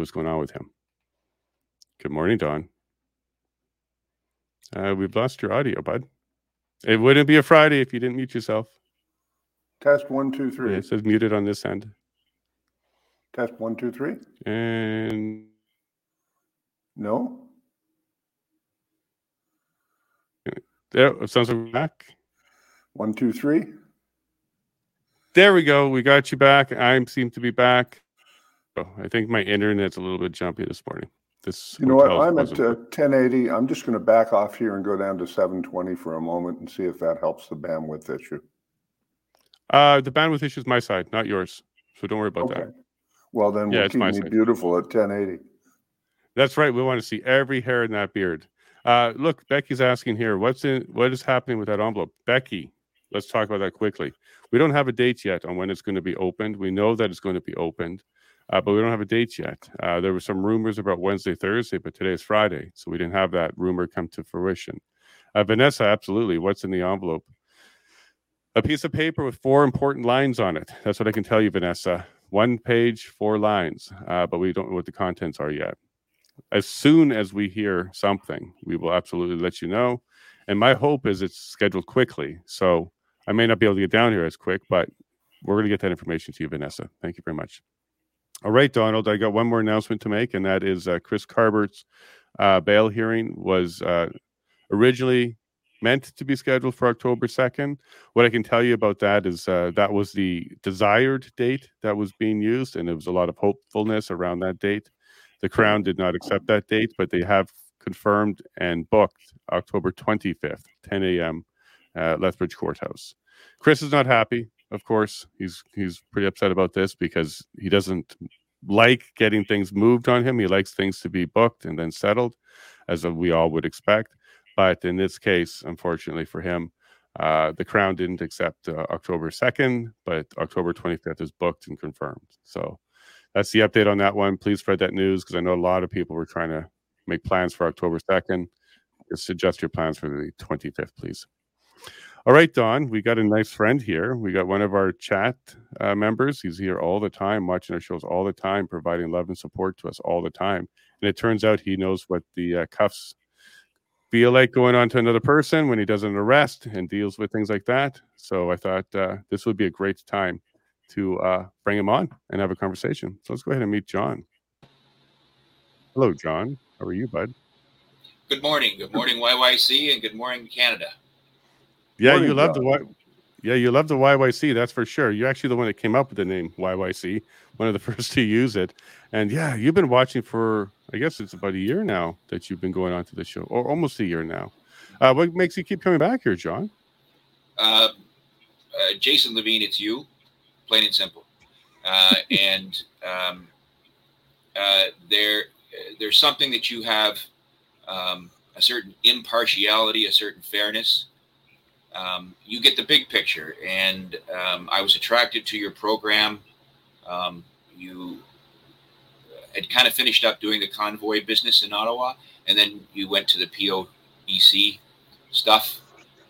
what's going on with him. Good morning, Don. Uh, we've lost your audio, bud. It wouldn't be a Friday if you didn't mute yourself. Test one, two, three. Yeah, it says muted on this end. Test one, two, three. And No? there, it sounds like we're back. One, two, three. There we go. We got you back. I seem to be back. Oh, I think my internet's a little bit jumpy this morning. This You know what? I'm at wasn't- uh, 1080. I'm just going to back off here and go down to 720 for a moment and see if that helps the bandwidth issue. uh, the bandwidth issue is my side, not yours. So don't worry about Okay. that. Well, then Yeah, we'll it's keep my me side. beautiful at 1080. That's right. We want to see every hair in that beard. Uh, look, Becky's asking here, what's in what is happening with that envelope? Becky, let's talk about that quickly. We don't have a date yet on when it's going to be opened. We know that it's going to be opened, uh, but we don't have a date yet. Uh, there were some rumors about Wednesday, Thursday, but today is Friday, so we didn't have that rumor come to fruition. Uh, Vanessa, absolutely. What's in the envelope? A piece of paper with four important lines on it. That's what I can tell you, Vanessa. One page, four lines, uh, but we don't know what the contents are yet as soon as we hear something, we will absolutely let you know. And my hope is it's scheduled quickly. So I may not be able to get down here as quick, but we're going to get that information to you, Vanessa. Thank you very much. All right, Donald, I got one more announcement to make, and that is uh, Chris Carbert's uh, bail hearing was uh, originally meant to be scheduled for October 2nd. What I can tell you about that is uh, that was the desired date that was being used, and there was a lot of hopefulness around that date. The Crown did not accept that date, but they have confirmed and booked October 25th, 10 a.m. at Lethbridge Courthouse. Chris is not happy, of course. He's he's pretty upset about this because he doesn't like getting things moved on him. He likes things to be booked and then settled, as we all would expect. But in this case, unfortunately for him, uh, the Crown didn't accept uh, October 2nd, but October 25th is booked and confirmed. So that's the update on that one. Please spread that news because I know a lot of people were trying to make plans for October 2nd. Just suggest your plans for the 25th, please. All right, Don, we got a nice friend here. We got one of our chat uh, members. He's here all the time, watching our shows all the time, providing love and support to us all the time. And it turns out he knows what the uh, cuffs feel like going on to another person when he does an arrest and deals with things like that. So I thought uh, this would be a great time to uh, bring him on and have a conversation. So let's go ahead and meet John. Hello, John. How are you, bud? Good morning. Good morning, YYC, and good morning, Canada. Yeah, Morning, you love the. Y. Yeah, you love the YYC. That's for sure. You're actually the one that came up with the name YYC, one of the first to use it. And yeah, you've been watching for I guess it's about a year now that you've been going on to the show, or almost a year now. Uh, what makes you keep coming back here, John? Uh, uh, Jason Lavigne, it's you, plain and simple. Uh, and um, uh, there, there's something that you have um, a certain impartiality, a certain fairness. Um, you get the big picture, and um, I was attracted to your program. Um, you had kind of finished up doing the convoy business in Ottawa, and then you went to the POEC stuff,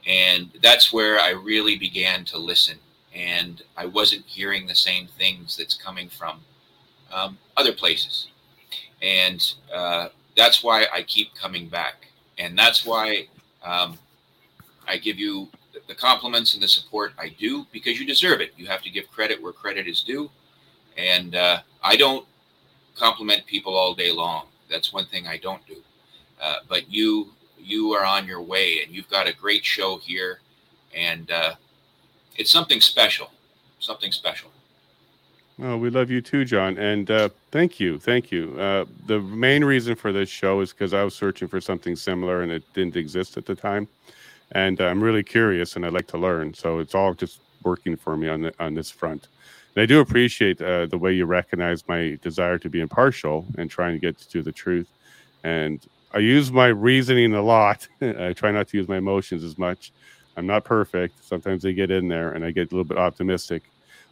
and that's where I really began to listen. And I wasn't hearing the same things that's coming from um, other places, and uh, that's why I keep coming back, and that's why um, I give you the- compliments and the support I do because you deserve it. You have to give credit where credit is due, and uh, I don't compliment people all day long. That's one thing I don't do. Uh, but you you are on your way, and you've got a great show here, and uh, it's something special, something special. Oh, we love you too, John. And uh, thank you. Thank you. Uh, the main reason for this show is because I was searching for something similar and it didn't exist at the time. And uh, I'm really curious and I'd like to learn. So it's all just working for me on, the, on this front. And I do appreciate uh, the way you recognize my desire to be impartial and trying to get to the truth. And I use my reasoning a lot. I try not to use my emotions as much. I'm not perfect. Sometimes they get in there and I get a little bit optimistic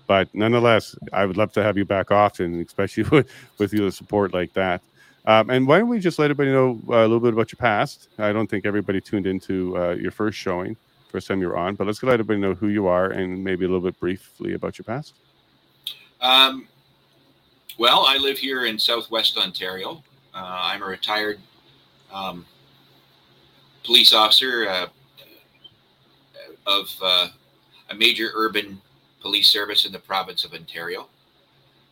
but nonetheless, I would love to have you back often, especially with, with your support like that. Um, and why don't we just let everybody know uh, a little bit about your past? I don't think everybody tuned into uh, your first showing, first time you were on, but let's let everybody know who you are and maybe a little bit briefly about your past. Um, well, I live here in Southwest Ontario. Uh, I'm a retired um, police officer uh, of uh, a major urban police service in the province of Ontario.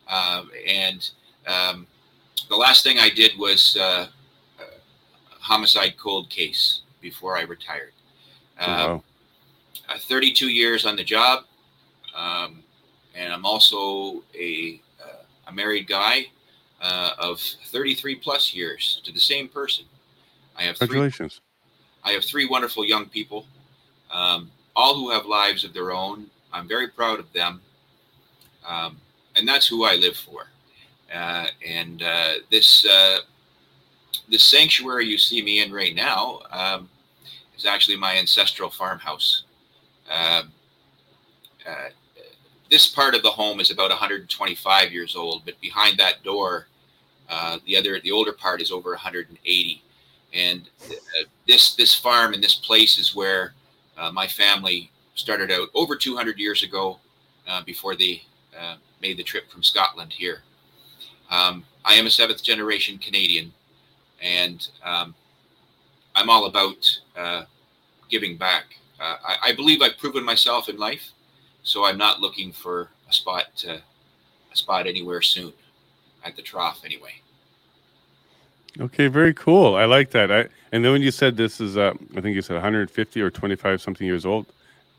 Um, and um, the last thing I did was uh, homicide cold case before I retired. Oh, wow. Um, uh, 32 years on the job, um, and I'm also a, uh, a married guy uh, of 33 plus years to the same person. I have three, I have three wonderful young people, um, all who have lives of their own. I'm very proud of them, um, and that's who I live for. Uh, and uh, this uh, this sanctuary you see me in right now um, is actually my ancestral farmhouse. Um, this part of the home is about 125 years old, but behind that door, the other, the older part is over 180. And uh, this this farm and this place is where uh, my family started out over 200 years ago, uh, before they made the trip from Scotland here. Um, I am a seventh generation Canadian, and um, I'm all about uh, giving back. Uh, I, I, believe I've proven myself in life, so I'm not looking for a spot uh, a spot anywhere soon, at the trough anyway. Okay, very cool. I like that. I and then when you said this is, uh, I think you said 150 or 25 something years old,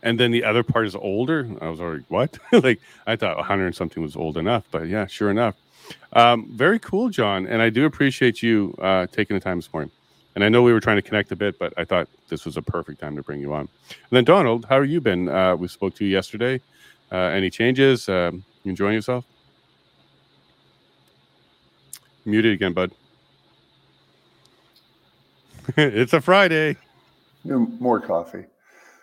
and then the other part is older. I was already what? like I thought 100 something was old enough, but yeah, sure enough. Um, very cool, John, and I do appreciate you uh, taking the time this morning. And I know we were trying to connect a bit, but I thought this was a perfect time to bring you on. And then Donald, how are you been? Uh, we spoke to you yesterday. Uh, any changes? Um, you enjoying yourself? Muted again, bud. it's a Friday. More coffee.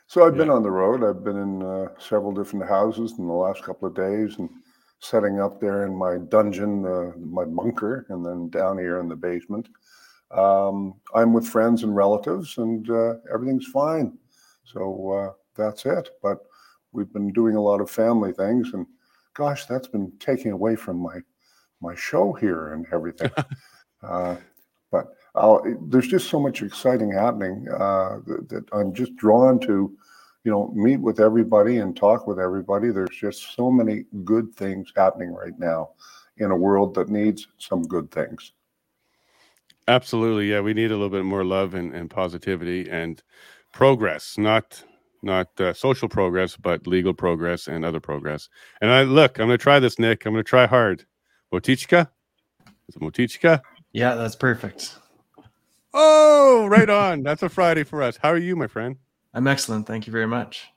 So I've been on the road. I've been in uh, several different houses in the last couple of days and setting up there in my dungeon, uh, my bunker, and then down here in the basement. Um, I'm with friends and relatives, and uh, everything's fine. So uh, that's it. But we've been doing a lot of family things, and gosh, that's been taking away from my my show here and everything. uh, but I'll, there's just so much exciting happening uh, that, that, I'm just drawn to, you know, meet with everybody and talk with everybody. There's just so many good things happening right now in a world that needs some good things. Absolutely, yeah. We need a little bit more love and, and positivity and progress, not not uh, social progress, but legal progress and other progress. And I look, I'm going to try this, Nick. I'm going to try hard. Motycka, is it Motycka? Yeah, that's perfect. Oh, right on. That's a Friday for us. How are you, my friend? I'm excellent. Thank you very much.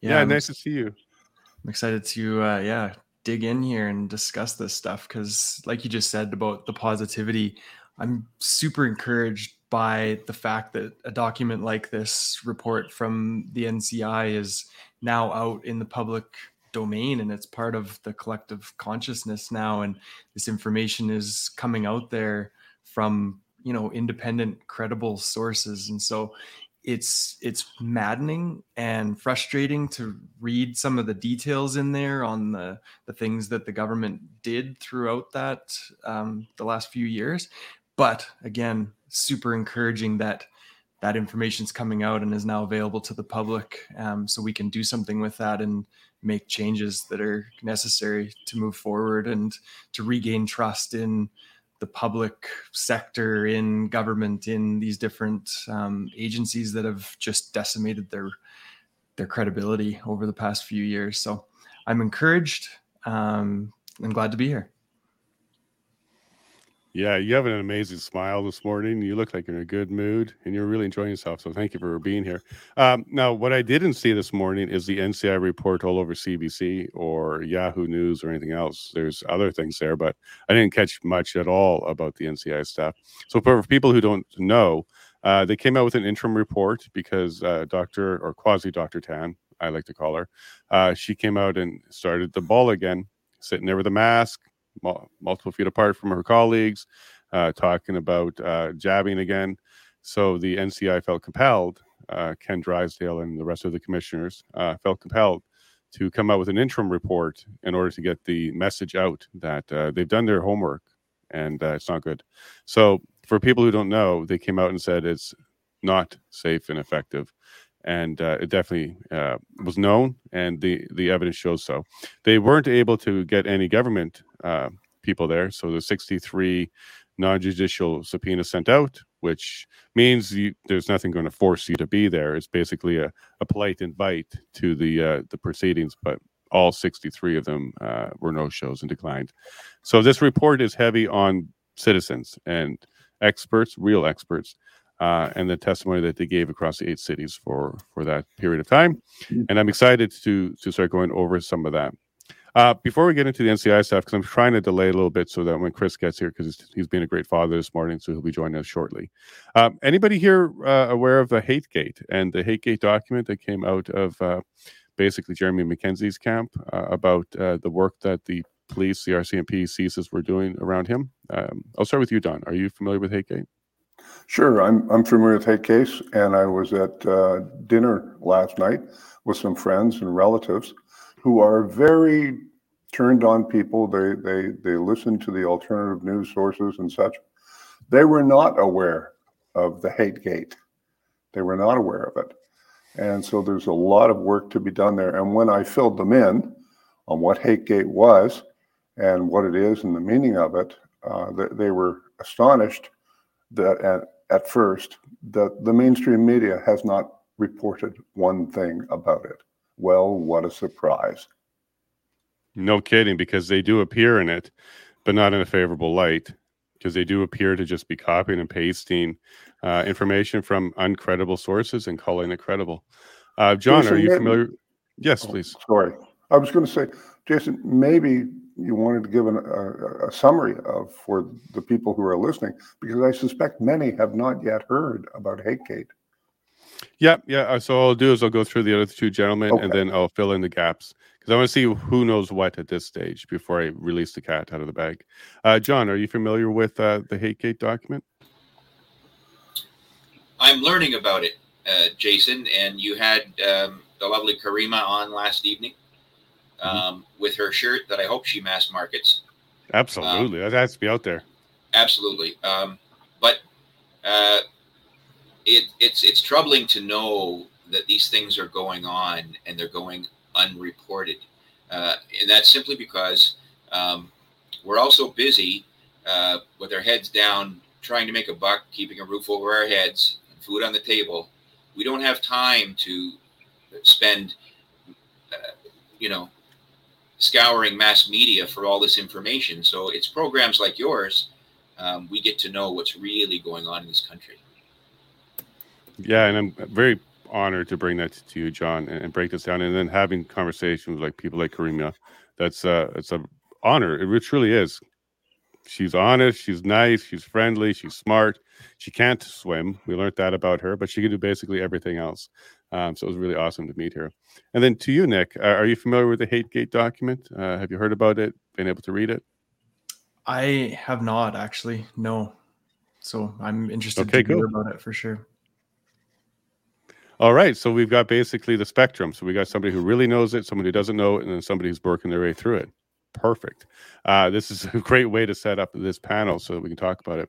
Yeah, yeah nice to see you. I'm excited to uh, yeah dig in here and discuss this stuff because, like you just said about the positivity, I'm super encouraged by the fact that a document like this report from the NCI is now out in the public domain and it's part of the collective consciousness now and this information is coming out there from you know independent credible sources and so it's it's maddening and frustrating to read some of the details in there on the the things that the government did throughout that um, the last few years. But again super encouraging that that information is coming out and is now available to the public um, so we can do something with that and make changes that are necessary to move forward and to regain trust in the public sector, in government, in these different um, agencies that have just decimated their their credibility over the past few years. So I'm encouraged. Um, I'm glad to be here. Yeah, you have an amazing smile this morning. You look like you're in a good mood and you're really enjoying yourself. So thank you for being here. Um, now, what I didn't see this morning is the NCI report all over CBC or Yahoo News or anything else. There's other things there, but I didn't catch much at all about the NCI stuff. So for people who don't know, uh, they came out with an interim report because uh, Dr. or quasi Dr. Tam, I like to call her, uh, she came out and started the ball again, sitting there with a mask, multiple feet apart from her colleagues, uh, talking about uh, jabbing again. So the NCI felt compelled, uh, Ken Drysdale and the rest of the commissioners uh, felt compelled to come out with an interim report in order to get the message out that uh, they've done their homework and it's not good. So, for people who don't know, they came out and said it's not safe and effective. And uh, it definitely uh, was known, and the, the evidence shows so. They weren't able to get any government uh, people there. So, the 63 non judicial subpoenas sent out, which means you, there's nothing going to force you to be there. It's basically a, a polite invite to the uh, the proceedings, but all 63 of them uh, were no shows and declined. So this report is heavy on citizens and experts, real experts, uh, and the testimony that they gave across the eight cities for for that period of time. Mm-hmm. And I'm excited to to start going over some of that. Uh, before we get into the NCI stuff, because I'm trying to delay a little bit so that when Chris gets here, because he's been a great father this morning, so he'll be joining us shortly. Um, anybody here uh, aware of the HateGate and the HateGate document that came out of uh, basically Jeremy McKenzie's camp uh, about uh, the work that the police, the RCMP, CSIS were doing around him? Um, I'll start with you, Don. Are you familiar with Hate Gate? Sure, I'm I'm familiar with Hate Gate, and I was at uh, dinner last night with some friends and relatives who are very turned on people. They they they listen to the alternative news sources and such. They were not aware of the hate gate. They were not aware of it. And so there's a lot of work to be done there. And when I filled them in on what hate gate was and what it is and the meaning of it, uh, they, they were astonished that at, at first that the mainstream media has not reported one thing about it. Well, what a surprise. No kidding, because they do appear in it, but not in a favorable light, because they do appear to just be copying and pasting uh, information from uncredible sources and calling it credible. Uh, John, Jason, are you familiar? Yes, oh, please. Sorry. I was going to say, Jason, maybe you wanted to give an, a, a, summary of for the people who are listening, because I suspect many have not yet heard about HateGate. Yeah, yeah. Uh, so all I'll do is I'll go through the other two gentlemen okay. and then I'll fill in the gaps because I want to see who knows what at this stage before I release the cat out of the bag. Uh, John, are you familiar with uh, the HateGate document? I'm learning about it, uh, Jason, and you had um, the lovely Karima on last evening. Um, mm-hmm. with her shirt that I hope she mass markets. Absolutely, um, that has to be out there. Absolutely, um, but uh, it, it's it's troubling to know that these things are going on and they're going unreported, uh, and that's simply because um, we're also busy uh, with our heads down, trying to make a buck, keeping a roof over our heads, and food on the table. We don't have time to spend, uh, you know, scouring mass media for all this information. So it's programs like yours. Um, we get to know what's really going on in this country. Yeah, and I'm very honored to bring that to you, John, and, and break this down, and then having conversations with like people like Karima. That's uh, it's an honor. It truly is. She's honest. She's nice. She's friendly. She's smart. She can't swim. We learned that about her, but she can do basically everything else. Um, so it was really awesome to meet her. And then to you, Nick, uh, are you familiar with the Hate Gate document? Uh, have you heard about it? Been able to read it? I have not actually. No. So I'm interested okay, to hear about it for sure. All right. So we've got basically the spectrum. So we got somebody who really knows it, somebody who doesn't know it, and then somebody who's working their way through it. Perfect. Uh, this is a great way to set up this panel so that we can talk about it.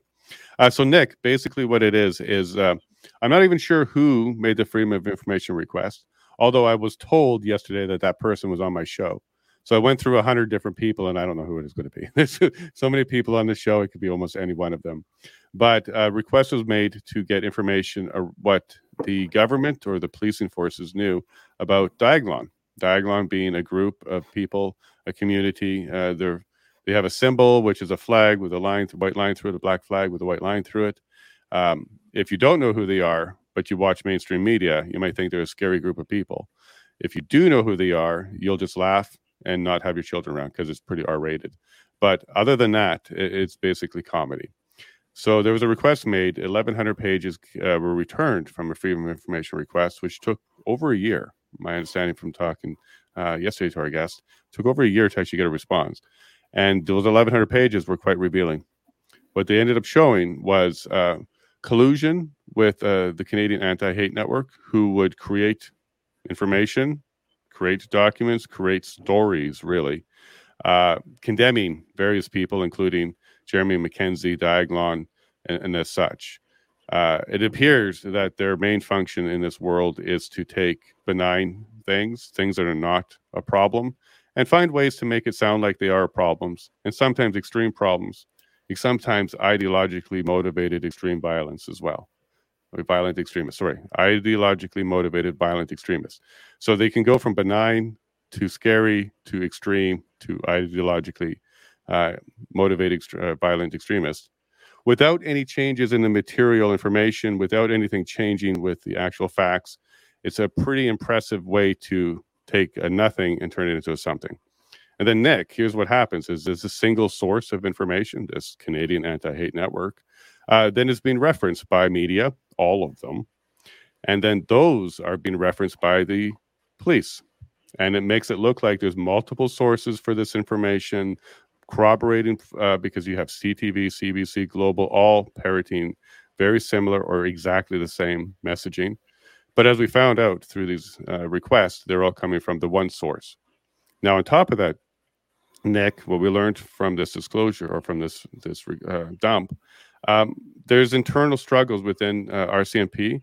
Uh, so, Nick, basically what it is is uh, I'm not even sure who made the Freedom of Information request, although I was told yesterday that that person was on my show. So I went through a hundred different people, and I don't know who it is going to be. There's so many people on the show; it could be almost any one of them. But a uh, request was made to get information of what the government or the policing forces knew about Diagolon. Diagolon being a group of people, a community. Uh, they're, they have a symbol, which is a flag with a line, white line through it, a black flag with a white line through it. Um, if you don't know who they are, but you watch mainstream media, you might think they're a scary group of people. If you do know who they are, you'll just laugh and not have your children around because it's pretty R rated. But other than that, it's basically comedy. So there was a request made. 1,100 pages uh, were returned from a Freedom of Information request, which took over a year. My understanding from talking uh, yesterday to our guest took over a year to actually get a response, and those 1,100 pages were quite revealing. What they ended up showing was uh, collusion with uh, the Canadian Anti-Hate Network, who would create information, create documents, create stories, really, uh, condemning various people, including Jeremy McKenzie, Diagolon, and, and as such. Uh, it appears that their main function in this world is to take benign things, things that are not a problem, and find ways to make it sound like they are problems, and sometimes extreme problems, sometimes ideologically motivated extreme violence as well. Violent extremists, sorry, ideologically motivated violent extremists. So they can go from benign to scary to extreme to ideologically uh, motivated uh, violent extremists without any changes in the material information, without anything changing with the actual facts. It's a pretty impressive way to take a nothing and turn it into a something. And then Nick, here's what happens: is there's a single source of information, this Canadian anti-hate network, uh, then is being referenced by media, all of them, and then those are being referenced by the police, and it makes it look like there's multiple sources for this information, corroborating uh, because you have CTV, CBC, Global, all parroting very similar or exactly the same messaging. But as we found out through these uh, requests, they're all coming from the one source. Now, on top of that, Nick, what we learned from this disclosure or from this this uh, dump, um, there's internal struggles within uh, RCMP.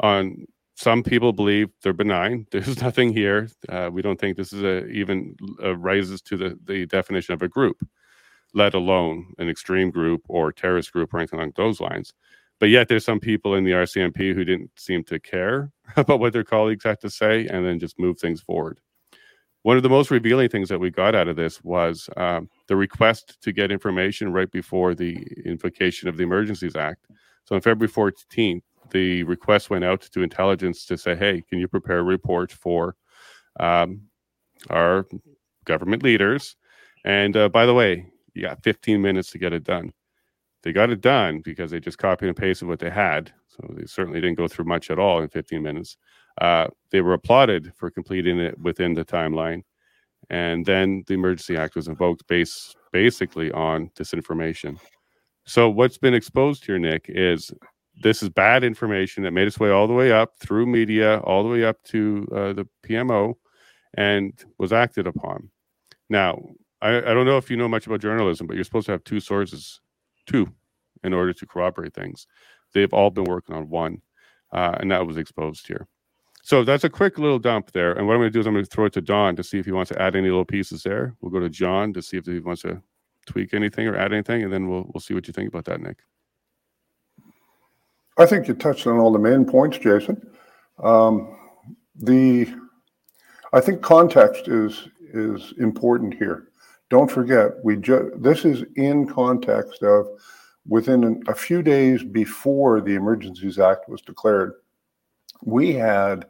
On some people believe they're benign. There's nothing here. Uh, we don't think this is a, even rises to the, the definition of a group, let alone an extreme group or terrorist group or anything along those lines. But yet, there's some people in the RCMP who didn't seem to care about what their colleagues had to say and then just move things forward. One of the most revealing things that we got out of this was um, the request to get information right before the invocation of the Emergencies Act. So on February 14th, the request went out to intelligence to say, hey, can you prepare a report for um, our government leaders? And uh, by the way, you got 15 minutes to get it done. They got it done because they just copied and pasted what they had. So they certainly didn't go through much at all in 15 minutes. Uh, they were applauded for completing it within the timeline. And then the Emergency Act was invoked based basically on disinformation. So what's been exposed here, Nick, is this is bad information that made its way all the way up through media, all the way up to uh, the PMO, and was acted upon. Now, I, I, don't know if you know much about journalism, but you're supposed to have two sources, two, in order to corroborate things. They've all been working on one, uh, and that was exposed here. So that's a quick little dump there. And what I'm going to do is I'm going to throw it to Don to see if he wants to add any little pieces there. We'll go to John to see if he wants to tweak anything or add anything, and then we'll we'll see what you think about that, Nick. I think you touched on all the main points, Jason. Um, the I think context is is important here. Don't forget, we ju- this is in context of within an, a few days before the Emergencies Act was declared, we had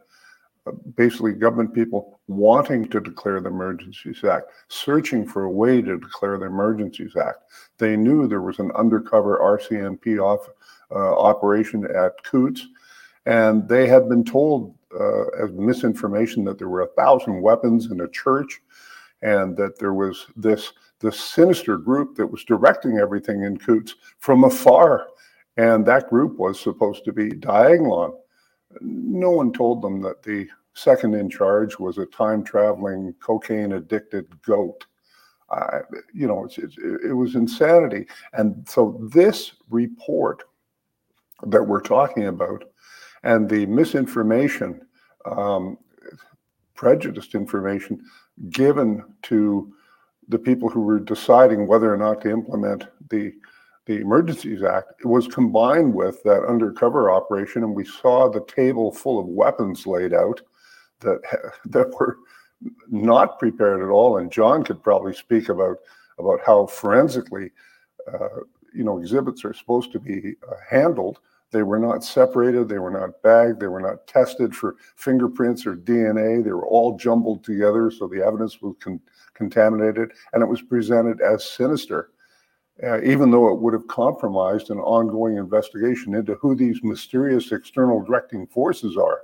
basically government people wanting to declare the Emergencies Act, searching for a way to declare the Emergencies Act. They knew there was an undercover RCMP off, uh, operation at Coutts, and they had been told uh, as misinformation that there were a thousand weapons in a church, and that there was this this sinister group that was directing everything in Coutts from afar, and that group was supposed to be Diagolon no one told them that the second in charge was a time traveling cocaine addicted goat. You know, it, it was insanity. And so this report that we're talking about and the misinformation, um, prejudiced information given to the people who were deciding whether or not to implement the the Emergencies Act, it was combined with that undercover operation, and we saw the table full of weapons laid out that that were not prepared at all. And John could probably speak about about how forensically, uh, you know, exhibits are supposed to be uh, handled. They were not separated. They were not bagged. They were not tested for fingerprints or DNA. They were all jumbled together, so the evidence was con- contaminated, and it was presented as sinister uh, even though it would have compromised an ongoing investigation into who these mysterious external directing forces are.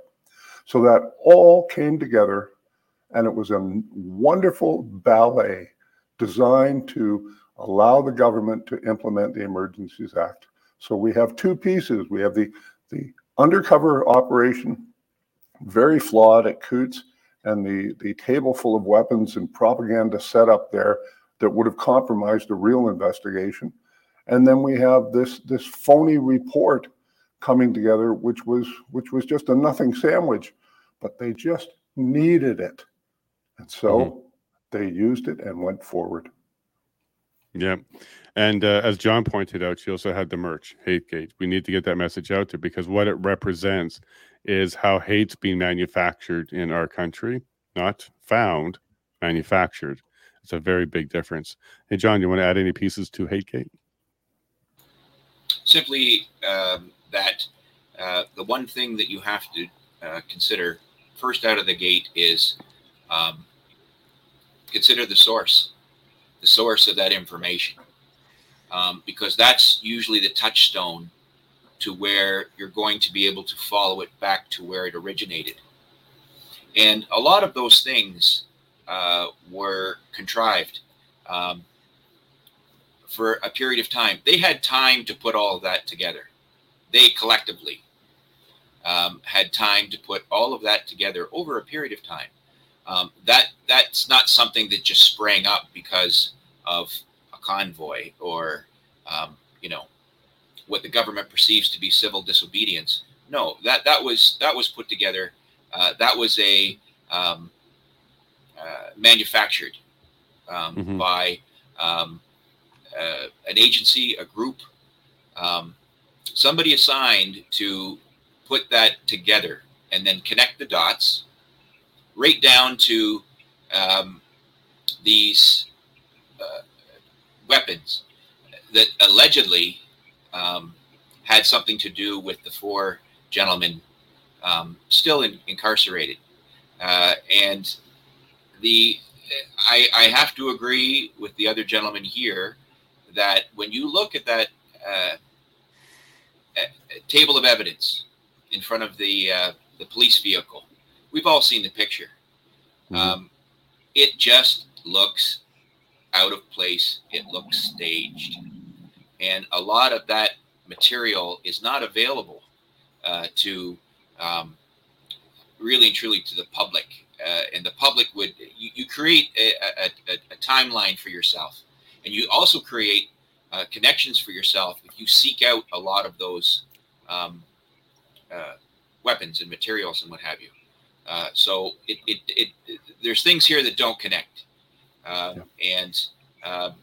So that all came together, and it was a wonderful ballet designed to allow the government to implement the Emergencies Act. So we have two pieces. We have the, the undercover operation, very flawed at Coutts, and the, the table full of weapons and propaganda set up there that would have compromised a real investigation. And then we have this this phony report coming together, which was which was just a nothing sandwich, but they just needed it. And so mm-hmm. they used it and went forward. Yeah. And uh, as John pointed out, she also had the merch, Hategate. We need to get that message out there because what it represents is how hate's being manufactured in our country, not found, manufactured. It's a very big difference. Hey, John, you want to add any pieces to Hategate? Simply um, that uh, the one thing that you have to uh, consider first out of the gate is um, consider the source, the source of that information, um, because that's usually the touchstone to where you're going to be able to follow it back to where it originated. And a lot of those things uh, were contrived um, for a period of time. They had time to put all that together. They collectively um, had time to put all of that together over a period of time. Um, that that's not something that just sprang up because of a convoy or um, you know what the government perceives to be civil disobedience. No, that that was that was put together. Uh, that was a um, uh, manufactured um, mm-hmm. by um, uh, an agency, a group, um, somebody assigned to put that together and then connect the dots right down to um, these uh, weapons that allegedly um, had something to do with the four gentlemen um, still in, incarcerated. Uh, and the I, I, have to agree with the other gentleman here that when you look at that uh, table of evidence in front of the uh, the police vehicle. We've all seen the picture. Mm-hmm. Um, it just looks out of place. It looks staged, and a lot of that material is not available uh, to um, really and truly to the public. Uh, and the public would you, you create a, a, a, timeline for yourself, and you also create uh, connections for yourself if you seek out a lot of those um, uh, weapons and materials and what have you. Uh, so it, it, it, it, there's things here that don't connect. Uh, yeah. And um,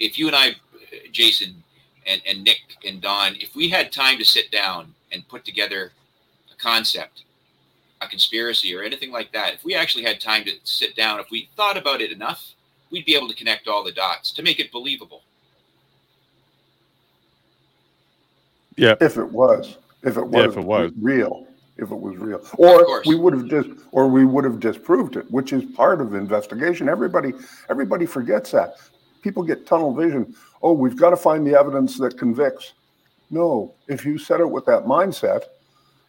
if you and I, Jason and, and Nick and Don, if we had time to sit down and put together a concept, a conspiracy or anything like that, if we actually had time to sit down, if we thought about it enough, we'd be able to connect all the dots to make it believable. Yeah. If it was if it was, yeah, if it was. real if it was real. Or we would have just or we would have disproved it which is part of the investigation. Everybody everybody forgets that. People get tunnel vision. Oh we've got to find the evidence that convicts. No if you set it with that mindset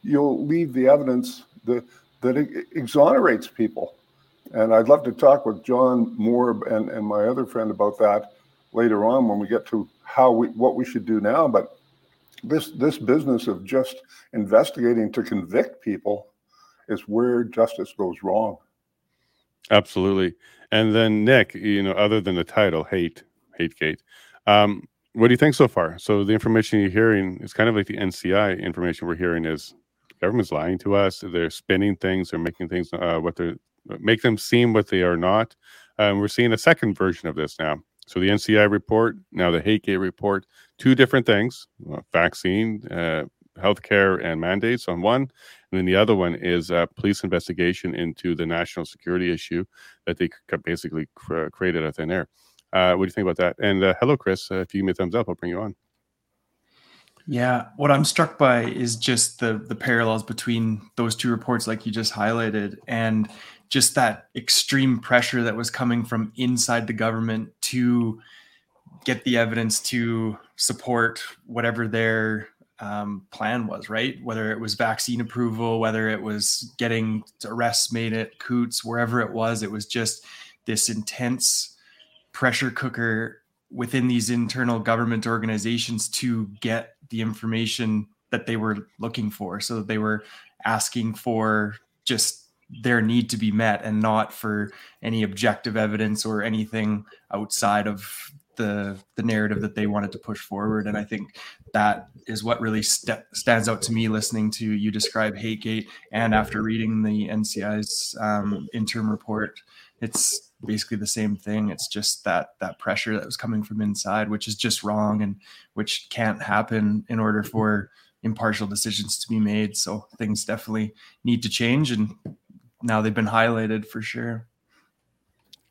you'll leave the evidence that that exonerates people. And i'd love to talk with john more and, and my other friend about that later on when we get to how we what we should do now but this this business of just investigating to convict people is where justice goes wrong. Absolutely. And then Nick, you know, other than the title, hate, hate gate. Um, what do you think so far? So the information you're hearing is kind of like the NCI information we're hearing is government's lying to us. They're spinning things. They're making things uh, what they're make them seem what they are not. Um, we're seeing a second version of this now. So the NCI report, now the Hategate report, two different things: uh, vaccine, uh, healthcare, and mandates on one, and then the other one is a police investigation into the national security issue that they basically cr- created out thin air. Uh, what do you think about that? And uh, hello, Chris. Uh, if you give me a thumbs up, I'll bring you on. Yeah, what I'm struck by is just the the parallels between those two reports, like you just highlighted, and just that extreme pressure that was coming from inside the government to get the evidence to support whatever their um, plan was, right? Whether it was vaccine approval, whether it was getting arrests made at Coutts, wherever it was, it was just this intense pressure cooker within these internal government organizations to get the information that they were looking for. So they were asking for just their need to be met and not for any objective evidence or anything outside of the the narrative that they wanted to push forward. And i think that is what really st- stands out to me listening to you describe hategate and after reading the nci's um, interim report it's basically the same thing. It's just that that pressure that was coming from inside which is just wrong and which can't happen in order for impartial decisions to be made. So things definitely need to change and now they've been highlighted for sure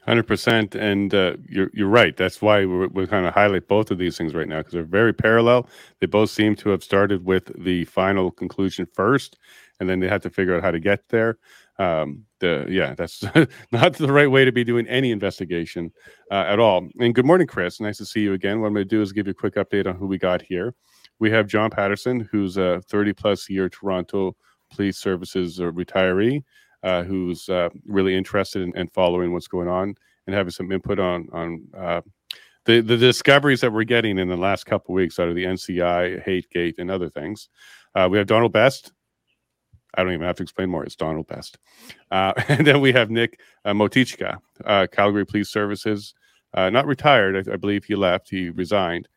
Hundred percent, and uh, you're you're right. That's why we're, we're kind of highlight both of these things right now because they're very parallel. They both seem to have started with the final conclusion first, and then they had to figure out how to get there. Um, the yeah, that's not the right way to be doing any investigation uh, at all. And good morning, Chris. Nice to see you again. What I'm going to do is give you a quick update on who we got here. We have John Patterson, who's a 30 plus year Toronto Police Services retiree uh, who's uh, really interested in, in, following what's going on and having some input on on uh, the the discoveries that we're getting in the last couple weeks out of the NCI, Hate Gate, and other things. Uh, we have Donald Best. I don't even have to explain more. It's Donald Best. Uh, and then we have Nick uh, Motycka, Calgary Police Services. not retired. I, I, believe he left. He resigned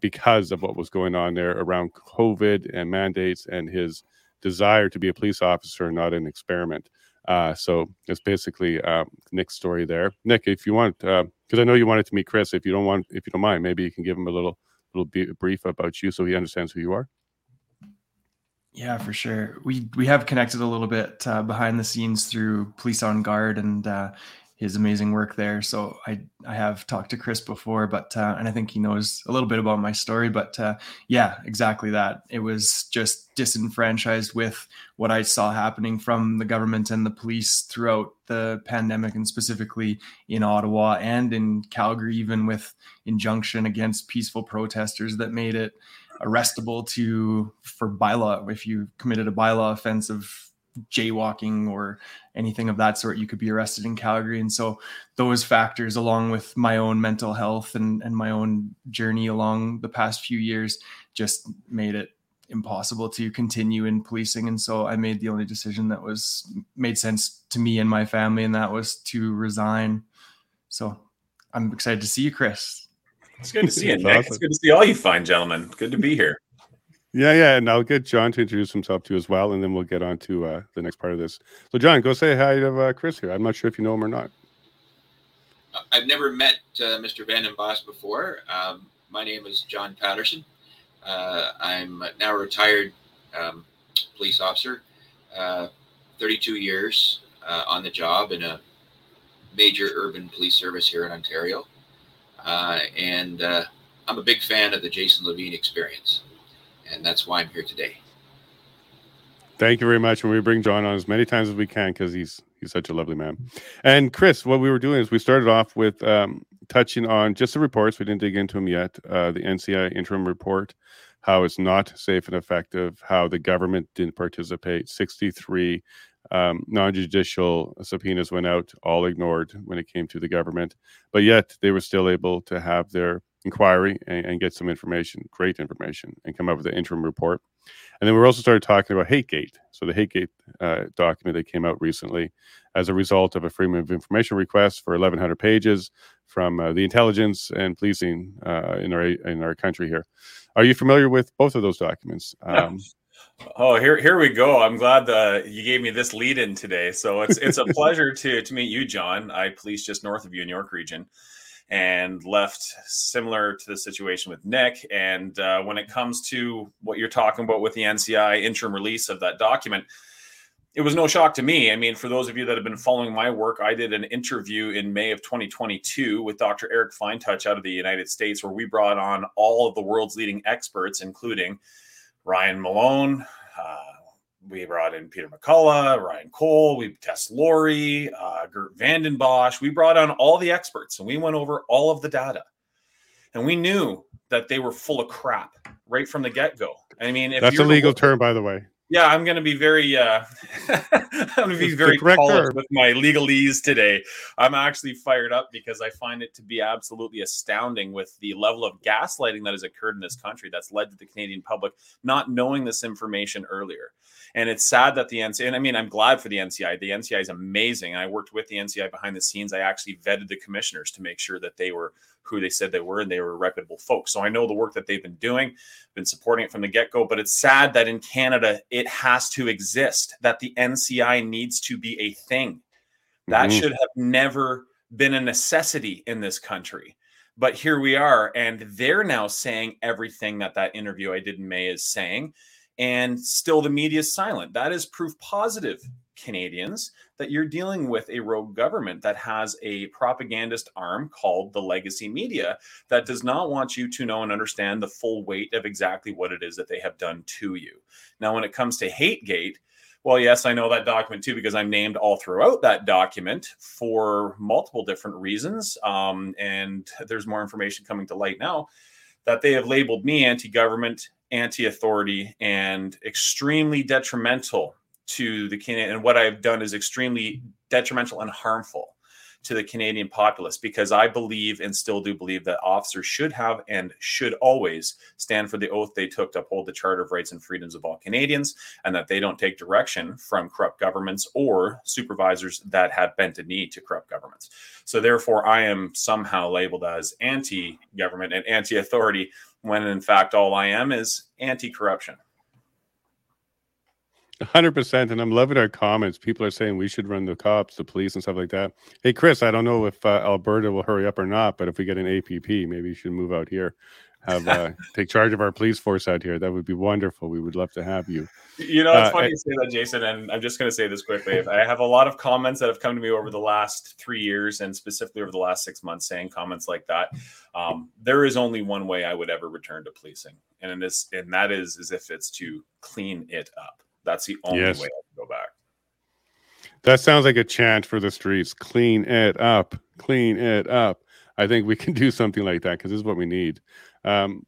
because of what was going on there around COVID and mandates and his desire to be a police officer, not an experiment. Uh, so it's basically uh, Nick's story there. Nick, if you want, because uh, I know you wanted to meet Chris. If you don't want, if you don't mind, maybe you can give him a little little brief about you so he understands who you are. Yeah, for sure. We we have connected a little bit uh, behind the scenes through Police on Guard, and uh, his amazing work there. So I I have talked to Chris before, but uh, and I think he knows a little bit about my story. But uh, yeah, exactly that. It was just disenfranchised with what I saw happening from the government and the police throughout the pandemic, and specifically in Ottawa and in Calgary, even with injunction against peaceful protesters that made it arrestable to for bylaw if you committed a bylaw offense of jaywalking or anything of that sort, you could be arrested in Calgary. And so those factors, along with my own mental health and, and my own journey along the past few years, just made it impossible to continue in policing. And so I made the only decision that was made sense to me and my family, and that was to resign. So I'm excited to see you, Chris. It's good to see you, Nick. Awesome. It's good to see all you fine gentlemen. Good to be here. Yeah, yeah, and I'll get John to introduce himself to you as well, and then we'll get on to uh, the next part of this. So, John, go say hi to uh, Chris here. I'm not sure if you know him or not. I've never met uh, Mr. Vandenbos before. Um, my name is John Patterson. Uh, I'm now a retired um, police officer, uh, 32 years uh, on the job in a major urban police service here in Ontario. and I'm a big fan of the Jason Lavigne experience and that's why I'm here today. Thank you very much. And we bring John on as many times as we can because he's he's such a lovely man. And Chris, what we were doing is we started off with um, touching on just the reports. We didn't dig into them yet. Uh, the NCI interim report, how it's not safe and effective, how the government didn't participate. Sixty-three um, non-judicial subpoenas went out, all ignored when it came to the government, but yet they were still able to have their inquiry and, and, get some information, great information, and come up with an interim report. And then we also started talking about HateGate. So the HateGate uh, document that came out recently as a result of a Freedom of Information request for 1,100 pages from uh, the intelligence and policing uh, in our in our country here. Are you familiar with both of those documents? Um, Oh, here here we go. I'm glad uh, you gave me this lead in today. So it's it's a pleasure to to meet you, John. I police just north of you in York Region and left similar to the situation with Nick. And uh, when it comes to what you're talking about with the NCI interim release of that document, it was no shock to me. I mean, for those of you that have been following my work, I did an interview in May of 2022 with Dr. Eric Feintouch out of the United States, where we brought on all of the world's leading experts, including Ryan Malone, uh, we brought in Peter McCullough, Ryan Cole, we Tess Lawrie, uh, Geert Vanden Bossche. We brought on all the experts and we went over all of the data. And we knew that they were full of crap right from the get go. I mean, that's a legal term, by the way. Yeah, I'm going to be very, uh, I'm going to be very polished with my legalese today. I'm actually fired up because I find it to be absolutely astounding with the level of gaslighting that has occurred in this country that's led to the Canadian public not knowing this information earlier. And it's sad that the NCI, and I mean, I'm glad for the NCI. The NCI is amazing. I worked with the NCI behind the scenes. I actually vetted the commissioners to make sure that they were who they said they were and they were reputable folks. So I know the work that they've been doing, been supporting it from the get go. But it's sad that in Canada, it has to exist, that the NCI needs to be a thing. That Mhm. should have never been a necessity in this country. But here we are, and they're now saying everything that that interview I did in May is saying, and still the media is silent. That is proof positive, Canadians, that you're dealing with a rogue government that has a propagandist arm called the legacy media that does not want you to know and understand the full weight of exactly what it is that they have done to you. Now, when it comes to Hategate, well, yes, I know that document too because I'm named all throughout that document for multiple different reasons. Um, and there's more information coming to light now that they have labeled me anti government, anti authority, and extremely detrimental to the Canadian. And what I've done is extremely detrimental and harmful to the Canadian populace because I believe and still do believe that officers should have and should always stand for the oath they took to uphold the Charter of Rights and Freedoms of all Canadians and that they don't take direction from corrupt governments or supervisors that have bent a knee to corrupt governments. So therefore, I am somehow labeled as anti-government and anti-authority when in fact all I am is anti-corruption. hundred percent, and I'm loving our comments. People are saying we should run the cops, the police, and stuff like that. Hey, Chris, I don't know if uh, Alberta will hurry up or not, but if we get an APP, maybe you should move out here, have uh, take charge of our police force out here. That would be wonderful. We would love to have you. You know, it's Uh, funny you say that, Jason, and I'm just going to say this quickly. I have a lot of comments that have come to me over the last three years, and specifically over the last six months, saying comments like that. Um, there is only one way I would ever return to policing, and in this, and that is, is if it's to clean it up. That's the only Yes. way I can go back. That sounds like a chant for the streets. Clean it up. Clean it up. I think we can do something like that because this is what we need. Um,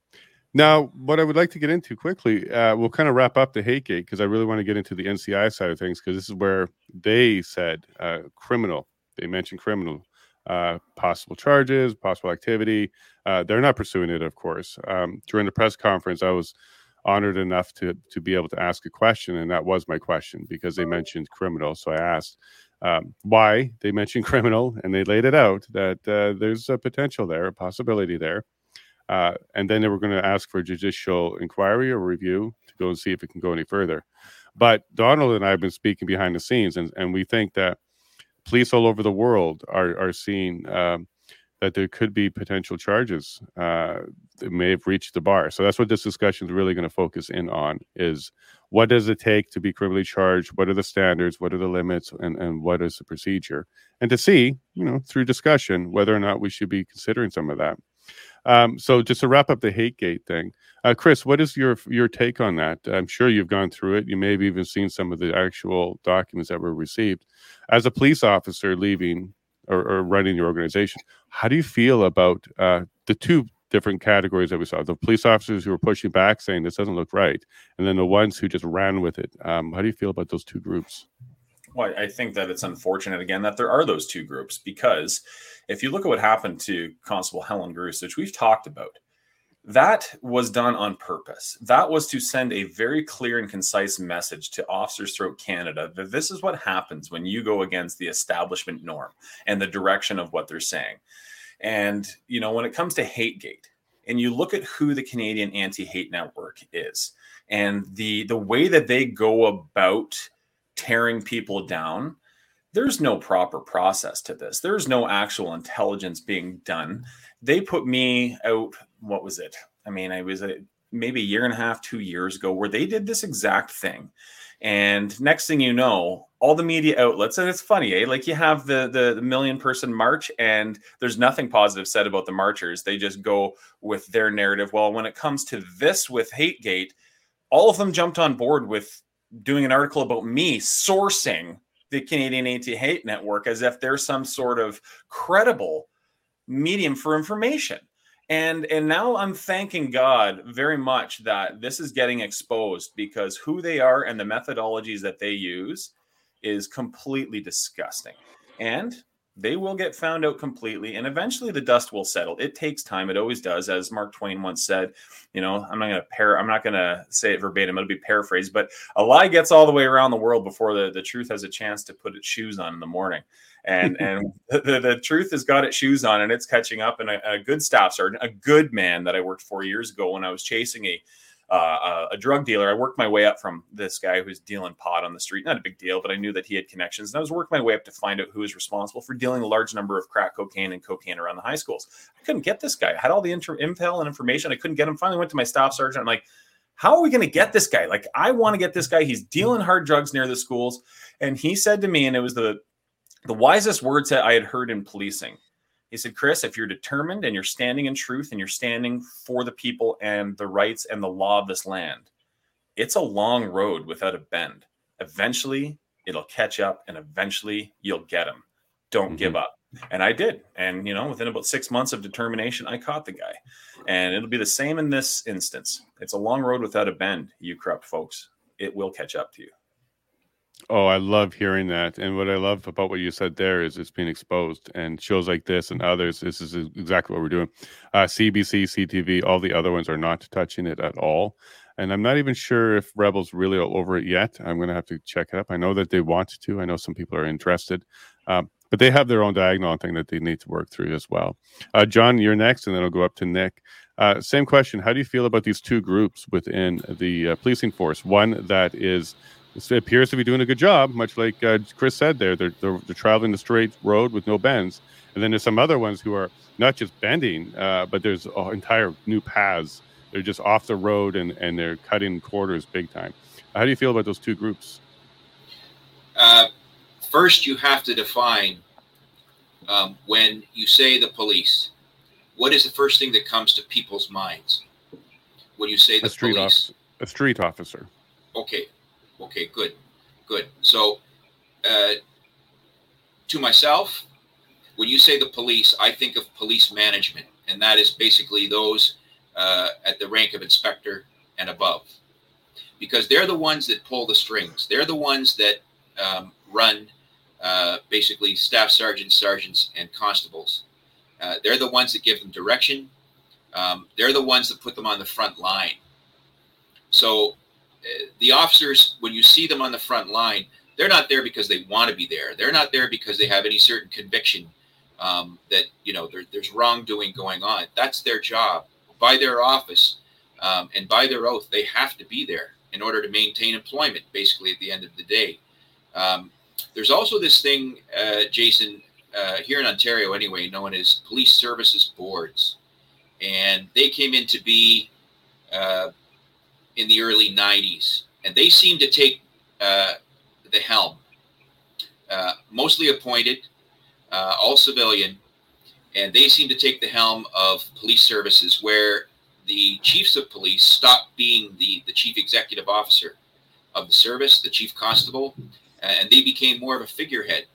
now, what I would like to get into quickly, uh, we'll kind of wrap up the hate gate because I really want to get into the NCI side of things because this is where they said uh, criminal. They mentioned criminal, uh, possible charges, possible activity. Uh, they're not pursuing it, of course. Um, during the press conference, I was honored enough to to be able to ask a question, and that was my question because they mentioned criminal. So I asked um, why they mentioned criminal, and they laid it out that uh, there's a potential there, a possibility there. Uh, and then they were going to ask for a judicial inquiry or review to go and see if it can go any further. But Donald and I have been speaking behind the scenes, and, and we think that police all over the world are are seeing um, that there could be potential charges uh, that may have reached the bar. So that's what this discussion is really going to focus in on: is what does it take to be criminally charged? What are the standards? What are the limits? And and what is the procedure? And to see, you know, through discussion whether or not we should be considering some of that. Um, so just to wrap up the hate gate thing, uh, Chris, what is your your take on that? I'm sure you've gone through it. You may have even seen some of the actual documents that were received. As a police officer leaving or, or running your organization, how do you feel about uh, the two different categories that we saw? The police officers who were pushing back, saying this doesn't look right, and then the ones who just ran with it. Um, how do you feel about those two groups? Well, I think that it's unfortunate again that there are those two groups because if you look at what happened to Constable Helen Bruce, which we've talked about, that was done on purpose. That was to send a very clear and concise message to officers throughout Canada that this is what happens when you go against the establishment norm and the direction of what they're saying. And, you know, when it comes to Hategate, and you look at who the Canadian Anti-Hate Network is and the the way that they go about tearing people down, there's no proper process to this. There's no actual intelligence being done. They put me out, what was it? I mean, I was a, maybe a year and a half, two years ago, where they did this exact thing. And next thing you know, all the media outlets, and it's funny, eh? Like you have the, the the million person march, and there's nothing positive said about the marchers. They just go with their narrative. Well, when it comes to this with HateGate, all of them jumped on board with doing an article about me sourcing the Canadian Anti-Hate Network as if they're some sort of credible medium for information. and and now i'm thanking god very much that this is getting exposed because who they are and the methodologies that they use is completely disgusting and they will get found out completely and eventually the dust will settle. It takes time. It always does as mark twain once said. You know i'm not going to pair i'm not going to say it verbatim it'll be paraphrased but a lie gets all the way around the world before the, the truth has a chance to put its shoes on in the morning. And and the, the truth has got its shoes on and it's catching up and a, a good staff sergeant a good man that i worked four years ago when i was chasing a uh, a drug dealer. I worked my way up from this guy who's dealing pot on the street. Not a big deal, but I knew that he had connections. And I was working my way up to find out who was responsible for dealing a large number of crack cocaine and cocaine around the high schools. I couldn't get this guy. I had all the inter- intel and information. I couldn't get him. Finally went to my staff sergeant. I'm like, how are we going to get this guy? Like, I want to get this guy. He's dealing hard drugs near the schools. And he said to me, and it was the the wisest words that I had heard in policing. He said, Chris, if you're determined and you're standing in truth and you're standing for the people and the rights and the law of this land, it's a long road without a bend. Eventually, it'll catch up and eventually you'll get him. Don't mm-hmm. give up. And I did. And, you know, within about six months of determination, I caught the guy. And it'll be the same in this instance. It's a long road without a bend, you corrupt folks. It will catch up to you. Oh, I love hearing that. And what I love about what you said there is it's being exposed and shows like this and others. This is exactly what we're doing. Uh, CBC, CTV, all the other ones are not touching it at all. And I'm not even sure if Rebels really are over it yet. I'm going to have to check it up. I know that they want to. I know some people are interested, um, but they have their own diagonal thing that they need to work through as well. Uh, John, you're next, and then I'll go up to Nick. Uh, same question. How do you feel about these two groups within the uh, policing force? One that is it appears to be doing a good job, much like uh, Chris said there. They're, they're, they're, traveling the straight road with no bends. And then there's some other ones who are not just bending, uh, but there's entire new paths. They're just off the road and, and they're cutting quarters big time. How do you feel about those two groups? Uh, first, you have to define um, when you say the police, what is the first thing that comes to people's minds when you say the a street police? A street officer. Okay, Okay, good, good. So, uh, to myself, when you say the police, I think of police management, and that is basically those uh, at the rank of inspector and above, because they're the ones that pull the strings. They're the ones that um, run uh, basically staff sergeants, sergeants, and constables. Uh, they're the ones that give them direction. Um, they're the ones that put them on the front line. So the officers, when you see them on the front line, they're not there because they want to be there. They're not there because they have any certain conviction um, that you know there, there's wrongdoing going on. That's their job by their office um, and by their oath. They have to be there in order to maintain employment. Basically, at the end of the day, um, there's also this thing, uh, Jason, uh, here in Ontario anyway, known as police services boards, and they came into be. Uh, in the early 90s, and they seemed to take uh, the helm. Uh, mostly appointed, uh, all civilian, and they seem to take the helm of police services where the chiefs of police stopped being the, the chief executive officer of the service, the chief constable, and they became more of a figurehead.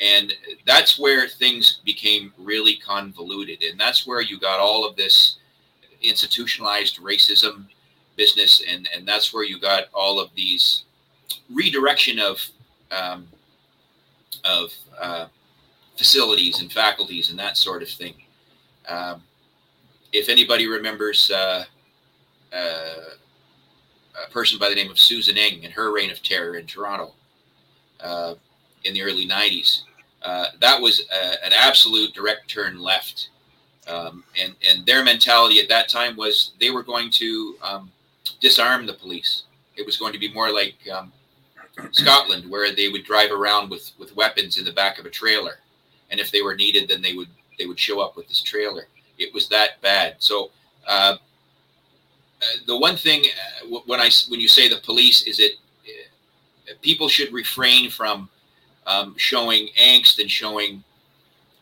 And that's where things became really convoluted. And that's where you got all of this institutionalized racism business, and and that's where you got all of these redirection of um, of uh, facilities and faculties and that sort of thing. Um, if anybody remembers uh, uh, a person by the name of Susan Eng and her reign of terror in Toronto uh, in the early 90s, uh, that was a, an absolute direct turn left. Um, and, and their mentality at that time was they were going to um, disarm the police. It was going to be more like um, Scotland, where they would drive around with with weapons in the back of a trailer, and if they were needed, then they would they would show up with this trailer. It was that bad. So. Uh, uh, the one thing uh, when I when you say the police is it uh, people should refrain from um, showing angst and showing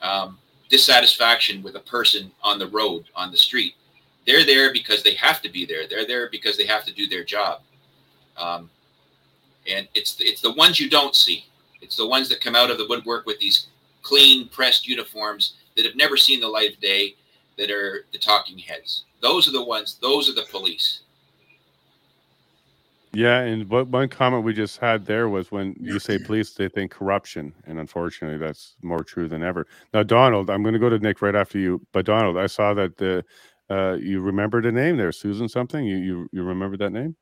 um, dissatisfaction with a person on the road on the street they're there because they have to be there. They're there because they have to do their job. Um, and it's it's the ones you don't see. It's the ones that come out of the woodwork with these clean pressed uniforms that have never seen the light of day, that are the talking heads. Those are the ones. Those are the police. Yeah, and what one comment we just had there was when you say police, they think corruption, and unfortunately, that's more true than ever. Now, Donald, I'm going to go to Nick right after you, but Donald, I saw that the uh, you remembered a name there, Susan something. You you you remember that name?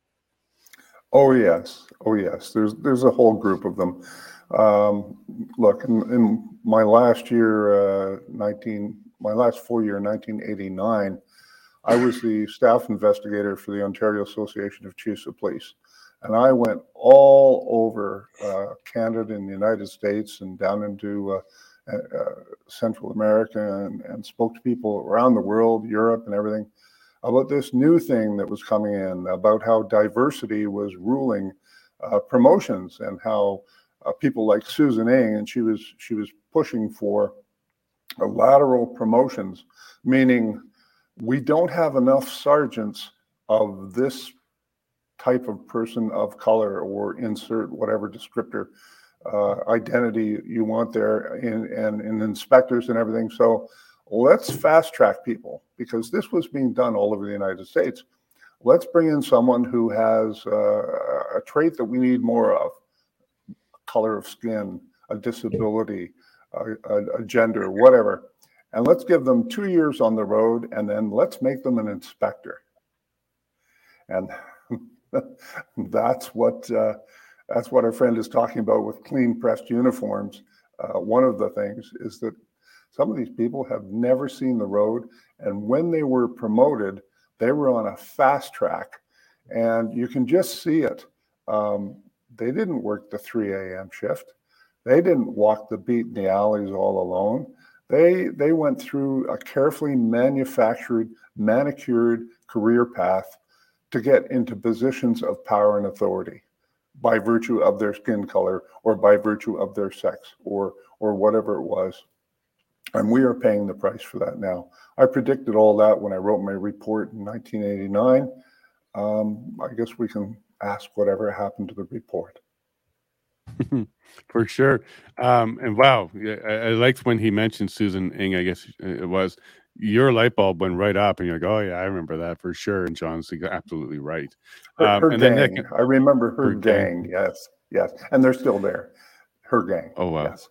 Oh yes, oh yes. There's there's a whole group of them. Um, look, in, in, my last year, uh, 19, my last full year, 1989, I was the staff investigator for the Ontario Association of Chiefs of Police. And I went all over uh, Canada and the United States and down into uh, Central America and, and spoke to people around the world, Europe and everything, about this new thing that was coming in, about how diversity was ruling uh, promotions and how uh, people like Susan Eng, and she was she was pushing for lateral promotions, meaning we don't have enough sergeants of this type of person of color or insert whatever descriptor uh, identity you want there in, and in inspectors and everything. So let's fast track people because this was being done all over the United States. Let's bring in someone who has uh, a trait that we need more of color of skin, a disability, a, a, a gender, whatever. And let's give them two years on the road and then let's make them an inspector. And that's what uh, that's what our friend is talking about with clean pressed uniforms. Uh, one of the things is that some of these people have never seen the road, and when they were promoted, they were on a fast track, and you can just see it. Um, they didn't work the 3 a.m. shift. They didn't walk the beat in the alleys all alone. They they went through a carefully manufactured, manicured career path to get into positions of power and authority by virtue of their skin color or by virtue of their sex or or whatever it was. And we are paying the price for that now. I predicted all that when I wrote my report in 1989. Um, I guess we can ask whatever happened to the report. For sure. Um, and wow, I, I, liked when he mentioned Susan Eng, I guess it was. Your light bulb went right up, and you're like, oh, yeah, I remember that for sure. And John's absolutely right. Her, um, her and gang. then Nick, I remember her, her gang. gang. Yes, yes. And they're still there. Her gang. Oh, wow. Yes.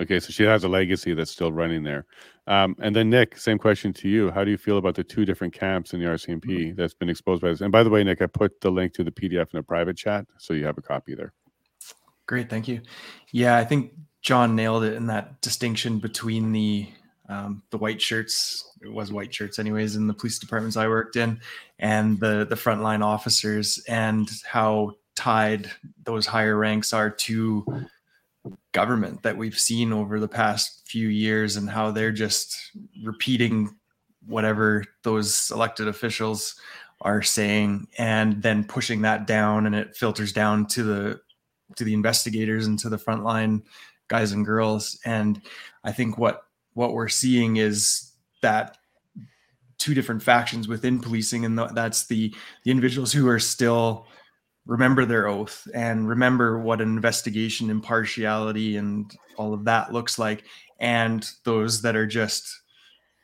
Okay, so she has a legacy that's still running there. Um, and then Nick, same question to you. How do you feel about the two different camps in the RCMP mm-hmm. that's been exposed by this? And by the way, Nick, I put the link to the PDF in a private chat, so you have a copy there. Great, thank you. Yeah, I think John nailed it in that distinction between the um, the white shirts. It was white shirts, anyways, in the police departments I worked in, and the the frontline officers, and how tied those higher ranks are to government that we've seen over the past few years and how they're just repeating whatever those elected officials are saying and then pushing that down and it filters down to the to the investigators and to the frontline guys and girls and i think what what we're seeing is that two different factions within policing and that's the the individuals who are still remember their oath and remember what an investigation impartiality and all of that looks like and those that are just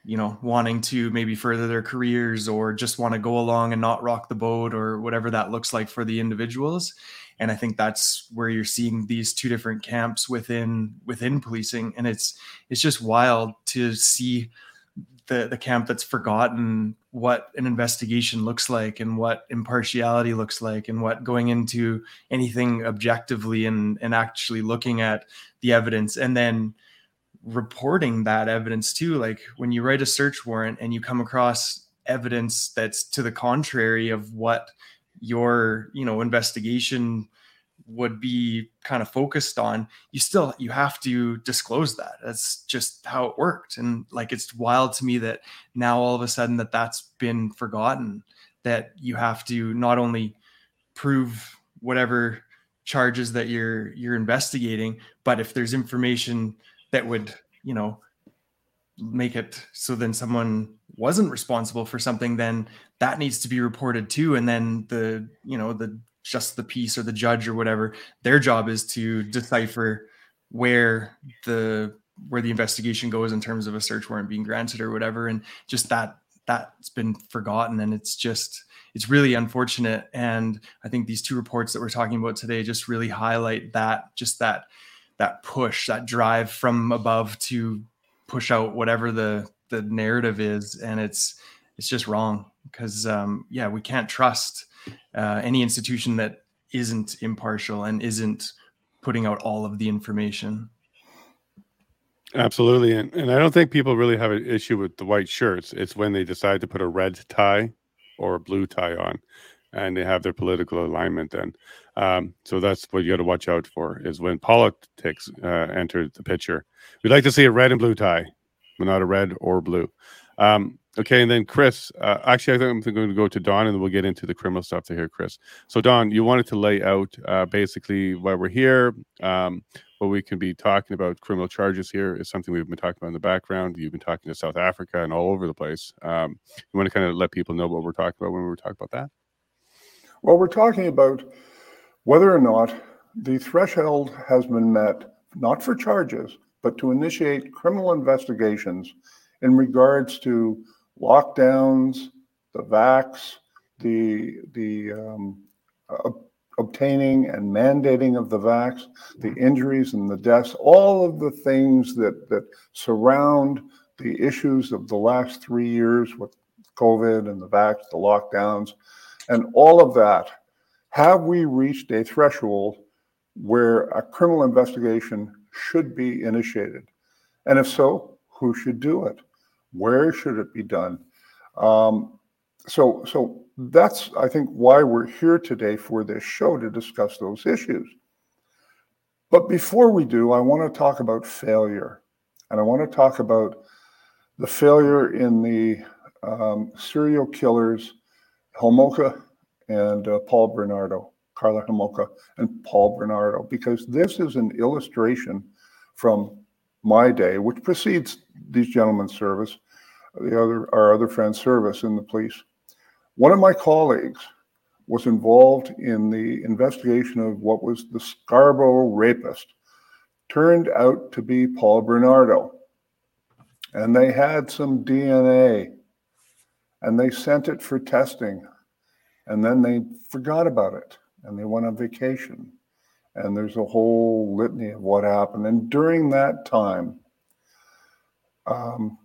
you know wanting to maybe further their careers or just want to go along and not rock the boat or whatever that looks like for the individuals and i think that's where you're seeing these two different camps within within policing. And it's it's just wild to see the the camp that's forgotten what an investigation looks like and what impartiality looks like and what going into anything objectively and and actually looking at the evidence and then reporting that evidence too. Like when you write a search warrant and you come across evidence that's to the contrary of what your you know investigation would be kind of focused on you still you have to disclose that. That's just how it worked. And like it's wild to me that now all of a sudden that that's been forgotten that you have to not only prove whatever charges that you're you're investigating but if there's information that would you know make it so then someone wasn't responsible for something then that needs to be reported too. And then the you know the just the piece or the judge or whatever their job is to decipher where the where the investigation goes in terms of a search warrant being granted or whatever. And just that that's been forgotten. And it's just it's really unfortunate. And i think these two reports that we're talking about today just really highlight that just that that push that drive from above to push out whatever the the narrative is. And it's it's just wrong because um, yeah we can't trust uh, any institution that isn't impartial and isn't putting out all of the information Absolutely. And, and I don't think people really have an issue with the white shirts. It's when they decide to put a red tie or a blue tie on and they have their political alignment then. Um, so that's what you got to watch out for is when politics uh, enter the picture. We'd like to see a red and blue tie, but not a red or blue. Um, okay, and then Chris, uh, actually, I think I'm going to go to Don and then we'll get into the criminal stuff to hear Chris. So, Don, you wanted to lay out uh, basically why we're here, um, what we can be talking about criminal charges here is something we've been talking about in the background. You've been talking to South Africa and all over the place. Um, you want to kind of let people know what we're talking about when we were talking about that? Well, we're talking about whether or not the threshold has been met, not for charges, but to initiate criminal investigations in regards to lockdowns, the vax, the the um, obtaining and mandating of the vax, the injuries and the deaths, all of the things that, that surround the issues of the last three years with COVID and the vax, the lockdowns, and all of that. Have we reached a threshold where a criminal investigation should be initiated? And if so, who should do it? Where should it be done? Um, so, so that's, I think, why we're here today for this show to discuss those issues. But before we do, I want to talk about failure. And I want to talk about the failure in the um, serial killers, Homolka and uh, Paul Bernardo, Karla Homolka and Paul Bernardo, because this is an illustration from my day, which precedes these gentlemen's service, the other our other friend's service in the police, one of my colleagues was involved in the investigation of what was the Scarborough rapist, turned out to be Paul Bernardo. And they had some DNA and they sent it for testing. And then they forgot about it and they went on vacation. And there's a whole litany of what happened. And during that time, um,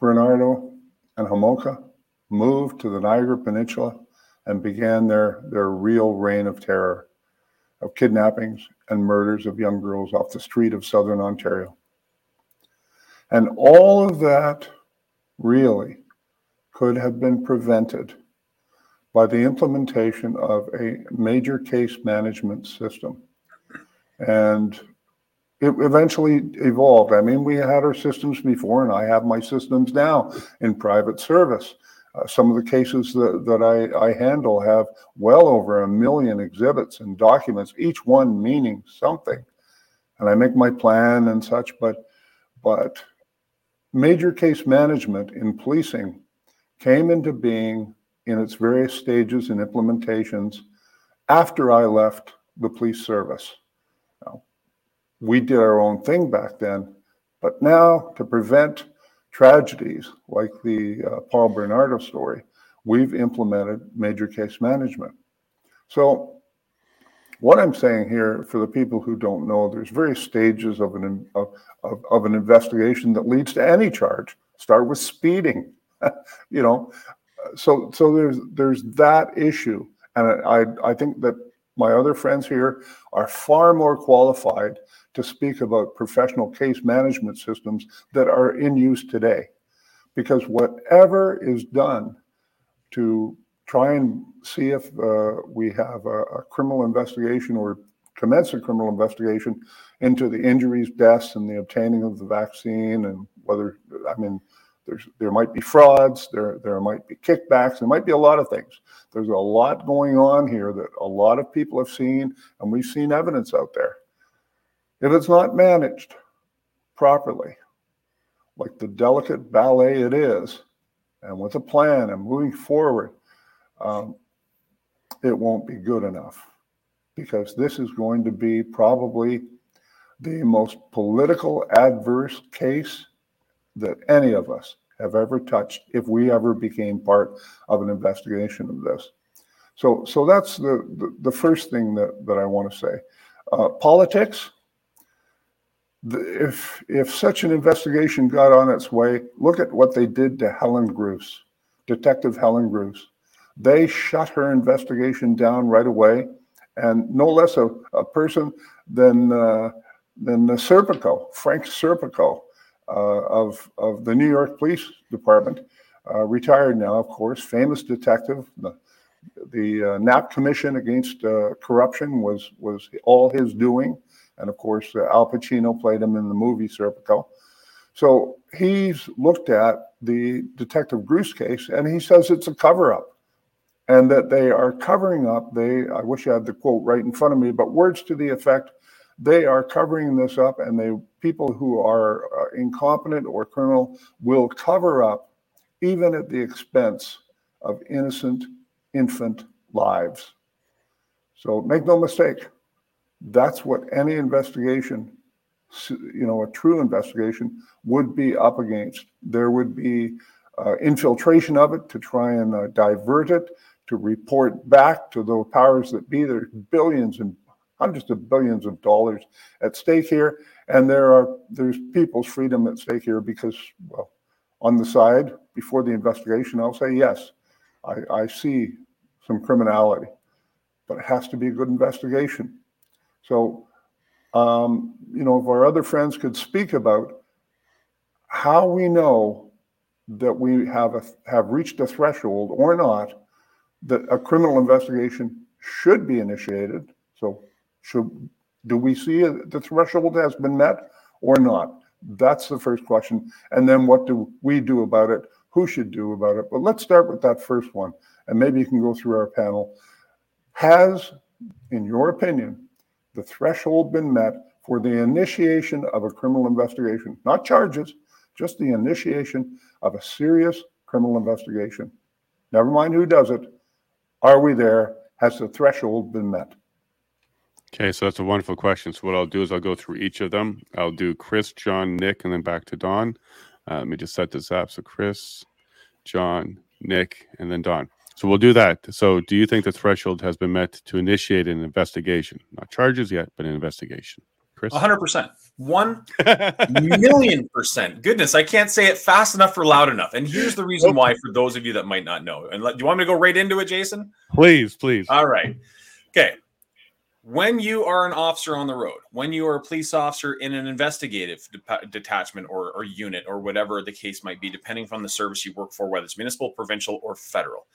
Bernardo and Homolka moved to the Niagara Peninsula and began their, their real reign of terror of kidnappings and murders of young girls off the street of southern Ontario. And all of that really could have been prevented by the implementation of a major case management system. And it eventually evolved. I mean, we had our systems before, and I have my systems now in private service. Uh, some of the cases that, that I, I handle have well over a million exhibits and documents, each one meaning something. And I make my plan and such, but but major case management in policing came into being in its various stages and implementations after I left the police service. We did our own thing back then, but now to prevent tragedies like the uh, Paul Bernardo story, we've implemented major case management. So, what I'm saying here for the people who don't know, there's various stages of an of, of, of an investigation that leads to any charge. Start with speeding, you know. So so there's there's that issue, and I I think that my other friends here are far more qualified to speak about professional case management systems that are in use today. Because whatever is done to try and see if uh, we have a, a, criminal investigation or commence a criminal investigation into the injuries, deaths, and the obtaining of the vaccine, and whether, I mean, there's, there might be frauds, there, there might be kickbacks, there might be a lot of things. There's a lot going on here that a lot of people have seen, and we've seen evidence out there. If it's not managed properly, like the delicate ballet it is, and with a plan and moving forward, um, it won't be good enough because this is going to be probably the most political adverse case that any of us have ever touched if we ever became part of an investigation of this. So, so that's the, the, the first thing that, that I want to say. Uh, politics, the, if, if such an investigation got on its way, look at what they did to Helen Bruce, Detective Helen Bruce. They shut her investigation down right away, and no less a, a person than uh, than Serpico, Frank Serpico, of of the New York Police Department, uh, retired now, of course, famous detective. The, the uh, Knapp Commission against uh, corruption was was all his doing, and of course, uh, Al Pacino played him in the movie Serpico. So he's looked at the Detective Bruce case, and he says it's a cover-up and that they are covering up. They, I wish I had the quote right in front of me, but words to the effect, they are covering this up, and they people who are uh, incompetent or criminal will cover up, even at the expense of innocent infant lives. So make no mistake, that's what any investigation, you know, a true investigation would be up against. There would be uh, infiltration of it to try and uh, divert it to report back to the powers that be. There's billions and hundreds of billions of dollars at stake here, and there are there's people's freedom at stake here because, well, on the side before the investigation, I'll say yes, I, I see some criminality, but it has to be a good investigation. So, um, you know, if our other friends could speak about how we know that we have a, have reached a threshold or not that a criminal investigation should be initiated. So should, do we see the threshold has been met or not? That's the first question. And then what do we do about it? Who should do about it? But let's start with that first one. And maybe you can go through our panel. Has, in your opinion, the threshold been met for the initiation of a criminal investigation? Not charges, just the initiation of a serious criminal investigation. Never mind who does it, are we there? Has the threshold been met? Okay, so that's a wonderful question. So what I'll do is I'll go through each of them. I'll do Chris, John, Nick, and then back to Don. Uh, let me just set this up. So Chris, John, Nick, and then Don. So we'll do that. So do you think the threshold has been met to initiate an investigation? Not charges yet, but an investigation. Chris? 100%. 1 million percent. Goodness, I can't say it fast enough or loud enough. And here's the reason why for those of you that might not know. And let, do you want me to go right into it, Jason? Please, please. All right. Okay. When you are an officer on the road, when you are a police officer in an investigative de- detachment or, or unit or whatever the case might be, depending on the service you work for, whether it's municipal, provincial, or federal,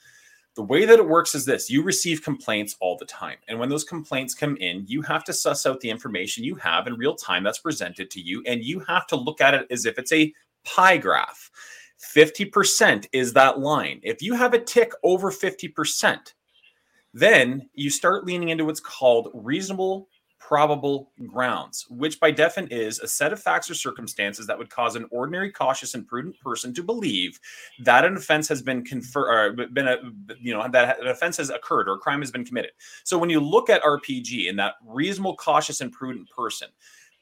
the way that it works is this you receive complaints all the time. And when those complaints come in, you have to suss out the information you have in real time that's presented to you. And you have to look at it as if it's a pie graph. 50% is that line. If you have a tick over 50%, then you start leaning into what's called reasonable probable grounds, which by definition is a set of facts or circumstances that would cause an ordinary, cautious, and prudent person to believe that an offense has been conferred, or been a, you know, that an offense has occurred or a crime has been committed. So when you look at RPG and that reasonable, cautious, and prudent person,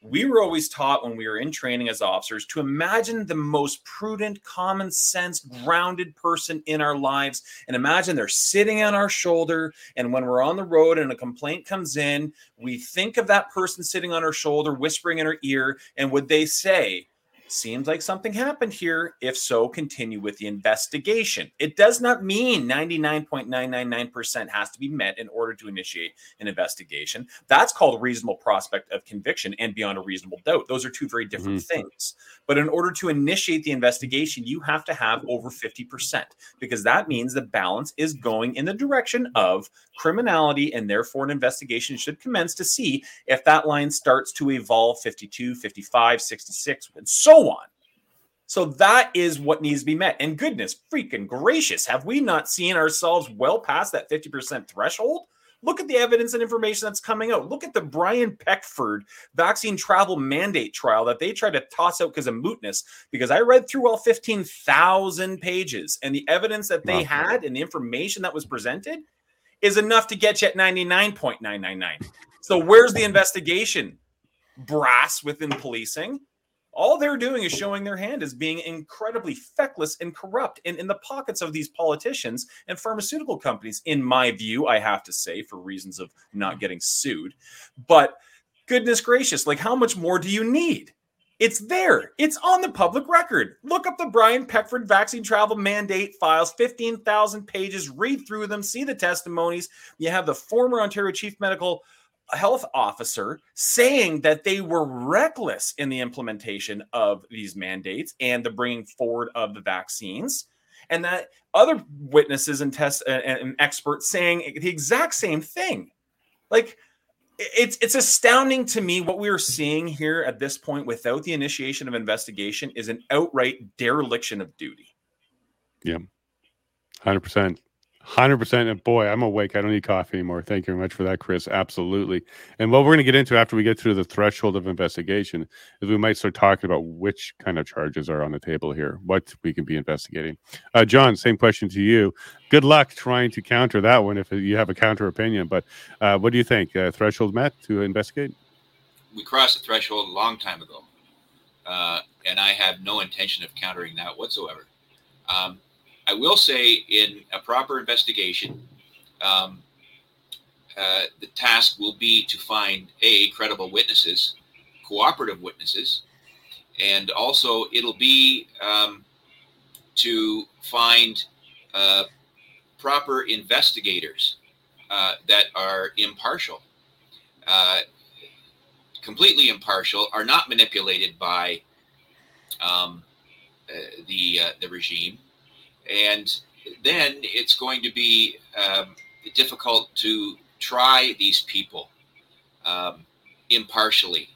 we were always taught when we were in training as officers to imagine the most prudent, common sense, grounded person in our lives and imagine they're sitting on our shoulder. And when we're on the road and a complaint comes in, we think of that person sitting on our shoulder, whispering in our ear. And would they say, Seems like something happened here. If so, continue with the investigation. It does not mean 99.999% has to be met in order to initiate an investigation. That's called reasonable prospect of conviction and beyond a reasonable doubt. Those are two very different mm-hmm. things. But in order to initiate the investigation, you have to have over 50% because that means the balance is going in the direction of criminality and therefore an investigation should commence to see if that line starts to evolve 52, 55, 66, and so on. So that is what needs to be met. And goodness freaking gracious, have we not seen ourselves well past that 50% threshold? Look at the evidence and information that's coming out. Look at the Brian Peckford vaccine travel mandate trial that they tried to toss out because of mootness. Because I read through all 15,000 pages and the evidence that they wow. had and the information that was presented is enough to get you at 99.999. So where's the investigation? brass within policing. All they're doing is showing their hand as being incredibly feckless and corrupt and in the pockets of these politicians and pharmaceutical companies, in my view, I have to say, for reasons of not getting sued. But goodness gracious, like how much more do you need? It's there. It's on the public record. Look up the Brian Peckford vaccine travel mandate files, 15,000 pages. Read through them, see the testimonies. You have the former Ontario Chief Medical Health Officer saying that they were reckless in the implementation of these mandates and the bringing forward of the vaccines. And that other witnesses and test and, and experts saying the exact same thing. Like, it's it's astounding to me what we are seeing here at this point without the initiation of investigation is an outright dereliction of duty. Yeah. 100%. 100% and boy i'm awake. I don't need coffee anymore. Thank you very much for that chris. Absolutely. And what we're going to get into after we get through the threshold of investigation is we might start talking about which kind of charges are on the table here what we can be investigating. Uh, john same question to you. Good luck trying to counter that one if you have a counter opinion but uh, what do you think? Uh, threshold met to investigate? We crossed the threshold a long time ago uh, and i have no intention of countering that whatsoever. Um, I will say, in a proper investigation, um, uh, the task will be to find a credible witnesses, cooperative witnesses, and also it'll be um, to find uh, proper investigators uh, that are impartial, uh, completely impartial, are not manipulated by um, uh, the uh, the regime and then it's going to be um, difficult to try these people um, impartially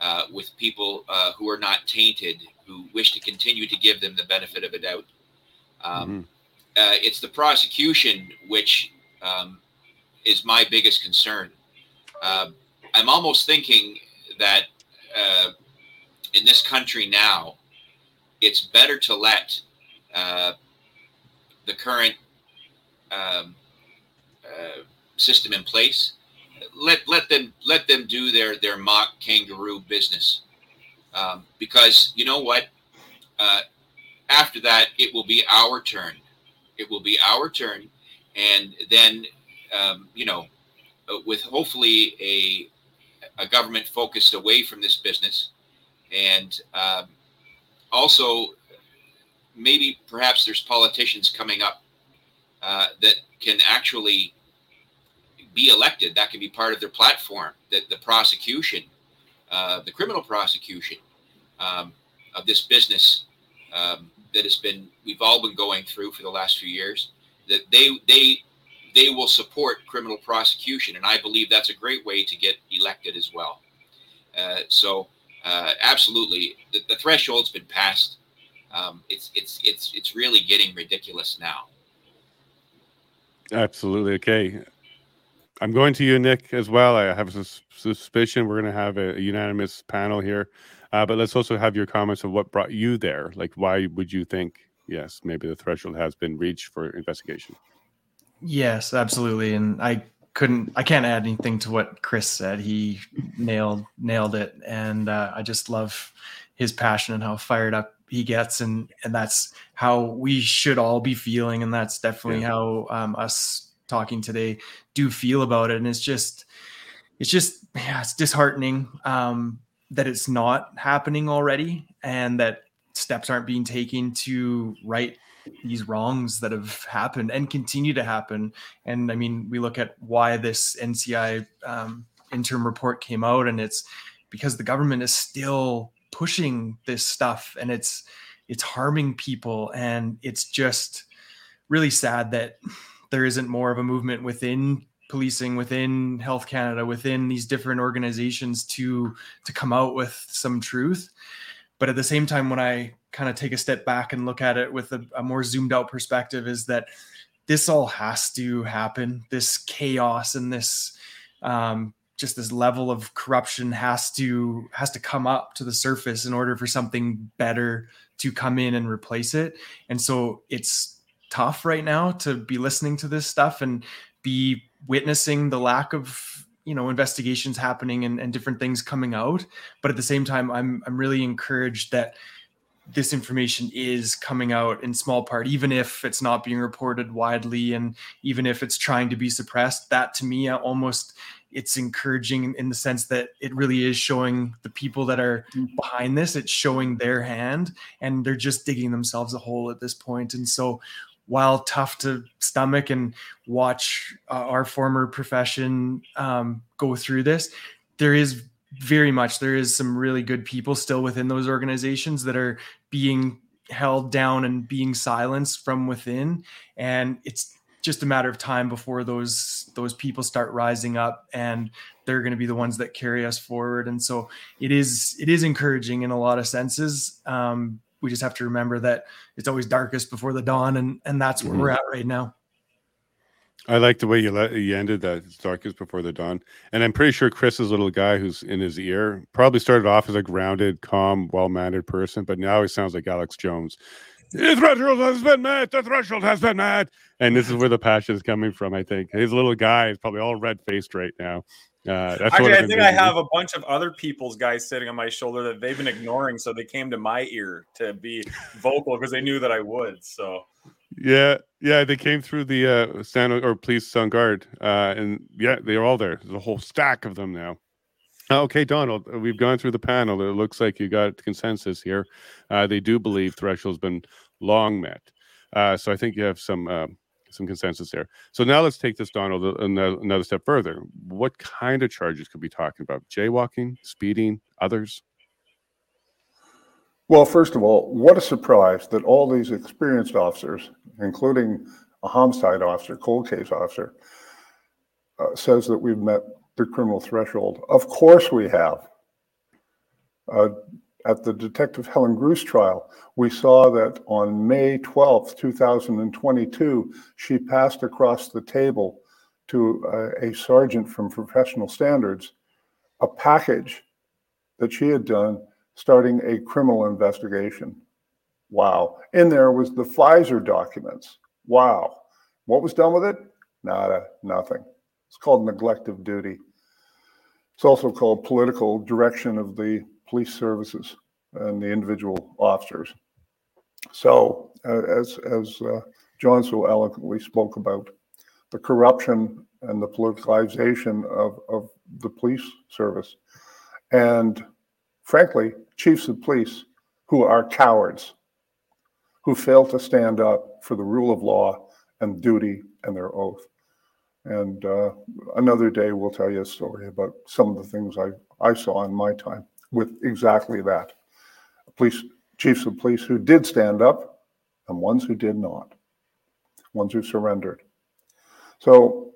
uh, with people uh, who are not tainted, who wish to continue to give them the benefit of a doubt. Um, mm-hmm. uh, it's the prosecution which um, is my biggest concern. Um, I'm almost thinking that uh, in this country now, it's better to let uh, the current um, uh, system in place. Let let them let them do their their mock kangaroo business, um, because you know what? Uh, after that, it will be our turn. It will be our turn, and then um, you know, uh, with hopefully a a government focused away from this business, and um, also maybe perhaps there's politicians coming up uh, that can actually be elected. That can be part of their platform. That the prosecution, uh, the criminal prosecution um, of this business um, that has been we've all been going through for the last few years. That they they they will support criminal prosecution, and I believe that's a great way to get elected as well. Uh, so, uh, absolutely, the, the threshold's been passed um, it's it's it's it's really getting ridiculous now. Absolutely. Okay. I'm going to you, Nick, as well. I have a suspicion we're going to have a, a unanimous panel here. Uh, but let's also have your comments of what brought you there. Like, why would you think, yes, maybe the threshold has been reached for investigation? Yes, absolutely. And I couldn't, I can't add anything to what Chris said. He nailed nailed it, and uh, I just love his passion and how fired up he gets and and that's how we should all be feeling and that's definitely yeah. how um, us talking today do feel about it and it's just it's just yeah it's disheartening um, that it's not happening already and that steps aren't being taken to right these wrongs that have happened and continue to happen and i mean we look at why this nci um, interim report came out and it's because the government is still pushing this stuff and it's it's harming people. And it's just really sad that there isn't more of a movement within policing within health canada within these different organizations to to come out with some truth. But at the same time when i kind of take a step back and look at it with a, a more zoomed out perspective is that this all has to happen. This chaos and this um, just this level of corruption has to has to come up to the surface in order for something better to come in and replace it. And so it's tough right now to be listening to this stuff and be witnessing the lack of you know investigations happening and, and different things coming out. But at the same time i'm i'm really encouraged that this information is coming out in small part even if it's not being reported widely and even if it's trying to be suppressed. That to me almost it's encouraging in the sense that it really is showing the people that are behind this. It's showing their hand and they're just digging themselves a hole at this point. And so while tough to stomach and watch uh, our former profession um, go through this, there is very much there is some really good people still within those organizations that are being held down and being silenced from within, and it's just a matter of time before those those people start rising up and they're going to be the ones that carry us forward and so it is it is encouraging in a lot of senses um, we just have to remember that it's always darkest before the dawn, and and that's where mm-hmm. we're at right now. I like the way you let you ended that. It's darkest before the dawn, and I'm pretty sure Chris's little guy who's in his ear probably started off as a grounded, calm, well-mannered person, but now he sounds like Alex Jones. The threshold has been met. The threshold has been met, and this is where the passion is coming from. I think his little guy is probably all red-faced right now. Uh, Actually, I think I have a bunch of other people's guys sitting on my shoulder that they've been ignoring, so they came to my ear to be vocal because they knew that I would. So, yeah, yeah, they came through the uh, San or police on guard, uh, and yeah, they're all there. There's a whole stack of them now. Okay, Donald, we've gone through the panel. It looks like you got consensus here. Uh, they do believe threshold's been long met. Uh, so I think you have some uh, some consensus there. So now let's take this, Donald, another step further. What kind of charges could we be talking about? Jaywalking, speeding, others? Well, first of all, what a surprise that all these experienced officers, including a homicide officer, cold case officer, uh, says that we've met the criminal threshold. Of course we have. Uh, at the Detective Helen Grus trial, we saw that on May 12th, 2022, she passed across the table to a, a sergeant from Professional Standards a package that she had done starting a criminal investigation. Wow. In there was the Pfizer documents. Wow. What was done with it? Nada, nothing. It's called neglect of duty. It's also called political direction of the police services and the individual officers. So, uh, as as uh, John so eloquently spoke about, the corruption and the politicization of, of the police service, and frankly, chiefs of police who are cowards, who fail to stand up for the rule of law and duty and their oath. And uh, another day, we'll tell you a story about some of the things I, I saw in my time with exactly that. Police chiefs of police who did stand up and ones who did not, ones who surrendered. So,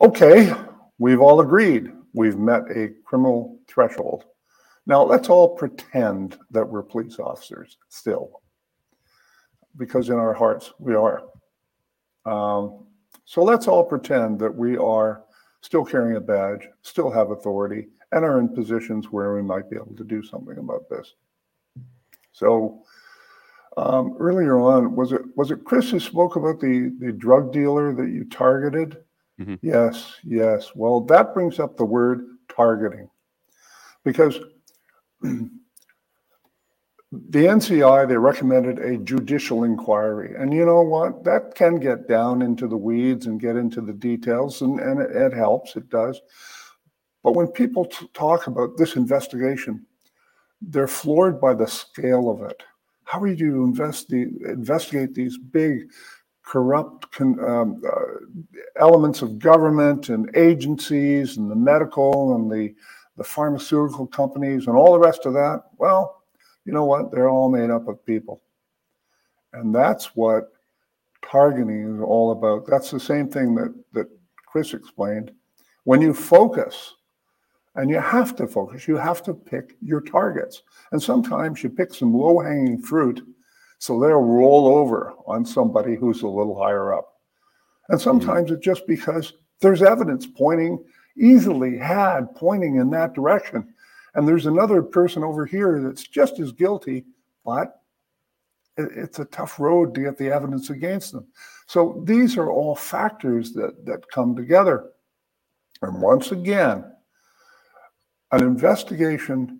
okay, we've all agreed we've met a criminal threshold. Now, let's all pretend that we're police officers still, because in our hearts we are. Um, so let's all pretend that we are still carrying a badge, still have authority, and are in positions where we might be able to do something about this. So um, earlier on, was it was it Chris who spoke about the the drug dealer that you targeted? Mm-hmm. Yes, yes. Well, that brings up the word targeting, because the NCI they recommended a judicial inquiry, and you know what? That can get down into the weeds and get into the details, and and it, it helps. It does. But when people t- talk about this investigation, they're floored by the scale of it. How are you to invest the, investigate these big, corrupt um, uh, elements of government and agencies and the medical and the, the pharmaceutical companies and all the rest of that? Well, you know what? They're all made up of people. And that's what targeting is all about. That's the same thing that, that Chris explained. When you focus and you have to focus, you have to pick your targets. And sometimes you pick some low hanging fruit so they'll roll over on somebody who's a little higher up. And hmm. sometimes mm-hmm. it's just because there's evidence pointing, easily had pointing in that direction. And there's another person over here that's just as guilty, but it's a tough road to get the evidence against them. So these are all factors that, that come together. And once again, an investigation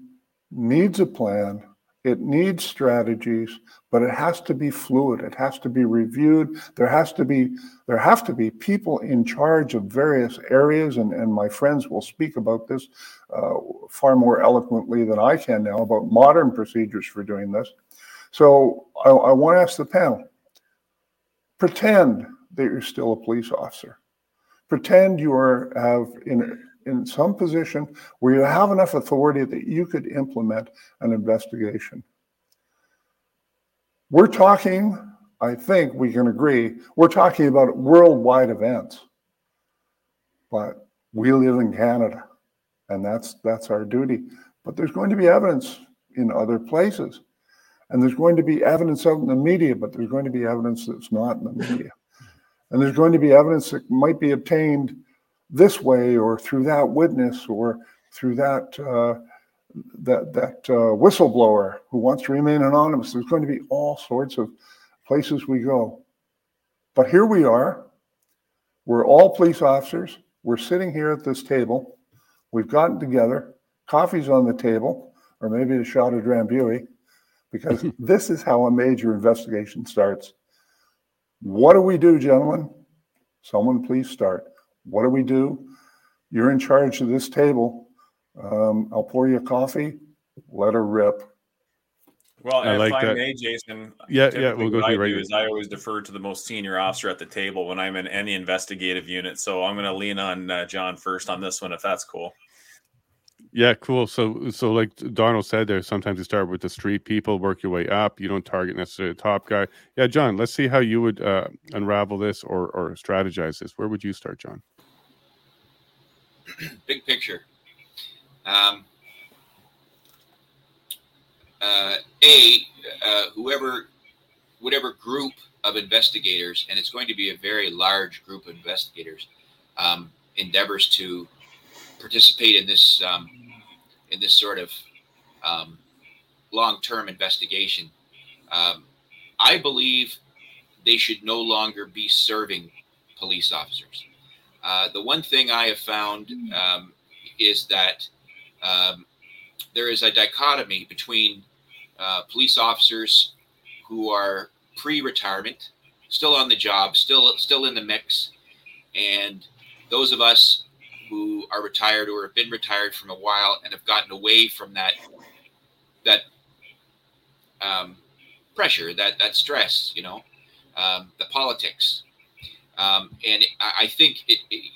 needs a plan, it needs strategies, but it has to be fluid. It has to be reviewed. There has to be there have to be people in charge of various areas, and, and my friends will speak about this uh, far more eloquently than I can now about modern procedures for doing this. So I, I want to ask the panel: pretend that you're still a police officer. Pretend you are have in in some position where you have enough authority that you could implement an investigation. We're talking, I think we can agree, we're talking about worldwide events. But we live in Canada, and that's that's our duty. But there's going to be evidence in other places. And there's going to be evidence out in the media, but there's going to be evidence that's not in the media. And there's going to be evidence that might be obtained this way or through that witness or through that uh, that that uh, whistleblower who wants to remain anonymous. There's going to be all sorts of places we go. But here we are. We're all police officers. We're sitting here at this table. We've gotten together. Coffee's on the table, or maybe a shot of Drambuie, because this is how a major investigation starts. What do we do, gentlemen? Someone please start. What do we do? You're in charge of this table. Um, I'll pour you a coffee. Let her rip. Well, I if like I that. may, Jason. Yeah, yeah, we'll go what I right do here. is I always defer to the most senior officer at the table when I'm in any investigative unit. So I'm going to lean on uh, John first on this one, if that's cool. Yeah, cool. So, so like Donald said, there sometimes you start with the street people, work your way up. You don't target necessarily the top guy. Yeah, John, let's see how you would uh, unravel this or or strategize this. Where would you start, John? big picture. Um, uh, a uh, whoever, whatever group of investigators, and it's going to be a very large group of investigators, um, endeavors to participate in this um, in this sort of um, long-term investigation. Um, I believe they should no longer be serving police officers. Uh, the one thing I have found um, is that um, there is a dichotomy between uh, police officers who are pre-retirement, still on the job, still still in the mix, and those of us who are retired or have been retired from a while and have gotten away from that that um, pressure, that that stress, you know, um, the politics. Um, and I, think it, it,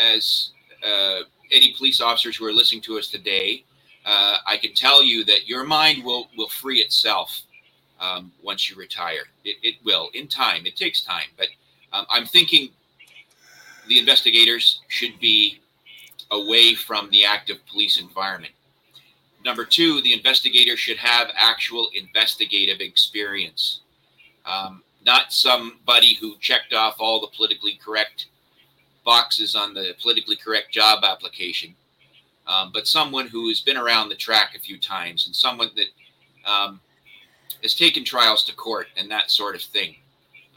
as uh, any police officers who are listening to us today, uh, I can tell you that your mind will will free itself um, once you retire. It, it will in time. It takes time, but um, I'm thinking the investigators should be away from the active police environment. Number two, the investigator should have actual investigative experience. Um, not somebody who checked off all the politically correct boxes on the politically correct job application, um, but someone who has been around the track a few times and someone that um, has taken trials to court and that sort of thing,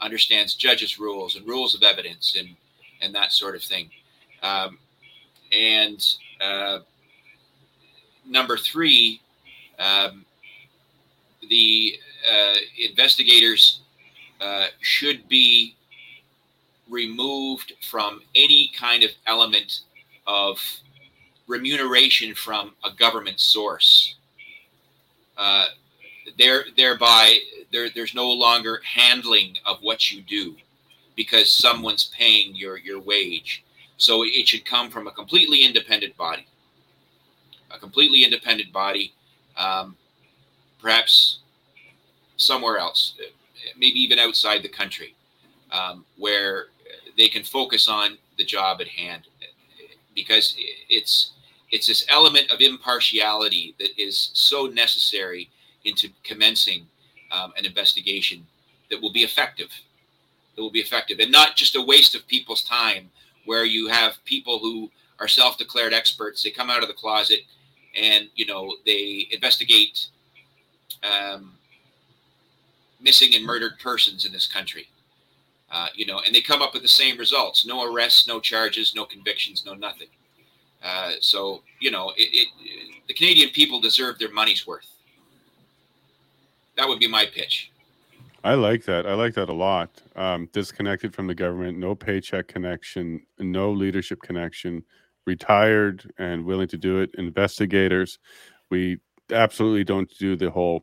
understands judges' rules and rules of evidence and and that sort of thing. Um, and uh, number three, um, the uh, investigators uh, should be removed from any kind of element of remuneration from a government source. Uh, there, thereby, there, there's no longer handling of what you do because someone's paying your, your wage. So it should come from a completely independent body, a completely independent body, um, perhaps somewhere else, maybe even outside the country, um, where they can focus on the job at hand, because it's it's this element of impartiality that is so necessary into commencing um, an investigation that will be effective that will be effective and not just a waste of people's time where you have people who are self-declared experts they come out of the closet and you know they investigate um, missing and murdered persons in this country Uh, you know, and they come up with the same results: no arrests, no charges, no convictions, no nothing. Uh, so you know, it, it, the Canadian people deserve their money's worth. That would be my pitch. I like that. I like that a lot. Um, disconnected from the government, no paycheck connection, no leadership connection, retired and willing to do it. Investigators, we absolutely don't do the whole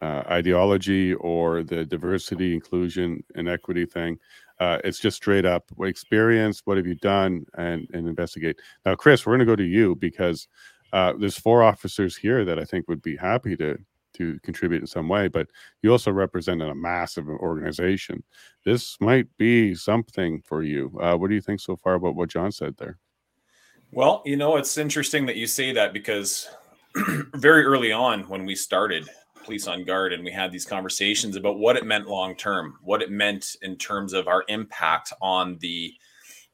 uh, ideology or the diversity, inclusion, and equity thing. Uh, it's just straight up experience. What have you done? And and investigate. Now, Chris, we're going to go to you because uh, there's four officers here that I think would be happy to to contribute in some way. But you also represent a massive organization. This might be something for you. Uh, what do you think so far about what John said there? Well, you know, it's interesting that you say that because very early on when we started police on guard and we had these conversations about what it meant long term what it meant in terms of our impact on the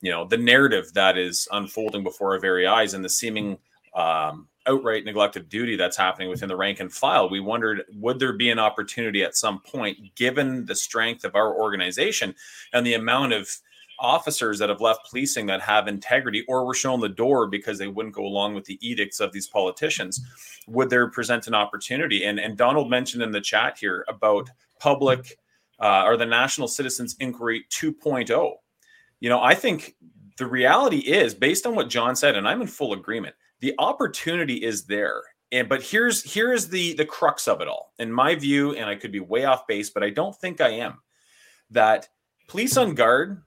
you know the narrative that is unfolding before our very eyes and the seeming um, outright neglect of duty that's happening within the rank and file. We wondered would there be an opportunity at some point given the strength of our organization and the amount of officers that have left policing that have integrity or were shown the door because they wouldn't go along with the edicts of these politicians would there present an opportunity? And and donald mentioned in the chat here about public uh, or the national citizens inquiry 2.0 you know i think the reality is based on what john said and i'm in full agreement the opportunity is there and but here's here's the the crux of it all in my view and i could be way off base but i don't think i am that police on guard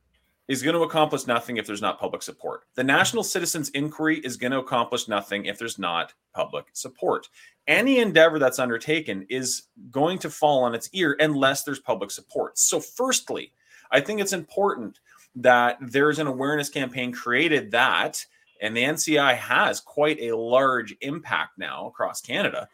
is going to accomplish nothing if there's not public support. The National Citizens Inquiry is going to accomplish nothing if there's not public support. Any endeavor that's undertaken is going to fall on its ear unless there's public support. So, firstly, I think it's important that there's an awareness campaign created that, and the NCI has quite a large impact now across Canada.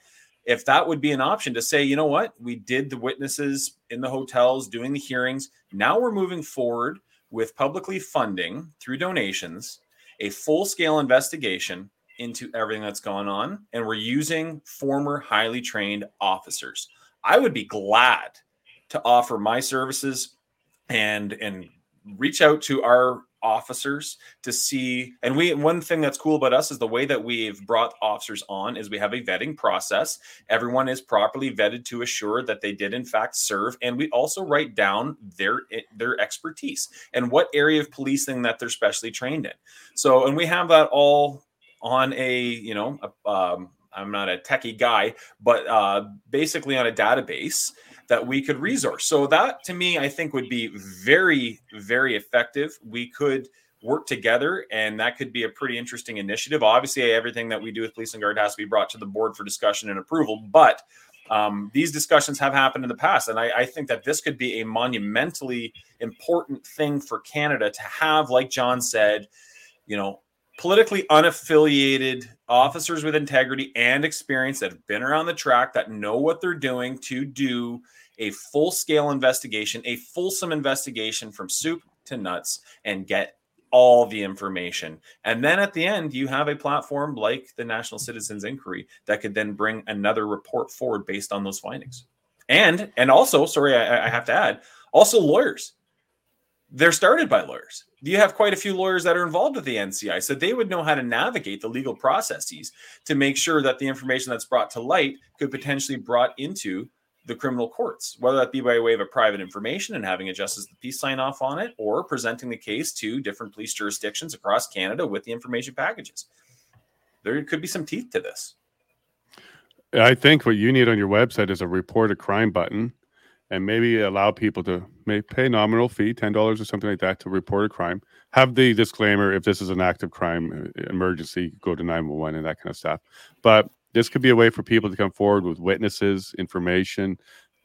If that would be an option to say, you know what, we did the witnesses in the hotels doing the hearings. Now we're moving forward with publicly funding through donations a full scale investigation into everything that's gone on. And we're using former highly trained officers. I would be glad to offer my services and and reach out to our officers to see and we one thing that's cool about us is the way that we've brought officers on is we have a vetting process. Everyone is properly vetted to assure that they did in fact serve and we also write down their their expertise and what area of policing that they're specially trained in. So and we have that all on a you know a, um, i'm not a techie guy but uh, basically on a database that we could resource. So that to me, I think would be very, very effective. We could work together and that could be a pretty interesting initiative. Obviously, everything that we do with Police On Guard has to be brought to the board for discussion and approval, but um, these discussions have happened in the past. And I, I think that this could be a monumentally important thing for Canada to have, like John said, you know, politically unaffiliated officers with integrity and experience that have been around the track that know what they're doing to do a full scale investigation, a fulsome investigation from soup to nuts, and get all the information. And then at the end, you have a platform like the National Citizens Inquiry that could then bring another report forward based on those findings. And and also, sorry, I, I have to add, also lawyers. They're started by lawyers. You have quite a few lawyers that are involved with the NCI, so they would know how to navigate the legal processes to make sure that the information that's brought to light could potentially brought into the criminal courts, whether that be by way of a private information and having a justice of the peace sign off on it, or presenting the case to different police jurisdictions across Canada with the information packages. There could be some teeth to this. I think what you need on your website is a report a crime button and maybe allow people to may pay nominal fee, $10 or something like that to report a crime. Have the disclaimer if this is an active crime uh, emergency, go to 911 and that kind of stuff. But this could be a way for people to come forward with witnesses, information,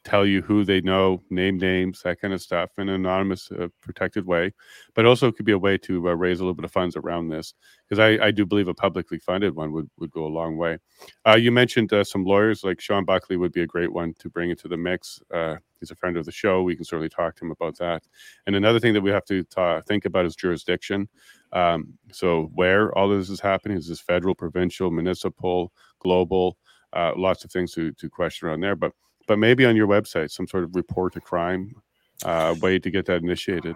tell you who they know, name names, that kind of stuff, in an anonymous, uh, protected way. But also, it could be a way to uh, raise a little bit of funds around this, because I, I, do believe a publicly funded one would, would go a long way. Uh, you mentioned uh, some lawyers, like Shawn Buckley would be a great one to bring into the mix. Uh, he's a friend of the show. We can certainly talk to him about that. And another thing that we have to ta- think about is jurisdiction. Um, so, where all this is happening is this federal, provincial, municipal, global, uh, lots of things to, to question around there. But but maybe on your website, some sort of report to crime uh, way to get that initiated.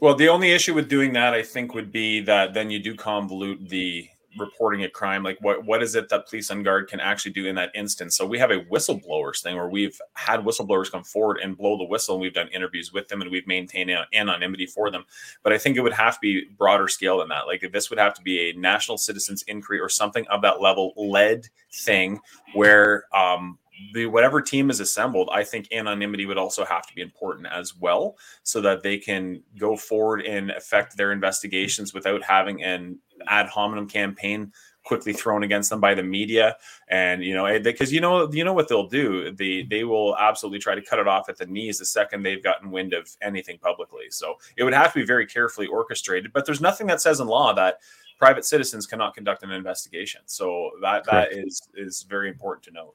Well, the only issue with doing that, I think, would be that then you do convolute the reporting a crime like what what is it that police on guard can actually do in that instance? So we have a whistleblowers thing where we've had whistleblowers come forward and blow the whistle and we've done interviews with them and we've maintained anonymity for them. But i think it would have to be broader scale than that. Like this would have to be a national citizens inquiry or something of that level led thing where um the whatever team is assembled, I think anonymity would also have to be important as well, so that they can go forward and affect their investigations without having an ad hominem campaign quickly thrown against them by the media. And you know eh, because you know you know what they'll do? They they will absolutely try to cut it off at the knees the second they've gotten wind of anything publicly. So it would have to be very carefully orchestrated but there's nothing that says in law that private citizens cannot conduct an investigation. So that Correct. that is is very important to note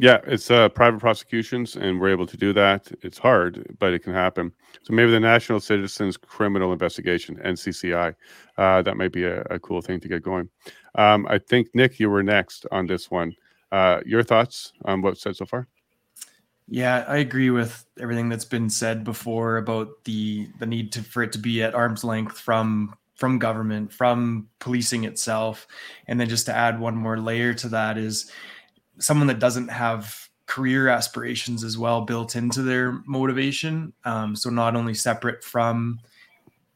yeah, it's uh, private prosecutions, and we're able to do that. It's hard, but it can happen. So maybe the National Citizens Criminal Investigation (NCCI) uh, that might be a, a, cool thing to get going. Um, I think Nick, you were next on this one. Uh, your thoughts on what's said so far? Yeah, I agree with everything that's been said before about the the need to for it to be at arm's length from from government, from policing itself, and then just to add one more layer to that is someone that doesn't have career aspirations as well built into their motivation. Um, so not only separate from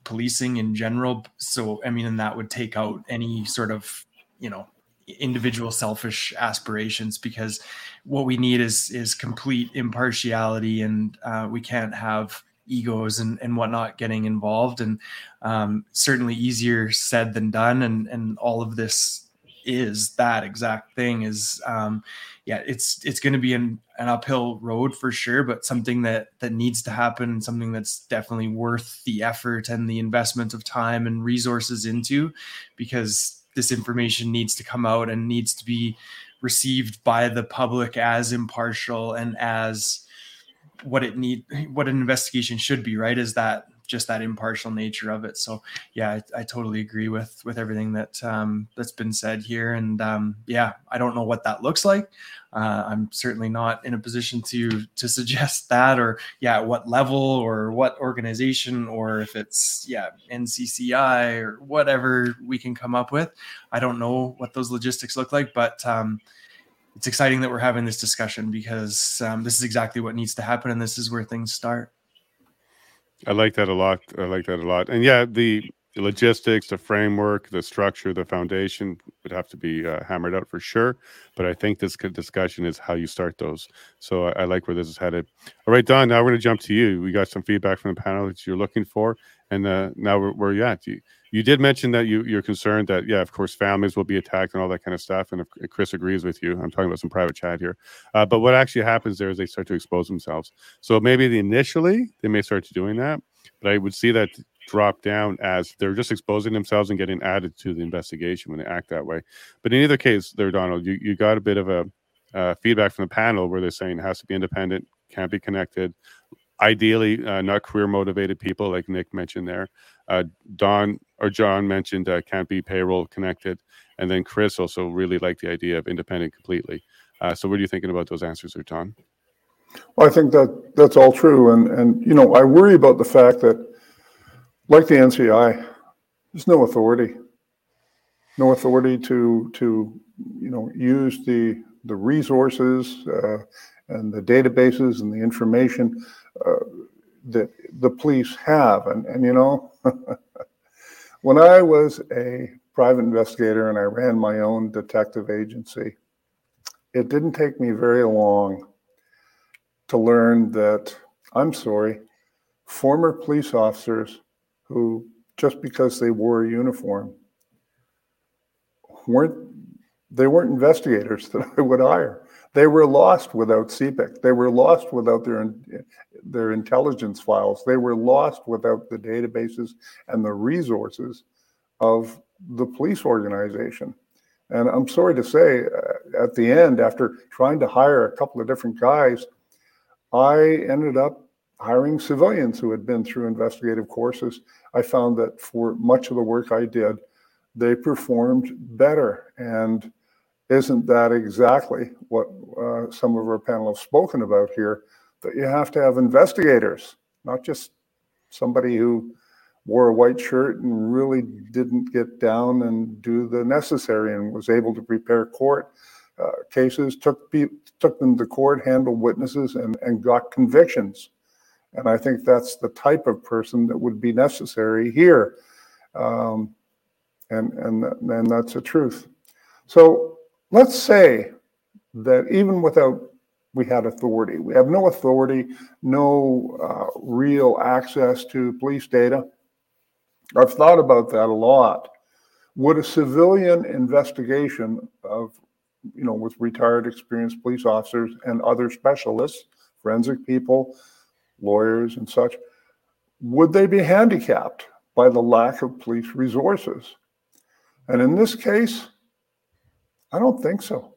policing in general. So I mean, and that would take out any sort of you know individual selfish aspirations because what we need is is complete impartiality and uh, we can't have egos and, and whatnot getting involved and um, certainly easier said than done and and all of this is that exact thing is um yeah it's it's going to be an, an uphill road for sure but something that that needs to happen something that's definitely worth the effort and the investment of time and resources into because this information needs to come out and needs to be received by the public as impartial and as what it need what an investigation should be right? Is that just that impartial nature of it. So yeah, I, I totally agree with with everything that um, that's been said here. And um, yeah, I don't know what that looks like. Uh, I'm certainly not in a position to to suggest that, or yeah, what level or what organization, or if it's yeah NCCI or whatever we can come up with. I don't know what those logistics look like, but um, it's exciting that we're having this discussion because um, this is exactly what needs to happen, and this is where things start. I like that a lot. I like that a lot. And yeah, the logistics, the framework, the structure, the foundation would have to be uh, hammered out for sure. But I think this discussion is how you start those. So I, I like where this is headed. All right, Don. Now we're going to jump to you. We got some feedback from the panel that you're looking for, and uh, now where, are you at? You, you did mention that you you're concerned that yeah, of course, families will be attacked and all that kind of stuff. And if Chris agrees with you, I'm talking about some private chat here. Uh, but what actually happens there is they start to expose themselves. So maybe the initially they may start to doing that, but I would see that drop down as they're just exposing themselves and getting added to the investigation when they act that way. But in either case, there, Donald, you, you got a bit of a uh, feedback from the panel where they're saying it has to be independent, can't be connected, ideally uh, not career motivated people like Nick mentioned there. Uh, Don or John mentioned uh, can't be payroll connected, and then Chris also really liked the idea of independent completely. Uh, so, what are you thinking about those answers, there, John? Well, I think that that's all true, and and you know I worry about the fact that, like the NCI, there's no authority, no authority to to you know use the the resources uh, and the databases and the information uh, that the police have. And, and you know, when I was a private investigator and I ran my own detective agency, it didn't take me very long to learn that, I'm sorry, former police officers who, just because they wore a uniform, weren't they weren't investigators that I would hire. They were lost without CPIC. They were lost without their their intelligence files. They were lost without the databases and the resources of the police organization. And I'm sorry to say, uh, at the end, after trying to hire a couple of different guys, I ended up hiring civilians who had been through investigative courses. I found that for much of the work I did, they performed better. And isn't that exactly what uh, some of our panel have spoken about here? that you have to have investigators, not just somebody who wore a white shirt and really didn't get down and do the necessary and was able to prepare court uh, cases, took took them to court, handled witnesses, and, and got convictions. And I think that's the type of person that would be necessary here. Um, and, and, and that's the truth. So let's say that even without we had authority, we have no authority, no uh, real access to police data. I've thought about that a lot. Would a civilian investigation of, you know, with retired experienced police officers and other specialists, forensic people, lawyers and such, would they be handicapped by the lack of police resources? And in this case, I don't think so.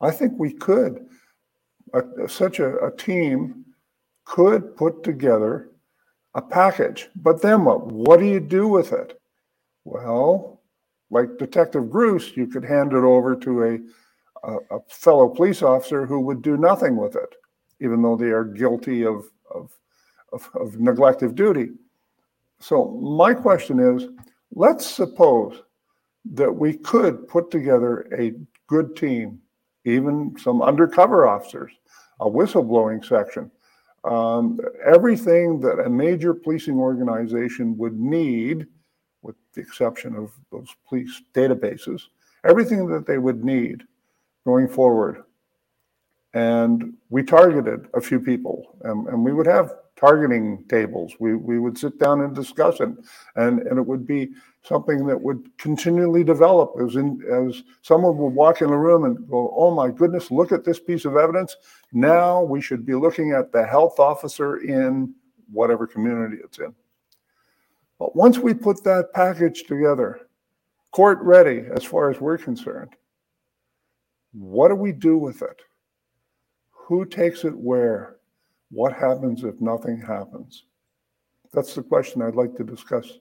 I think we could. A, such a, a team could put together a package. But then what? What do you do with it? Well, like Detective Grus, you could hand it over to a, a, a, fellow police officer who would do nothing with it, even though they are guilty of, of, of, of neglect of duty. So, my question is let's suppose that we could put together a good team, even some undercover officers, a whistleblowing section, um, everything that a major policing organization would need, with the exception of those police databases, everything that they would need going forward. And we targeted a few people, and, and we would have targeting tables. We, we would sit down and discuss it, and, and it would be something that would continually develop as in as someone would walk in the room and go, "Oh my goodness, look at this piece of evidence." Now we should be looking at the health officer in whatever community it's in. But once we put that package together, court ready as far as we're concerned, what do we do with it? Who takes it where? What happens if nothing happens? That's the question I'd like to discuss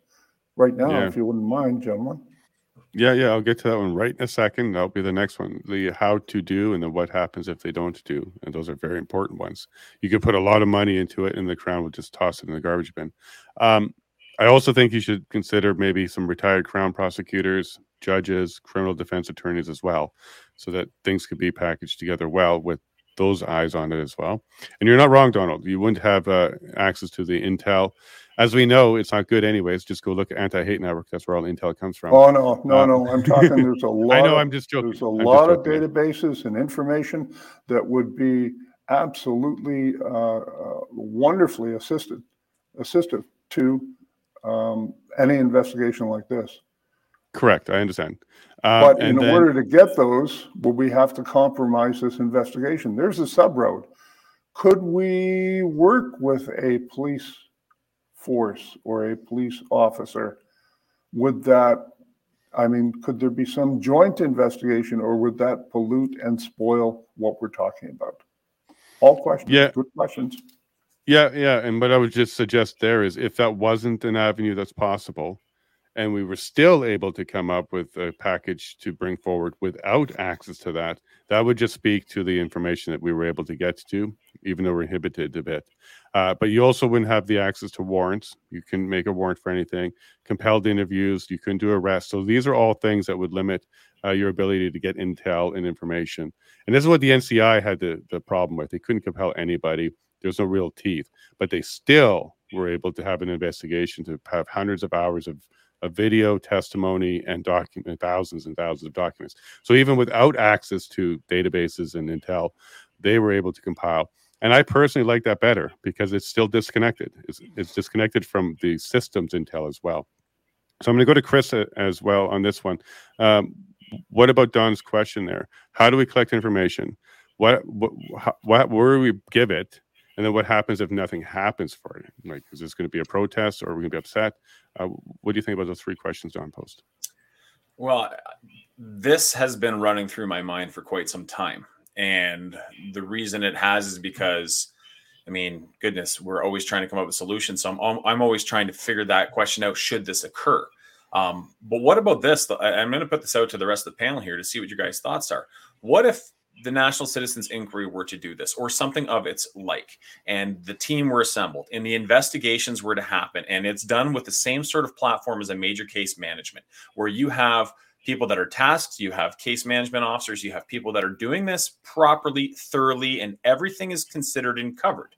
right now, yeah. if you wouldn't mind, gentlemen. Yeah, yeah, I'll get to that one right in a second. That'll be the next one. The how to do and then what happens if they don't do. And those are very important ones. You could put a lot of money into it and the crown would just toss it in the garbage bin. Um, I also think you should consider maybe some retired crown prosecutors, judges, criminal defense attorneys as well, so that things could be packaged together well with those eyes on it as well. And you're not wrong, Donald. You wouldn't have uh, access to the intel. As we know, it's not good anyways. Just go look at Anti Hate Network. That's where all intel comes from. Oh no, no, uh, no! I'm talking. There's a lot. I know. Of, I'm just joking. There's a I'm lot of databases and information that would be absolutely uh, uh, wonderfully assisted, assistive to um, any investigation like this. Correct. I understand. Uh, but in then, order to get those, will we have to compromise this investigation? There's a sub road. Could we work with a police force or a police officer? Would that, I mean, could there be some joint investigation or would that pollute and spoil what we're talking about? All questions. Yeah. Good questions. Yeah, yeah. And what I would just suggest there is if that wasn't an avenue that's possible, and we were still able to come up with a package to bring forward without access to that, that would just speak to the information that we were able to get to, even though we're inhibited a bit. Uh, but you also wouldn't have the access to warrants. You can make a warrant for anything, compelled interviews, you couldn't do arrests. So these are all things that would limit uh, your ability to get intel and information. And this is what the NCI had the, the problem with. They couldn't compel anybody. There's no real teeth, but they still were able to have an investigation to have hundreds of hours of a video testimony and document thousands and thousands of documents. So even without access to databases and intel, they were able to compile. And I personally like that better because it's still disconnected. It's, it's disconnected from the systems intel as well. So I'm going to go to Chris as well on this one. Um, what about Don's question there? How do we collect information? What what what where do we give it? And then what happens if nothing happens for it? Like, is this going to be a protest or are we going to be upset? Uh, what do you think about those three questions, Don Post? Well, this has been running through my mind for quite some time. And the reason it has is because, I mean, goodness, we're always trying to come up with solutions. So I'm, I'm always trying to figure that question out should this occur. Um, but what about this? I'm going to put this out to the rest of the panel here to see what your guys' thoughts are. What if the National Citizens Inquiry were to do this, or something of its like, and the team were assembled, and the investigations were to happen, and it's done with the same sort of platform as a major case management, where you have people that are tasked, you have case management officers, you have people that are doing this properly, thoroughly, and everything is considered and covered.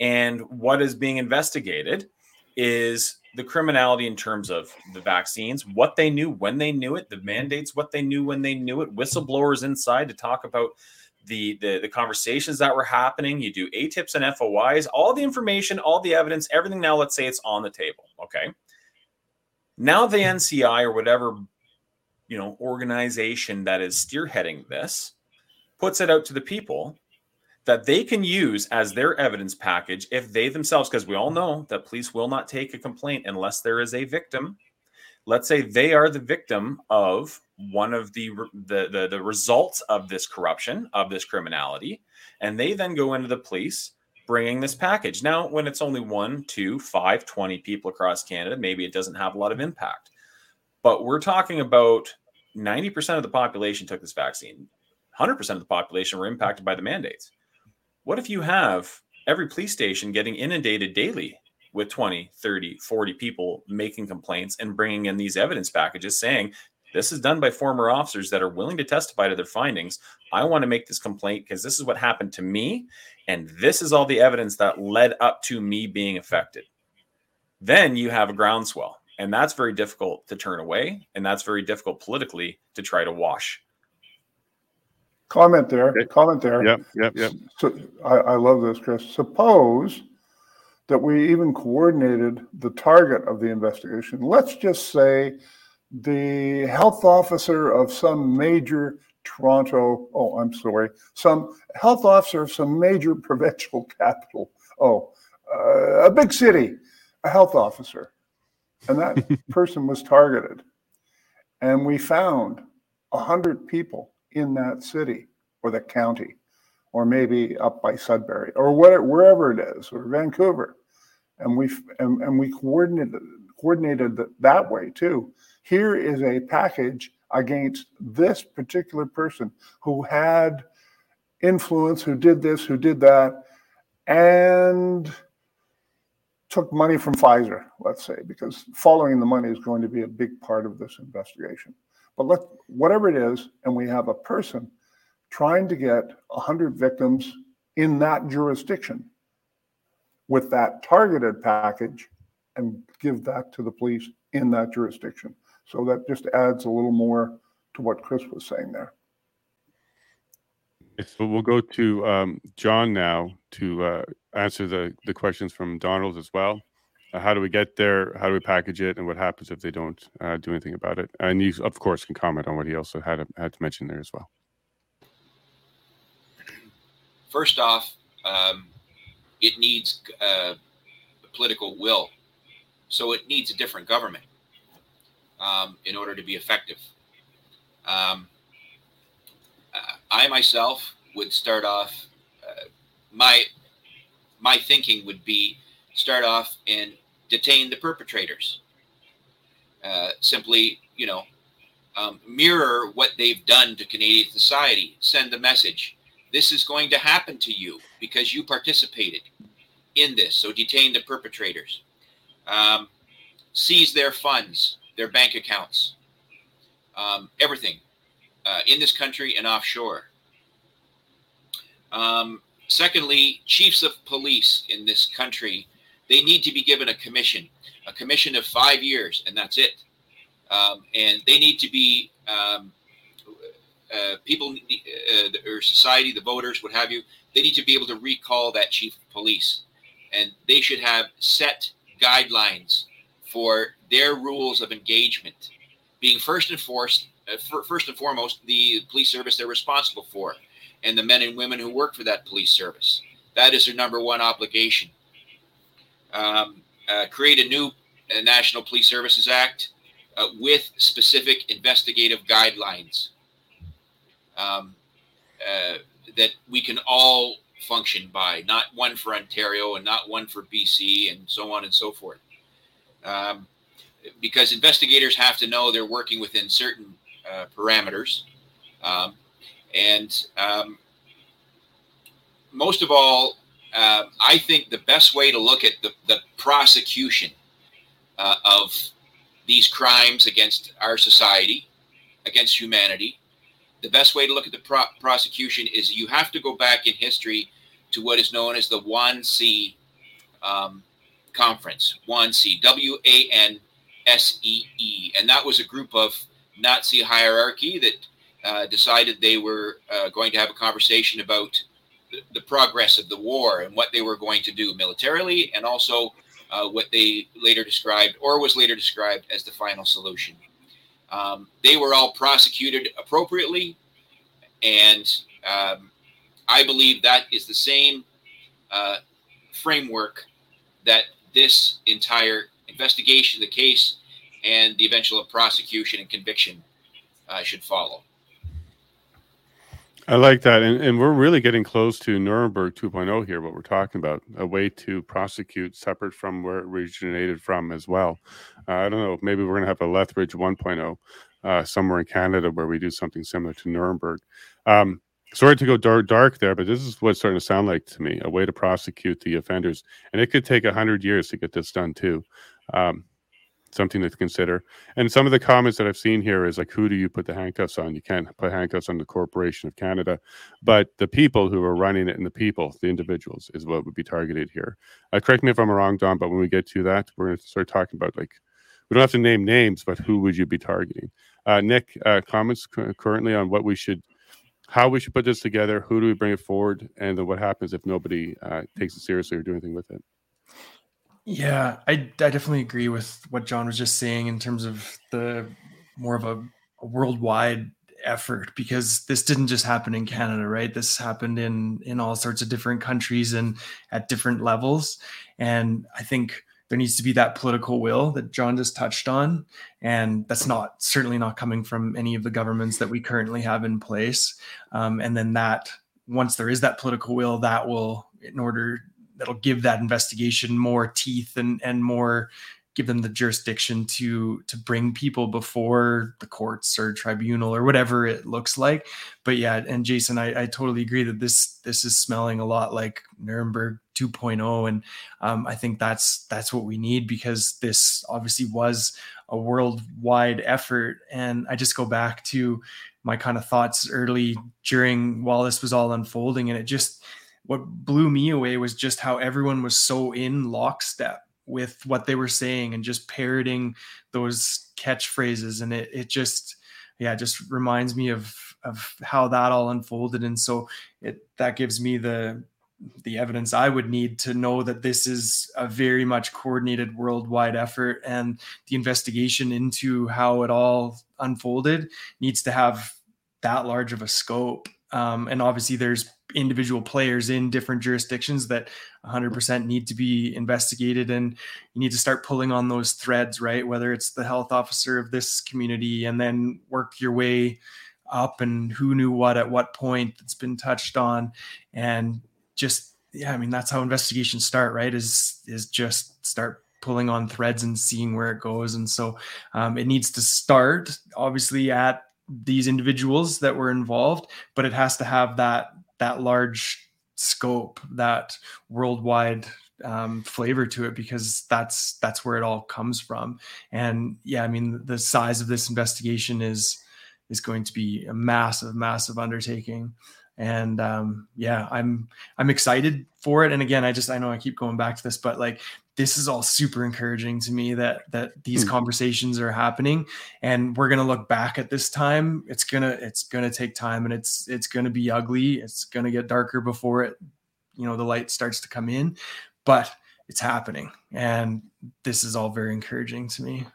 And what is being investigated is the criminality in terms of the vaccines, what they knew when they knew it, the mandates, what they knew when they knew it, whistleblowers inside to talk about the, the the conversations that were happening. You do ATIPs and FOIs, all the information, all the evidence, everything. Now let's say it's on the table. Okay. Now the NCI or whatever you know organization that is spearheading this puts it out to the people that they can use as their evidence package if they themselves, because we all know that police will not take a complaint unless there is a victim. Let's say they are the victim of one of the, the the, the results of this corruption, of this criminality, and they then go into the police bringing this package. Now, when it's only one, two, five, 20 people across Canada, maybe it doesn't have a lot of impact. But we're talking about 90% of the population took this vaccine. 100% of the population were impacted by the mandates. What if you have every police station getting inundated daily with 20, 30, 40 people making complaints and bringing in these evidence packages saying, this is done by former officers that are willing to testify to their findings. I want to make this complaint because this is what happened to me. And this is all the evidence that led up to me being affected. Then you have a groundswell. And that's very difficult to turn away. And that's very difficult politically to try to wash. Comment there. Okay. Comment there. Yep. Yep. Yep. So I, I love this, Chris. Suppose that we even coordinated the target of the investigation. Let's just say the health officer of some major Toronto, oh, I'm sorry, some health officer of some major provincial capital. Oh, uh, a big city, a health officer. And that person was targeted. And we found 100 people in that city or the county, or maybe up by Sudbury or whatever, wherever it is, or Vancouver. And we and, and we coordinated coordinated that way too. Here is a package against this particular person who had influence, who did this, who did that, and took money from Pfizer, let's say, because following the money is going to be a big part of this investigation. But let whatever it is, and we have a person trying to get 100 victims in that jurisdiction with that targeted package and give that to the police in that jurisdiction. So that just adds a little more to what Chris was saying there. So we'll go to um, John now to uh, answer the, the questions from Donald as well. Uh, how do we get there? How do we package it? And what happens if they don't uh, do anything about it? And you, of course, can comment on what he also had, had to mention there as well. First off, um, it needs uh, political will. So it needs a different government um, in order to be effective. Um, I myself would start off. Uh, my my thinking would be start off and detain the perpetrators. Uh, simply, you know, um, mirror what they've done to Canadian society. Send the message: this is going to happen to you because you participated in this. So detain the perpetrators. Um, seize their funds, their bank accounts, um, everything uh, in this country and offshore. Um, secondly, chiefs of police in this country they need to be given a commission, a commission of five years, and that's it. Um, and they need to be um, uh, people uh, or society, the voters, what have you. They need to be able to recall that chief of police, and they should have set guidelines for their rules of engagement, being first and uh, first and foremost, the police service they're responsible for, and the men and women who work for that police service. That is their number one obligation um, uh, create a new uh, National Police Services Act uh, with specific investigative guidelines um, uh, that we can all function by, not one for Ontario and not one for BC and so on and so forth. Um, because investigators have to know they're working within certain uh, parameters. Um, And um, most of all, uh, I think the best way to look at the, the prosecution uh, of these crimes against our society, against humanity, the best way to look at the pro- prosecution is you have to go back in history to what is known as the Wannsee um, Conference, Wannsee, W A N S E E. And that was a group of Nazi hierarchy that uh, decided they were uh, going to have a conversation about the, progress of the war and what they were going to do militarily and also uh, what they later described or was later described as the final solution. Um, they were all prosecuted appropriately, and um, I believe that is the same uh, framework that this entire investigation, the case, and the eventual prosecution and conviction uh, should follow. I like that. And, and we're really getting close to Nuremberg 2.0 here, what we're talking about a way to prosecute separate from where it originated from as well. Uh, I don't know. Maybe we're going to have a Lethbridge 1.0 uh, somewhere in Canada where we do something similar to Nuremberg. Um, sorry to go dark, dark there, but this is what's starting to sound like to me a way to prosecute the offenders. And it could take 100 years to get this done too. Um, something to consider. And some of the comments that I've seen here is like, who do you put the handcuffs on? You can't put handcuffs on the Corporation of Canada, but the people who are running it and the people, the individuals, is what would be targeted here. Uh, correct me if I'm wrong, Don, but when we get to that, we're going to start talking about like, we don't have to name names, but who would you be targeting? Uh, Nick, uh, comments currently on what we should, how we should put this together, who do we bring it forward, and then what happens if nobody uh, takes it seriously or do anything with it? Yeah, I, I definitely agree with what John was just saying in terms of the more of a, a, worldwide effort because this didn't just happen in Canada, right? This happened in in all sorts of different countries and at different levels. And I think there needs to be that political will that John just touched on, and that's not certainly not coming from any of the governments that we currently have in place. Um, and then that once there is that political will, that will in order that'll give that investigation more teeth and and more give them the jurisdiction to to bring people before the courts or tribunal or whatever it looks like. But yeah and jason i, I totally agree that this this is smelling a lot like nuremberg 2.0 and um, i think that's that's what we need because this obviously was a worldwide effort. And i just go back to my kind of thoughts early during while this was all unfolding and it just what blew me away was just how everyone was so in lockstep with what they were saying and just parroting those catchphrases. And it it just yeah just reminds me of of how that all unfolded. And so it that gives me the the evidence I would need to know that this is a very much coordinated worldwide effort and the investigation into how it all unfolded needs to have that large of a scope. Um, and obviously there's individual players in different jurisdictions that 100% need to be investigated and you need to start pulling on those threads right? Whether it's the health officer of this community and then work your way up and who knew what at what point that's been touched on. And just yeah i mean that's how investigations start right is is just start pulling on threads and seeing where it goes. And so um, it needs to start obviously at these individuals that were involved but it has to have that that large scope, that worldwide um, flavor to it because that's that's where it all comes from. And yeah, I mean the size of this investigation is is going to be a massive, massive undertaking. And um, yeah, I'm I'm excited for it. And again, I just I know I keep going back to this, but like this is all super encouraging to me that that these mm. conversations are happening and we're going to look back at this time it's going to it's going to take time and it's it's going to be ugly it's going to get darker before it you know the light starts to come in but it's happening and this is all very encouraging to me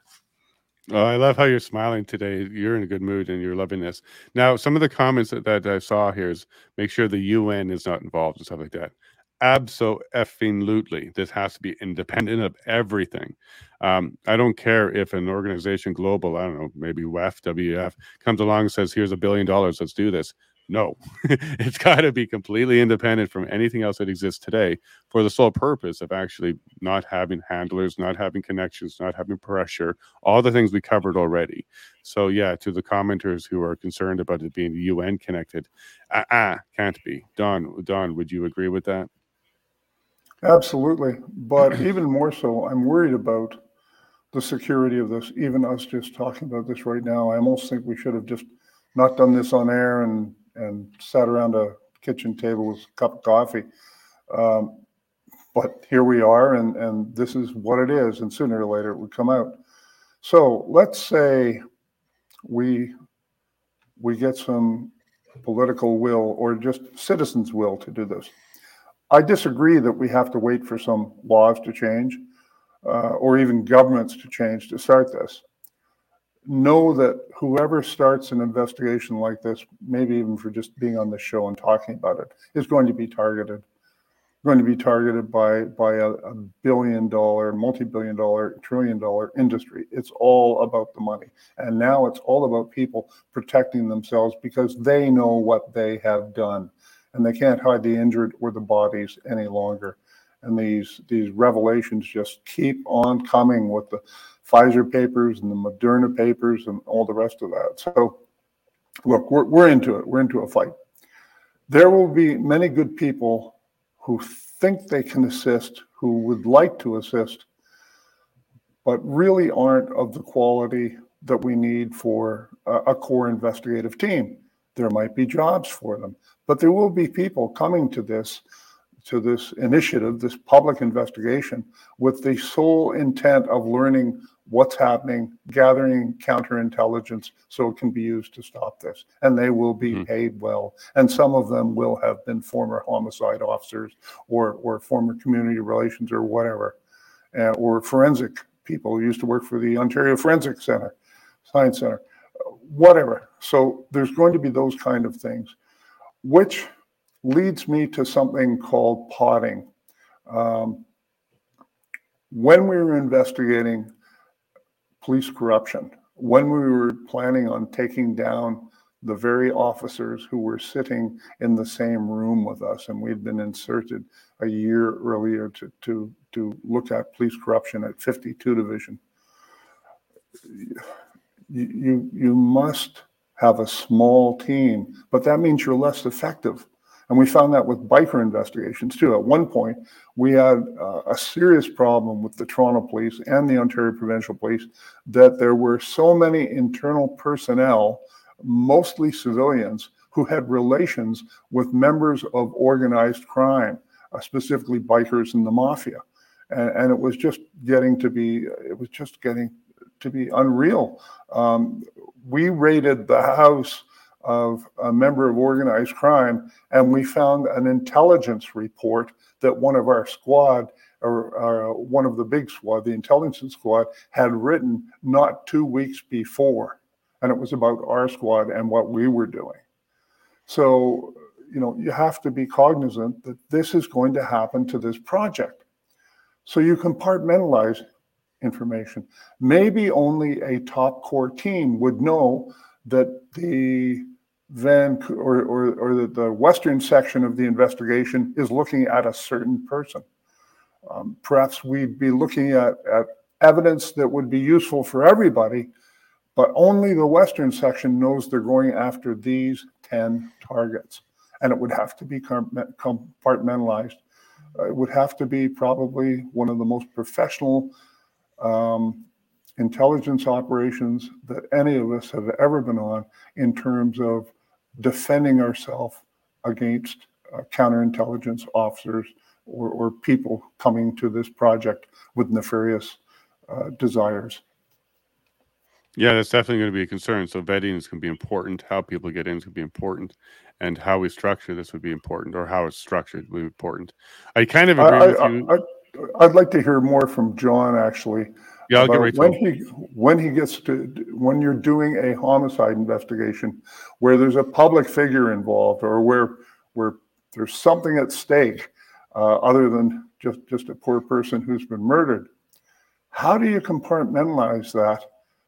Oh, I love how you're smiling today. You're in a good mood and you're loving this. Now, some of the comments that, that I saw here is make sure the UN is not involved and stuff like that absolutely this has to be independent of everything um, i don't care if an organization global i don't know maybe wef comes along and says here's a billion dollars let's do this No, it's got to be completely independent from anything else that exists today for the sole purpose of actually not having handlers, not having connections, not having pressure, all the things we covered already. So, yeah, to the commenters who are concerned about it being UN connected, ah, uh, uh, can't be. Don, Don, would you agree with that? Absolutely. But even more so, I'm worried about the security of this, even us just talking about this right now. I almost think we should have just not done this on air and and sat around a kitchen table with a cup of coffee. Um, but here we are, and, and this is what it is, and sooner or later it would come out. So let's say we we get some political will or just citizens' will to do this. I disagree that we have to wait for some laws to change uh, or even governments to change to start this know that whoever starts an investigation like this, maybe even for just being on the show and talking about it, is going to be targeted. Going to be targeted by by a, a billion dollar, multi billion dollar, trillion dollar industry. It's all about the money, and now it's all about people protecting themselves because they know what they have done, and they can't hide the injured or the bodies any longer. And these these revelations just keep on coming with the Pfizer papers and the Moderna papers and all the rest of that. So, look, we're, we're into it. We're into a fight. There will be many good people who think they can assist, who would like to assist, but really aren't of the quality that we need for a, a core investigative team. There might be jobs for them, but there will be people coming to this to this initiative, this public investigation, with the sole intent of learning what's happening, gathering counterintelligence so it can be used to stop this. And they will be mm. paid well. And some of them will have been former homicide officers or, or former community relations or whatever, uh, or forensic people who used to work for the Ontario Forensic Center, Science Center, whatever. So there's going to be those kind of things, which leads me to something called potting. Um, when we were investigating police corruption, when we were planning on taking down the very officers who were sitting in the same room with us, and we'd been inserted a year earlier to, to, to look at police corruption at 52 Division. You, you, must have a small team, but that means you're less effective. And we found that with biker investigations too. At one point, we had uh, a serious problem with the Toronto Police and the Ontario Provincial Police that there were so many internal personnel, mostly civilians, who had relations with members of organized crime, uh, specifically bikers and the mafia. And, and, it was just getting to be, it was just getting to be unreal. Um, we raided the house of a member of organized crime, and we found an intelligence report that one of our squad, or, or one of the big squad, the intelligence squad, had written not two weeks before, and it was about our squad and what we were doing. So, you know, you have to be cognizant that this is going to happen to this project. So you compartmentalize information. Maybe only a top core team would know that the then or, or, or the, the western section of the investigation is looking at a certain person. Um, perhaps we'd be looking at, at evidence that would be useful for everybody, but only the western section knows they're going after these 10 targets. And it would have to be compartmentalized. Uh, it would have to be probably one of the most professional um, intelligence operations that any of us have ever been on in terms of defending ourselves against uh, counterintelligence officers or, or, people coming to this project with nefarious uh, desires. Yeah, that's definitely going to be a concern. So vetting is going to be important. How people get in is going to be important, and how we structure this would be important, or how it's structured would be important. I kind of agree I, with I, you. I, would like to hear more from John actually yeah, I'll get right when he when he gets to when you're doing a homicide investigation where there's a public figure involved or where where there's something at stake uh, other than just just a poor person who's been murdered. How do you compartmentalize that,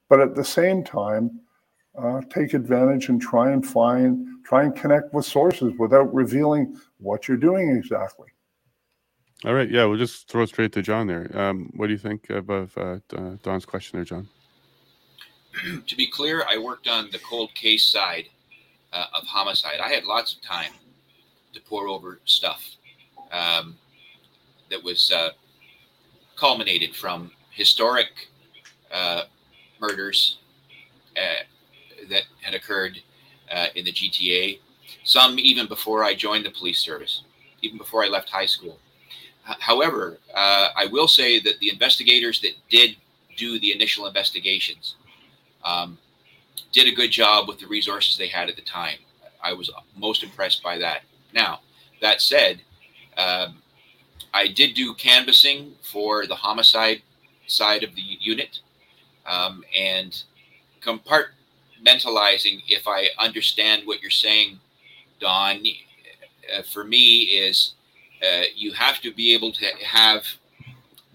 but at the same time uh, take advantage and try and find, try and connect with sources without revealing what you're doing exactly. All right. Yeah, we'll just throw it straight to John there. Um, what do you think of, of uh, Don's question there, John? to be clear, I worked on the cold case side uh, of homicide. I had lots of time to pour over stuff um, that was uh, culminated from historic uh, murders uh, that had occurred uh, in the GTA, some even before I joined the police service, even before I left high school. However, uh, I will say that the investigators that did do the initial investigations um, did a good job with the resources they had at the time. I was most impressed by that. Now, that said, um, I did do canvassing for the homicide side of the unit um, and compartmentalizing, if I understand what you're saying, Don, uh, for me is uh, you have to be able to have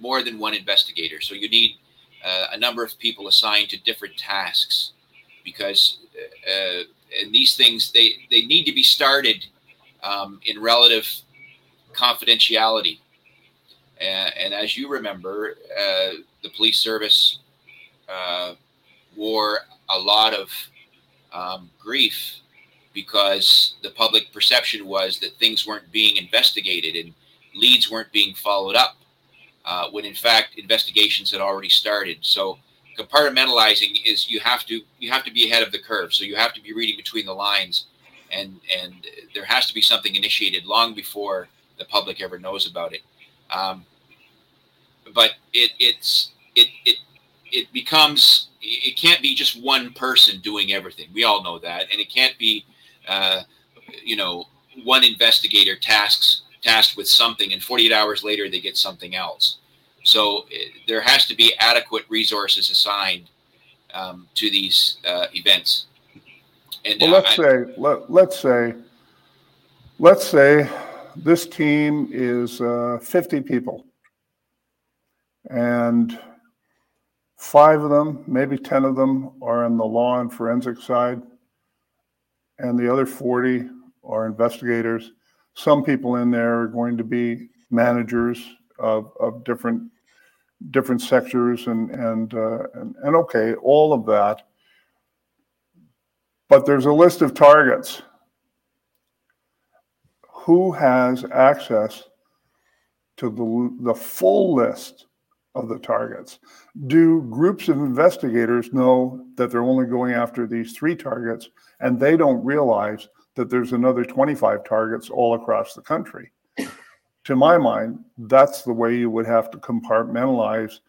more than one investigator. So you need uh, a number of people assigned to different tasks because uh, and these things they they need to be started um, in relative confidentiality and, and as you remember uh, the police service uh, wore a lot of um, grief because the public perception was that things weren't being investigated and leads weren't being followed up uh, when in fact investigations had already started. So compartmentalizing is you have to you have to be ahead of the curve. So you have to be reading between the lines, and and there has to be something initiated long before the public ever knows about it. Um, but it it's it it it becomes it can't be just one person doing everything. We all know that, and it can't be uh, you know one investigator tasks tasked with something, and 48 hours later they get something else. So it, eh, there has to be adequate resources assigned um, to these uh, events. And well, let's I, say let, let's say let's say this team is uh, 50 people, and five of them, maybe 10 of them, are on the law and forensic side, and the other 40 are investigators some people in there are going to be managers of, of different different sectors and and, uh, and and okay, all of that. But there's a list of targets. Who has access to the, the full list of the targets? Do groups of investigators know that they're only going after these three targets and they don't realize that there's another 25 targets all across the country. to my mind, that's the way you would have to compartmentalize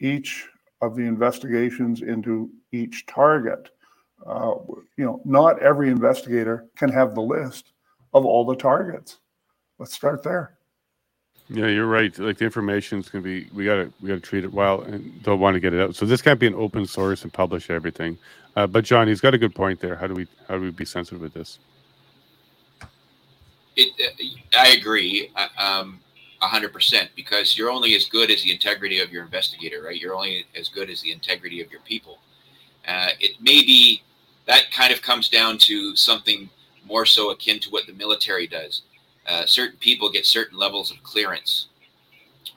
each of the investigations into each target. Uh, you know, not every investigator can have the list of all the targets. Let's start there. Yeah, you're right. Like the information is going to be, we got to we got to treat it well and don't want to get it out. So this can't be an open source and publish everything. Uh, but John, he's got a good point there. How do we how do we be sensitive with this? It, uh, I agree, uh, um, hundred percent, because you're only as good as the integrity of your investigator, right? You're only as good as the integrity of your people. Uh, it may be that kind of comes down to something more so akin to what the military does. Uh, certain people get certain levels of clearance,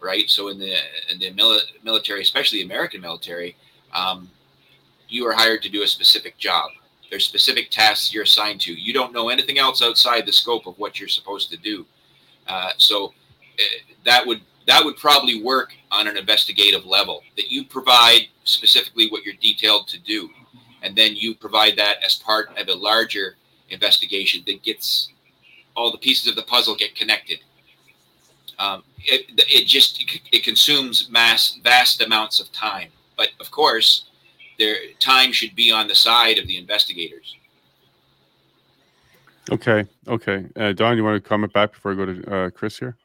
right? So in the in the mili- military, especially the American military, um, you are hired to do a specific job there's specific tasks you're assigned to. You don't know anything else outside the scope of what you're supposed to do. Uh, so uh, that would that would probably work on an investigative level. That you provide specifically what you're detailed to do, and then you provide that as part of a larger investigation that gets all the pieces of the puzzle get connected. Um, it, it just it consumes mass vast amounts of time. But of course, their time should be on the side of the investigators. Okay, okay. Uh, Don, you want to comment back before I go to uh, Chris here?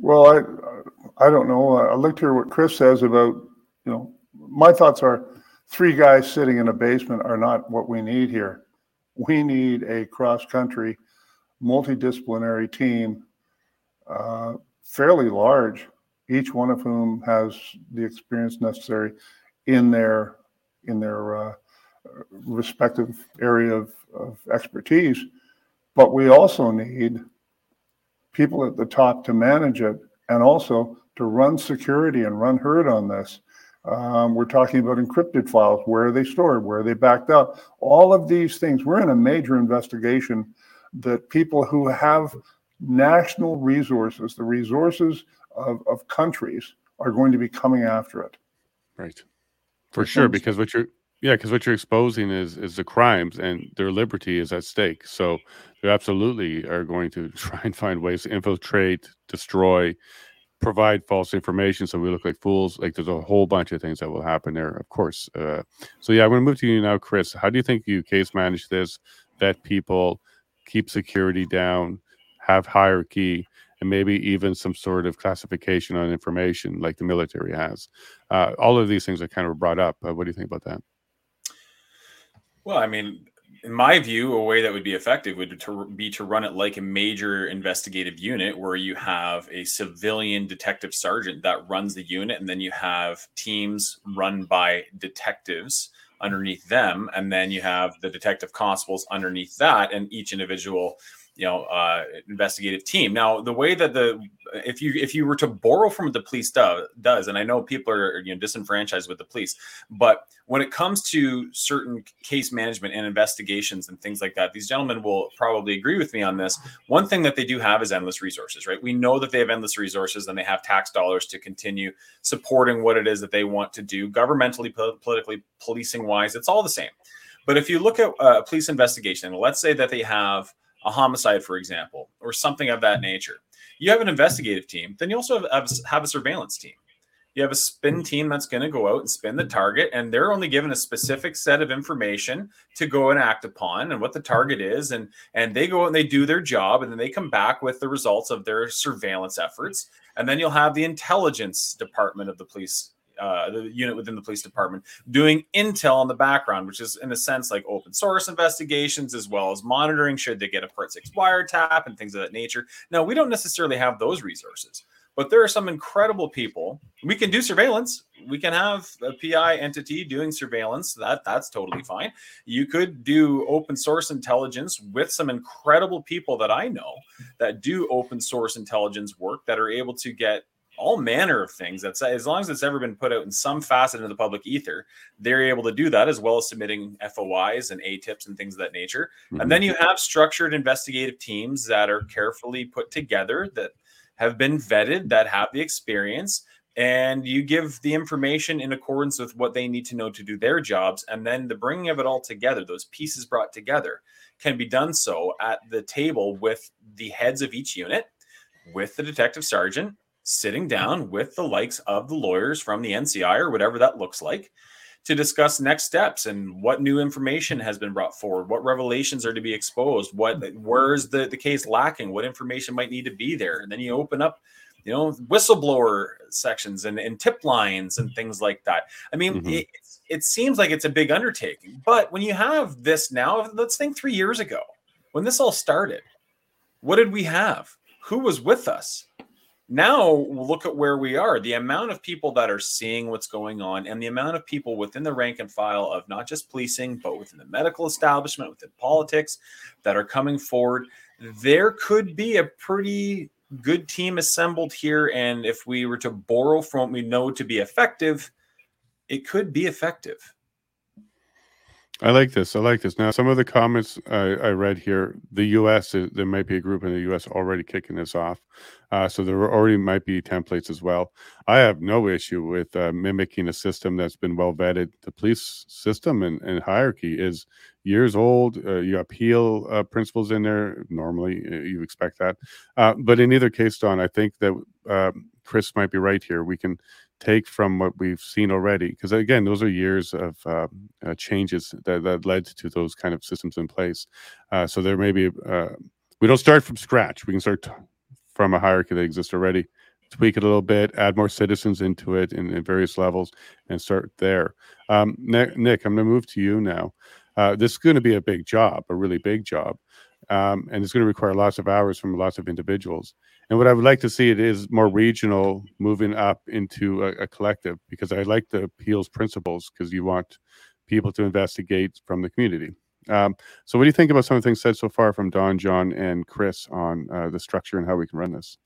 Well, I I don't know. I'd like to hear what Chris says about you know. My thoughts are three guys sitting in a basement are not what we need here. We need a cross country, multidisciplinary team, uh, fairly large, each one of whom has the experience necessary in their in their uh, respective area of, of expertise, but we also need people at the top to manage it and also to run security and run herd on this. Um, we're talking about encrypted files. Where are they stored? Where are they backed up? All of these things. We're in a major investigation that people who have national resources, the resources of, of countries, are going to be coming after it. Right. For sure, because what you're yeah, because what you're exposing is is the crimes and their liberty is at stake. So they absolutely are going to try and find ways to infiltrate, destroy, provide false information so we look like fools. Like there's a whole bunch of things that will happen there, of course. Uh, so yeah, I'm going to move to you now, Chris. How do you think you case manage this? Vet people, keep security down, have hierarchy, and maybe even some sort of classification on information like the military has. Uh, all of these things are kind of brought up. Uh, what do you think about that? Well, I mean, in my view, a way that would be effective would to be to run it like a major investigative unit where you have a civilian detective sergeant that runs the unit, and then you have teams run by detectives underneath them, and then you have the detective constables underneath that, and each individual you know uh, investigative team. Now, the way that the if you if you were to borrow from what the police do, does, and I know people are you know disenfranchised with the police, but when it comes to certain case management and investigations and things like that, these gentlemen will probably agree with me on this. One thing that they do have is endless resources, right? We know that they have endless resources and they have tax dollars to continue supporting what it is that they want to do, governmentally, politically, policing wise. It's all the same. But if you look at uh, a police investigation, let's say that they have a homicide, for example, or something of that nature. You have an investigative team, then you also have, have a surveillance team. You have a spin team that's going to go out and spin the target, and they're only given a specific set of information to go and act upon and what the target is. And, and they go out and they do their job, and then they come back with the results of their surveillance efforts. And then you'll have the intelligence department of the police uh, the unit within the police department doing intel in the background, which is in a sense like open source investigations as well as monitoring should they get a Part Six wiretap and things of that nature. Now we don't necessarily have those resources, but there are some incredible people. We can do surveillance. We can have a PI entity doing surveillance. That that's totally fine. You could do open source intelligence with some incredible people that I know that do open source intelligence work that are able to get all manner of things. That's as long as it's ever been put out in some facet into the public ether, they're able to do that as well as submitting FOIs and ATIPs and things of that nature. Mm-hmm. And then you have structured investigative teams that are carefully put together that have been vetted, that have the experience, and you give the information in accordance with what they need to know to do their jobs. And then the bringing of it all together, those pieces brought together, can be done so at the table with the heads of each unit, with the detective sergeant, sitting down with the likes of the lawyers from the NCI or whatever that looks like to discuss next steps and what new information has been brought forward, what revelations are to be exposed, what where's the, the case lacking, what information might need to be there. And then you open up, you know, whistleblower sections and, and tip lines and things like that. I mean, mm-hmm. it, it seems like it's a big undertaking, but when you have this now, let's think three years ago when this all started, what did we have? Who was with us? Now look at where we are. The amount of people that are seeing what's going on and the amount of people within the rank and file of not just policing but within the medical establishment within politics that are coming forward there could be a pretty good team assembled here. And if we were to borrow from what we know to be effective it could be effective I like this. I like this. Now, some of the comments I, I read here, the U.S. there might be a group in the U.S. already kicking this off, uh, so there already might be templates as well. I have no issue with uh, mimicking a system that's been well vetted. The police system and, and hierarchy is years old. Uh, you appeal uh, principles in there. Normally, uh, you expect that, uh, but in either case, Don, I think that Chris might be right here. We can take from what we've seen already because again those are years of uh, uh, changes that, that led to those kind of systems in place. Uh, so there may be uh, we don't start from scratch. We can start from a hierarchy that exists already tweak it a little bit add more citizens into it in, in various levels and start there. Um, nick, nick, i'm going to move to you now. Uh, this is going to be a big job a really big job um, and it's going to require lots of hours from lots of individuals and what I would like to see it is more regional, moving up into a, a collective, because I like the appeals principles, because you want people to investigate from the community. Um, so, what do you think about some of the things said so far from Don, John, and Chris on uh, the structure and how we can run this?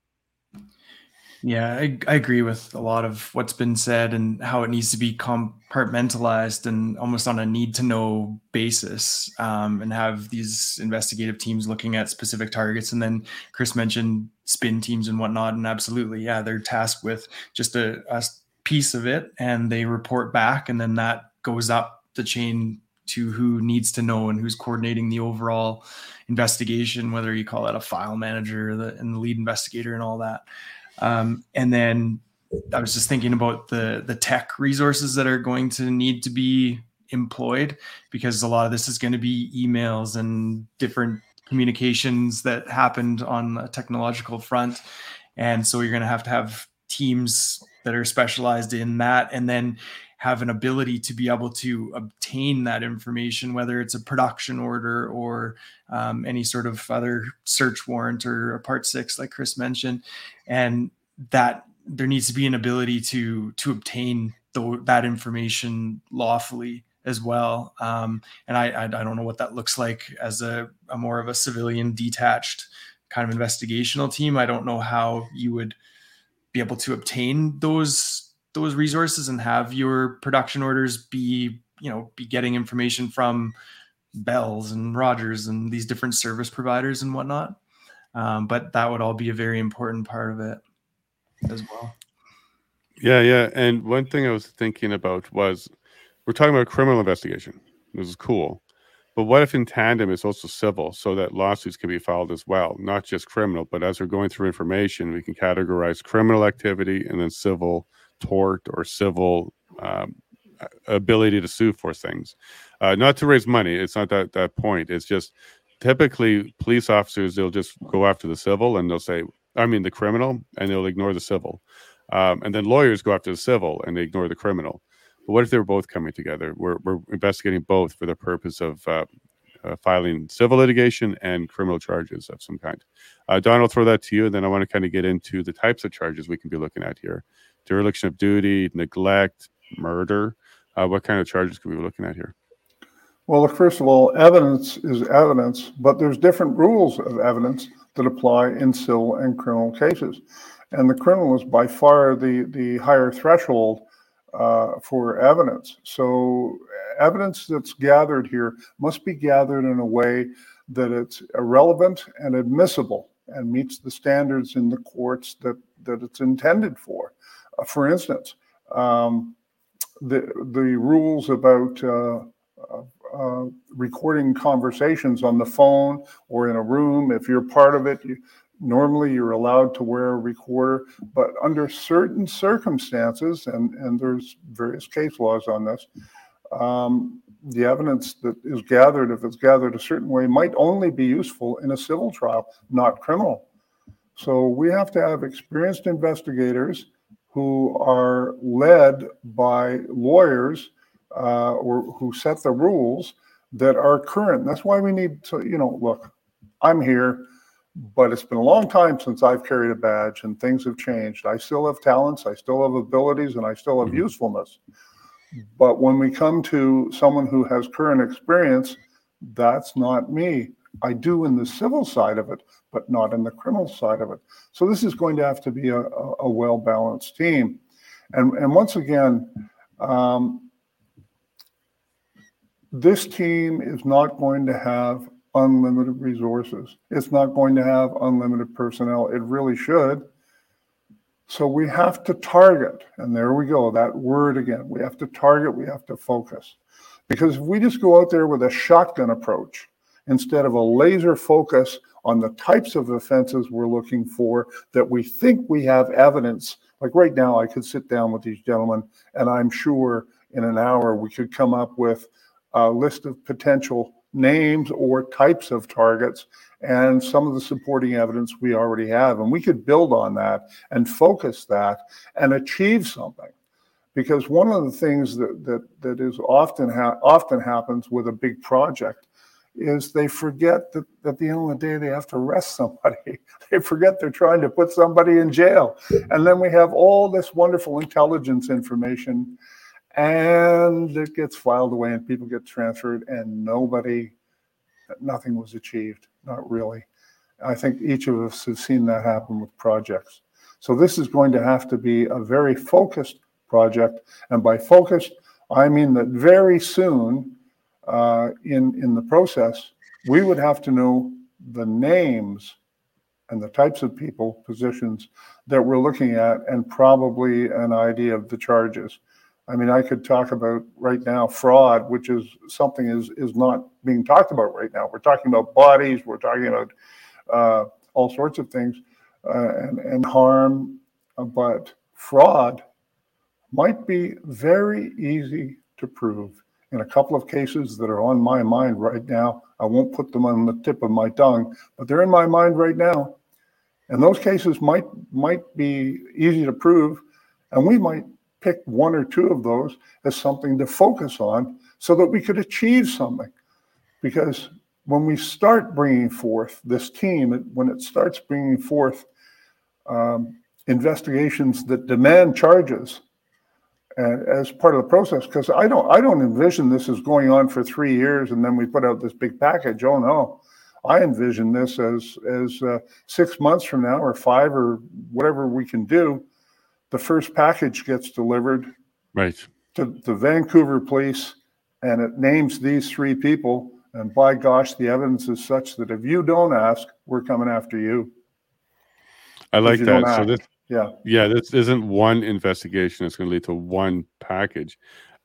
Yeah, I, I, agree with a lot of what's been said and how it needs to be compartmentalized and almost on a need to know basis um, and have these investigative teams looking at specific targets. And then Chris mentioned spin teams and whatnot. And absolutely, yeah, they're tasked with just a, a piece of it and they report back. And then that goes up the chain to who needs to know and who's coordinating the overall investigation, whether you call that a file manager and the lead investigator and all that. Um, and then I was just thinking about the the tech resources that are going to need to be employed because a lot of this is going to be emails and different communications that happened on a technological front. And so you're going to have to have teams that are specialized in that and then have an ability to be able to obtain that information, whether it's a production order or um, any sort of other search warrant or a part six, like Chris mentioned, and that there needs to be an ability to to obtain the, that information lawfully as well. Um, and I, I, I don't know what that looks like as a, a more of a civilian detached kind of investigational team. I don't know how you would be able to obtain those those resources and have your production orders be you know be getting information from bells and rogers and these different service providers and whatnot. Um, but that would all be a very important part of it as well. Yeah yeah. And one thing i was thinking about was we're talking about criminal investigation this is cool. But what if in tandem it's also civil so that lawsuits can be filed as well not just criminal but as we're going through information we can categorize criminal activity and then civil tort or civil um, ability to sue for things. Uh, not to raise money. It's not that that point. It's just typically police officers they'll just go after the civil and they'll say, I mean the criminal, and they'll ignore the civil. Um, and then lawyers go after the civil and they ignore the criminal. But what if they're both coming together? We're, we're investigating both for the purpose of uh, uh, filing civil litigation and criminal charges of some kind. Uh, Don, I'll throw that to you, and then I want to kind of get into the types of charges we can be looking at here dereliction of duty, neglect, murder. Uh, what kind of charges could we be looking at here? Well, first of all, evidence is evidence, but there's different rules of evidence that apply in civil and criminal cases. And the criminal is by far the, the higher threshold uh, for evidence. So, evidence that's gathered here must be gathered in a way that it's relevant and admissible and meets the standards in the courts that, that it's intended for. For instance, um, the the rules about uh, uh, uh, recording conversations on the phone or in a room, if you're part of it, you, normally you're allowed to wear a recorder, but under certain circumstances, and and there's various case laws on this. Um, the evidence that is gathered, if it's gathered a certain way, might only be useful in a civil trial, not criminal. So we have to have experienced investigators who are led by lawyers uh, or who set the rules that are current. That's why we need to, you know, look, I'm here, but it's been a long time since I've carried a badge and things have changed. I still have talents, I still have abilities, and I still have mm-hmm. usefulness. But when we come to someone who has current experience, that's not me. I do in the civil side of it, but not in the criminal side of it. So this is going to have to be a, a well balanced team. And, and once again, um, this team is not going to have unlimited resources. It's not going to have unlimited personnel. It really should. So we have to target, and there we go, that word again. We have to target, we have to focus. Because if we just go out there with a shotgun approach, instead of a laser focus on the types of offenses we're looking for that we think we have evidence. Like right now, I could sit down with these gentlemen, and I'm sure in an hour we could come up with a list of potential names or types of targets and some of the supporting evidence we already have. And we could build on that and focus that and achieve something. Because one of the things that, that, that is often ha- often happens with a big project is they forget that at the end of the day they have to arrest somebody. they forget they're trying to put somebody in jail. And then we have all this wonderful intelligence information and it gets filed away and people get transferred and nobody, nothing was achieved, not really. I think each of us has seen that happen with projects. So this is going to have to be a very focused project. And by focused, I mean that very soon uh, in, in the process, we would have to know the names and the types of people, positions that we're looking at, and probably an idea of the charges. I mean, I could talk about right now fraud, which is something is is not being talked about right now. We're talking about bodies, we're talking about uh, all sorts of things, uh, and and harm, but fraud might be very easy to prove. In a couple of cases that are on my mind right now, I won't put them on the tip of my tongue, but they're in my mind right now. And those cases might might be easy to prove, and we might pick one or two of those as something to focus on so that we could achieve something. Because when we start bringing forth this team, when it starts bringing forth um, investigations that demand charges uh, as part of the process, because I don't, I don't envision this as going on for three years and then we put out this big package. Oh no, I envision this as as uh, six months from now or five or whatever we can do the first package gets delivered right to the Vancouver police and it names these three people. And by gosh, the evidence is such that if you don't ask, we're coming after you. I like that. So this, yeah, yeah, this isn't one investigation. It's going to lead to one package.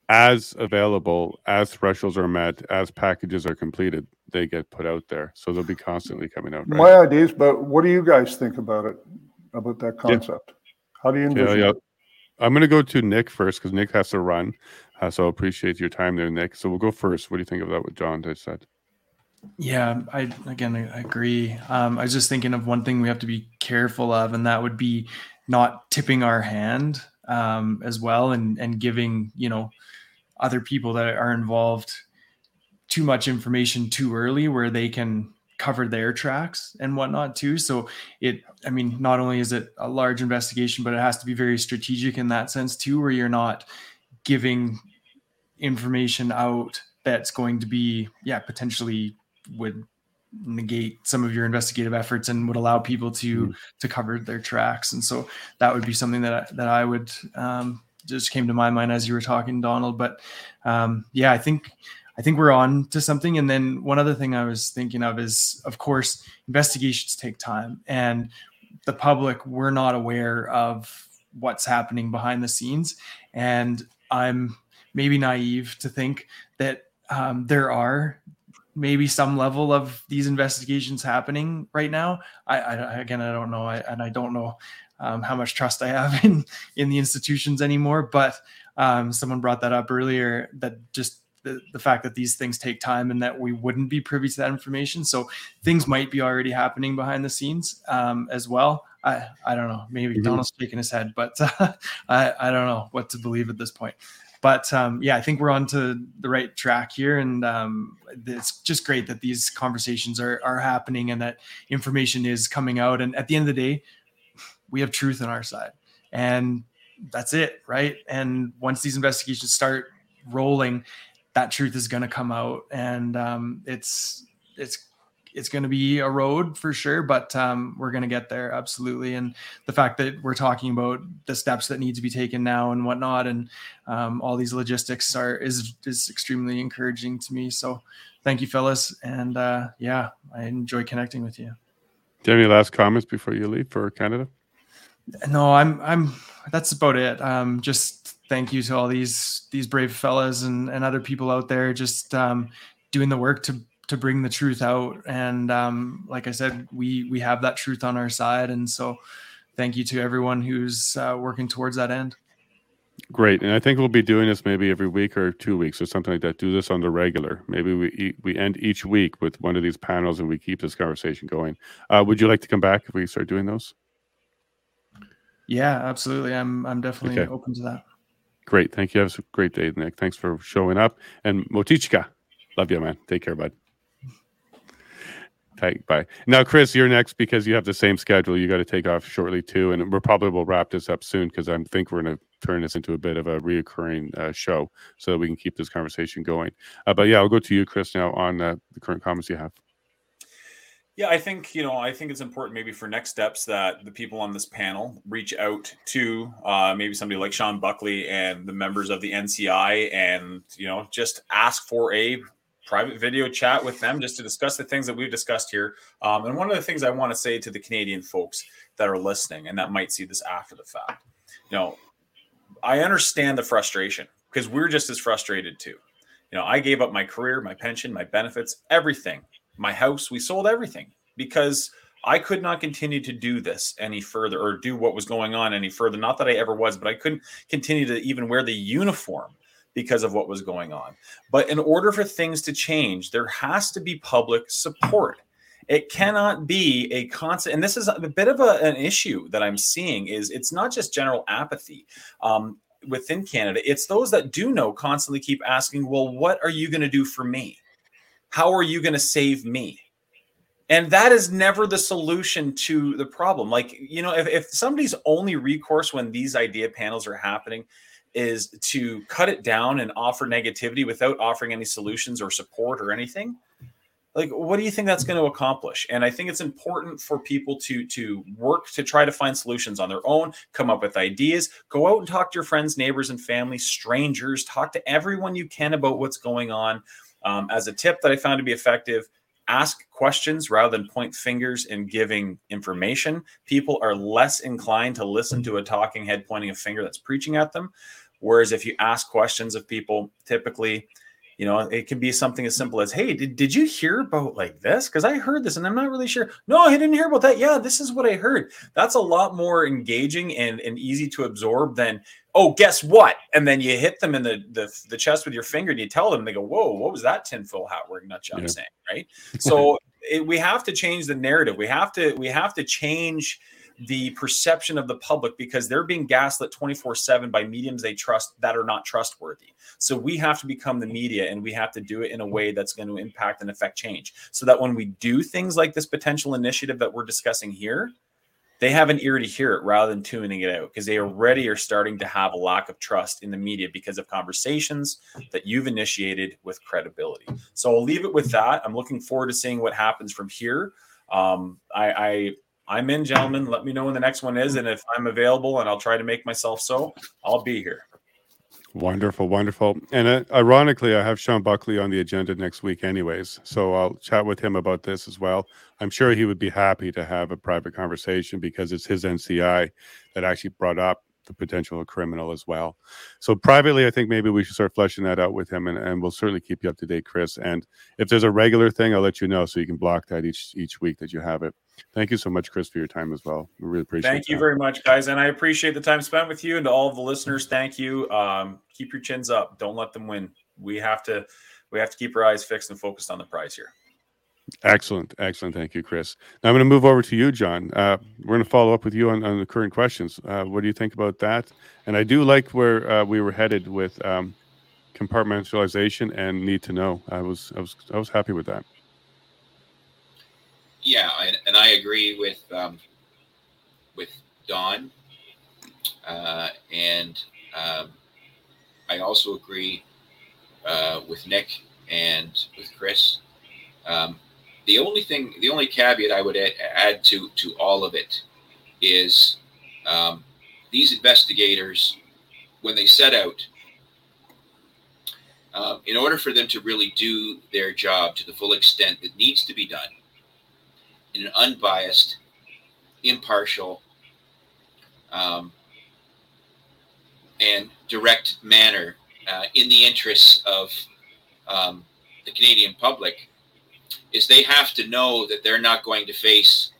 As available, as thresholds are met, as packages are completed, they get put out there. So they'll be constantly coming out. Right? My ideas, but what do you guys think about it? About that concept? Yeah. How do you envision? Yeah, yeah. I'm going to go to Nick first because Nick has to run. Uh, so I appreciate your time there, Nick. So we'll go first. What do you think of that? What John just said? Yeah, I again I agree. Um, I was just thinking of one thing we have to be careful of, and that would be not tipping our hand um, as well, and and giving you know other people that are involved too much information too early, where they can cover their tracks and whatnot too. So it, I mean, not only is it a large investigation, but it has to be very strategic in that sense too, where you're not giving information out that's going to be, yeah, potentially would negate some of your investigative efforts and would allow people to mm. to cover their tracks. And so that would be something that I, that I would um, just came to my mind as you were talking, Donald. But um, yeah, I think I think we're on to something. And then one other thing I was thinking of is, of course, investigations take time, and the public we're not aware of what's happening behind the scenes. And I'm maybe naive to think that um, there are maybe some level of these investigations happening right now. I, I again, I don't know, I, and I don't know um, how much trust I have in in the institutions anymore. But um, someone brought that up earlier that just the, the fact that these things take time and that we wouldn't be privy to that information. So things might be already happening behind the scenes um, as well. I, I don't know. Maybe mm-hmm. Donald's shaking his head, but uh, I, I don't know what to believe at this point. But um, yeah, I think we're on to the right track here. And um, it's just great that these conversations are, are happening and that information is coming out. And at the end of the day, we have truth on our side. And that's it, right? And once these investigations start rolling, that truth is going to come out, and um, it's it's it's going to be a road for sure, but um, we're going to get there absolutely. And the fact that we're talking about the steps that need to be taken now and whatnot, and um, all these logistics are is is extremely encouraging to me. So, thank you, fellas, and uh, yeah, I enjoy connecting with you. Do you have any last comments before you leave for Canada? No, I'm I'm. That's about it. Um, just thank you to all these these brave fellas and, and other people out there just um, doing the work to to bring the truth out. And um, like I said, we we have that truth on our side, and so thank you to everyone who's uh, working towards that end. Great, and I think we'll be doing this maybe every week or two weeks or something like that. Do this on the regular. Maybe we we end each week with one of these panels, and we keep this conversation going. Uh, would you like to come back if we start doing those? Yeah, absolutely. I'm I'm definitely okay. open to that. Great. Thank you. Have a great day, Nick. Thanks for showing up. And Motycka, love you, man. Take care, bud. Take, bye. Now, Chris, you're next because you have the same schedule. You got to take off shortly too, and we probably will wrap this up soon because I think we're going to turn this into a bit of a reoccurring uh, show so that we can keep this conversation going. Uh, but yeah, I'll go to you, Chris, now on uh, the current comments you have. Yeah, I think you know. I think it's important maybe for next steps that the people on this panel reach out to uh, maybe somebody like Shawn Buckley and the members of the NCI, and you know, just ask for a private video chat with them just to discuss the things that we've discussed here. Um, and one of the things I want to say to the Canadian folks that are listening and that might see this after the fact, you know, I understand the frustration because we're just as frustrated too. You know, I gave up my career, my pension, my benefits, everything my house. We sold everything because I could not continue to do this any further or do what was going on any further. Not that I ever was, but I couldn't continue to even wear the uniform because of what was going on. But in order for things to change, there has to be public support. It cannot be a constant, and this is a bit of a, an issue that I'm seeing. Is it's not just general apathy um, within Canada; it's those that do know constantly keep asking, "Well, what are you going to do for me?" How are you going to save me? And that is never the solution to the problem. Like, you know, if, if somebody's only recourse when these idea panels are happening is to cut it down and offer negativity without offering any solutions or support or anything, like what do you think that's going to accomplish and i think it's important for people to to work to try to find solutions on their own come up with ideas go out and talk to your friends neighbors and family strangers talk to everyone you can about what's going on um, as a tip that I found to be effective, ask questions rather than point fingers and giving information. People are less inclined to listen to a talking head pointing a finger that's preaching at them. Whereas if you ask questions of people, typically, you know, it can be something as simple as, Hey, did, did you hear about like this? Because I heard this and I'm not really sure. No, I didn't hear about that. Yeah, this is what I heard. That's a lot more engaging and, and easy to absorb than oh, guess what? And then you hit them in the, the, the chest with your finger and you tell them, they go, whoa, what was that tinfoil hat wearing nut job yeah. saying? Right. So it, we have to change the narrative. We have to, we have to change the perception of the public because they're being gaslit 24 7 by mediums they trust that are not trustworthy. So we have to become the media and we have to do it in a way that's going to impact and affect change so that when we do things like this potential initiative that we're discussing here, they have an ear to hear it rather than tuning it out because they already are starting to have a lack of trust in the media because of conversations that you've initiated with credibility. So I'll leave it with that. I'm looking forward to seeing what happens from here. Um, I, I I'm in, gentlemen. Let me know when the next one is, and if I'm available, and I'll try to make myself so. I'll be here. Wonderful, wonderful. And uh, ironically, I have Shawn Buckley on the agenda next week, anyways. So I'll chat with him about this as well. I'm sure he would be happy to have a private conversation because it's his NCI that actually brought up the potential criminal as well. So privately, I think maybe we should start fleshing that out with him, and, and we'll certainly keep you up to date, Chris. And if there's a regular thing, I'll let you know so you can block that each each week that you have it. Thank you so much, Chris, for your time as well. We really appreciate. It. Thank you that. very much, guys, and I appreciate the time spent with you. And to all of the listeners, thank you. Um, keep your chins up. Don't let them win. We have to. We have to keep our eyes fixed and focused on the prize here. Excellent, excellent. Thank you, Chris. Now I'm going to move over to you, John. Uh, we're going to follow up with you on, on the current questions. Uh, what do you think about that? And I do like where uh, we were headed with um, compartmentalization and need to know. I was, I was, I was happy with that. Yeah, and, and I agree with um, with Don, uh, and um, I also agree uh, with Nick and with Chris. Um, the only thing, the only caveat I would add to to all of it is um, these investigators, when they set out, uh, in order for them to really do their job to the full extent that needs to be done, in an unbiased, impartial, um, and direct manner uh, in the interests of um, the Canadian public is they have to know that they're not going to face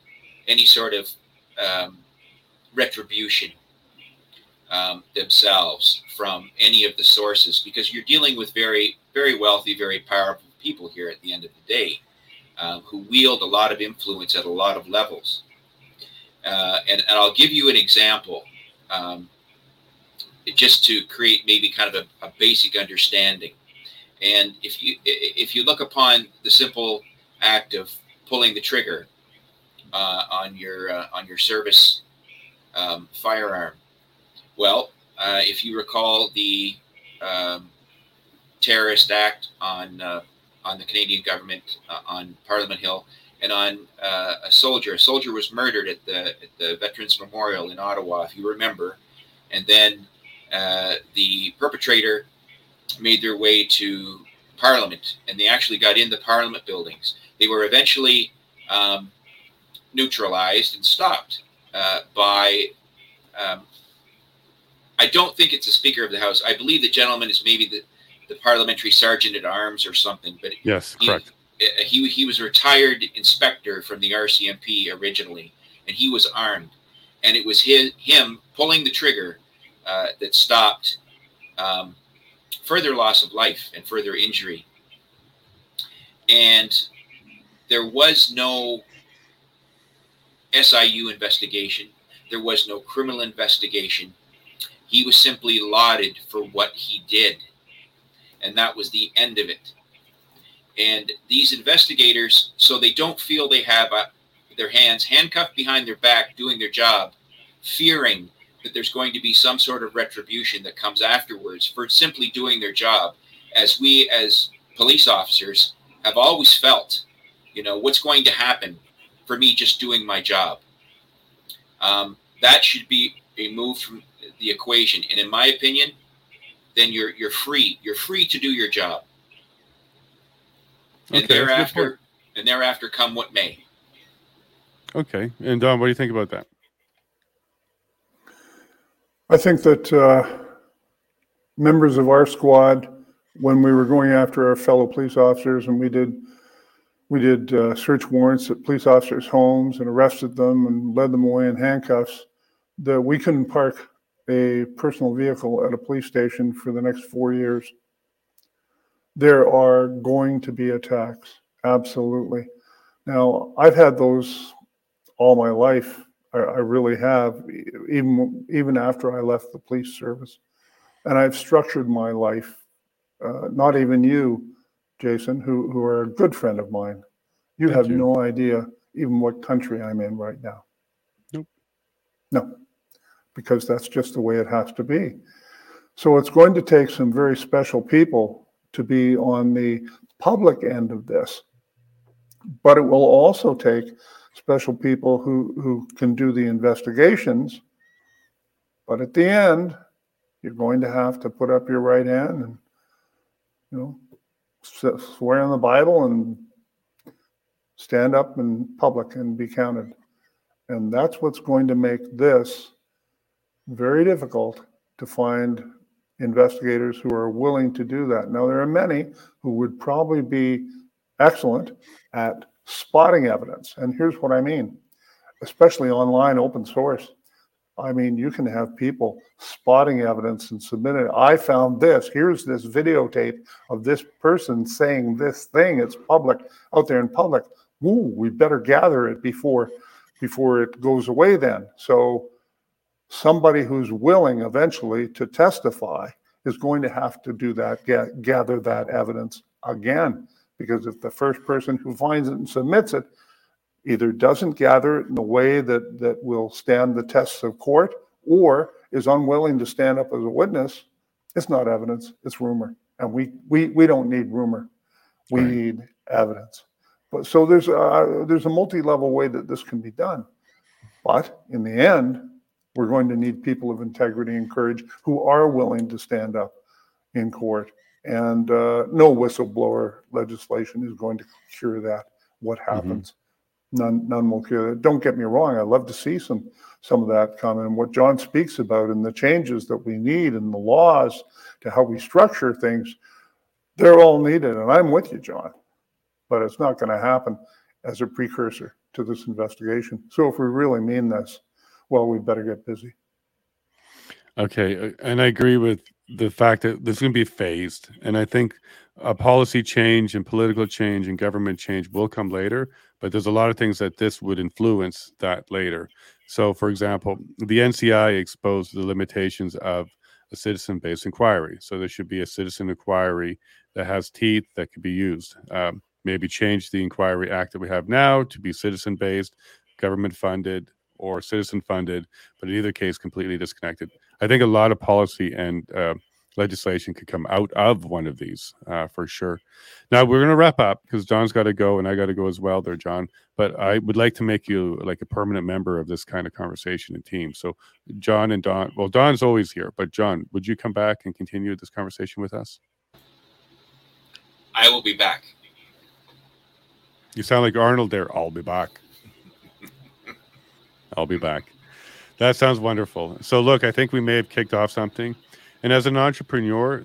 any sort of um, retribution um, themselves from any of the sources because you're dealing with very, very wealthy, very powerful people here at the end of the day uh, who wield a lot of influence at a lot of levels. Uh, and, and, I'll give you an example um, just to create maybe kind of a, a, basic understanding. And if you if you look upon the simple act of pulling the trigger uh, on your uh, on your service um, firearm, well, uh, if you recall the um, terrorist act on uh, on the Canadian government uh, on Parliament Hill and on uh, a soldier. A soldier was murdered at the at the Veterans Memorial in Ottawa, if you remember, and then uh, the perpetrator made their way to Parliament, and they actually got in the Parliament buildings. They were eventually um, neutralized and stopped uh, by. Um, I don't think it's the Speaker of the House. I believe the gentleman is maybe the, the parliamentary sergeant at arms or something. But yes, he, correct. Uh, he he was a retired inspector from the RCMP originally, and he was armed, and it was his him pulling the trigger uh, that stopped um, further loss of life and further injury. And there was no SIU investigation. There was no criminal investigation. He was simply lauded for what he did. And that was the end of it. And these investigators, so they don't feel they have uh, their hands handcuffed behind their back doing their job, fearing that there's going to be some sort of retribution that comes afterwards for simply doing their job, as we as police officers have always felt, you know, what's going to happen for me just doing my job. Um, that should be removed from the equation. And in my opinion, then you're you're free. You're free to do your job. And Okay, that's a good thereafter, and thereafter come what may. Okay, and Don, what do you think about that? I think that uh, members of our squad, when we were going after our fellow police officers, and we did we did uh, search warrants at police officers' homes and arrested them and led them away in handcuffs, that we couldn't park a personal vehicle at a police station for the next four years. There are going to be attacks, absolutely. Now, I've had those all my life. I, I really have, even even after I left the police service, and I've structured my life. Uh, not even you, Jason, who who are a good friend of mine. You Thank have you. no idea even what country I'm in right now. Nope. No, because that's just the way it has to be. So it's going to take some very special people to be on the public end of this, but it will also take special people who, who can do the investigations. But at the end, you're going to have to put up your right hand and, you know, swear in the Bible and stand up in public and be counted. And that's what's going to make this very difficult to find investigators who are willing to do that. Now, there are many who would probably be excellent at spotting evidence. And here's what I mean, especially online open source. I mean, you can have people spotting evidence and submitting. It. I found this. Here's this videotape of this person saying this thing. It's public out there in public. Ooh, we better gather it before before it goes away. Then, so somebody who's willing eventually to testify is going to have to do that, ga- gather that evidence again. Because if the first person who finds it and submits it either doesn't gather it in a way that, that will stand the tests of court or is unwilling to stand up as a witness, it's not evidence, it's rumor. And we, we, we don't need rumor. We Right. need evidence. But so there's a, there's a multi-level way that this can be done. But in the end, we're going to need people of integrity and courage who are willing to stand up in court. And uh, no whistleblower legislation is going to cure that. What happens? None, none will cure that. Don't get me wrong. I'd love to see some some of that come and what John speaks about and the changes that we need and the laws to how we structure things. They're all needed, and I'm with you, John. But it's not going to happen as a precursor to this investigation. So if we really mean this, well, we better get busy. Okay, uh, and I agree with the fact that this is going to be phased, and I think a policy change and political change and government change will come later. But there's a lot of things that this would influence that later. So, for example, the NCI exposed the limitations of a citizen-based inquiry. So there should be a citizen inquiry that has teeth that could be used. Um, maybe change the Inquiry Act that we have now to be citizen-based, government-funded, or citizen funded, but in either case, completely disconnected. I think a lot of policy and uh, legislation could come out of one of these uh, for sure. Now we're going to wrap up because John's got to go and I got to go as well there, John. But I would like to make you like a permanent member of this kind of conversation and team. So John and Don, well, Don's always here, but John, would you come back and continue this conversation with us? I will be back. You sound like Arnold there. I'll be back. I'll be back. That sounds wonderful. So, look, I think we may have kicked off something. And as an entrepreneur,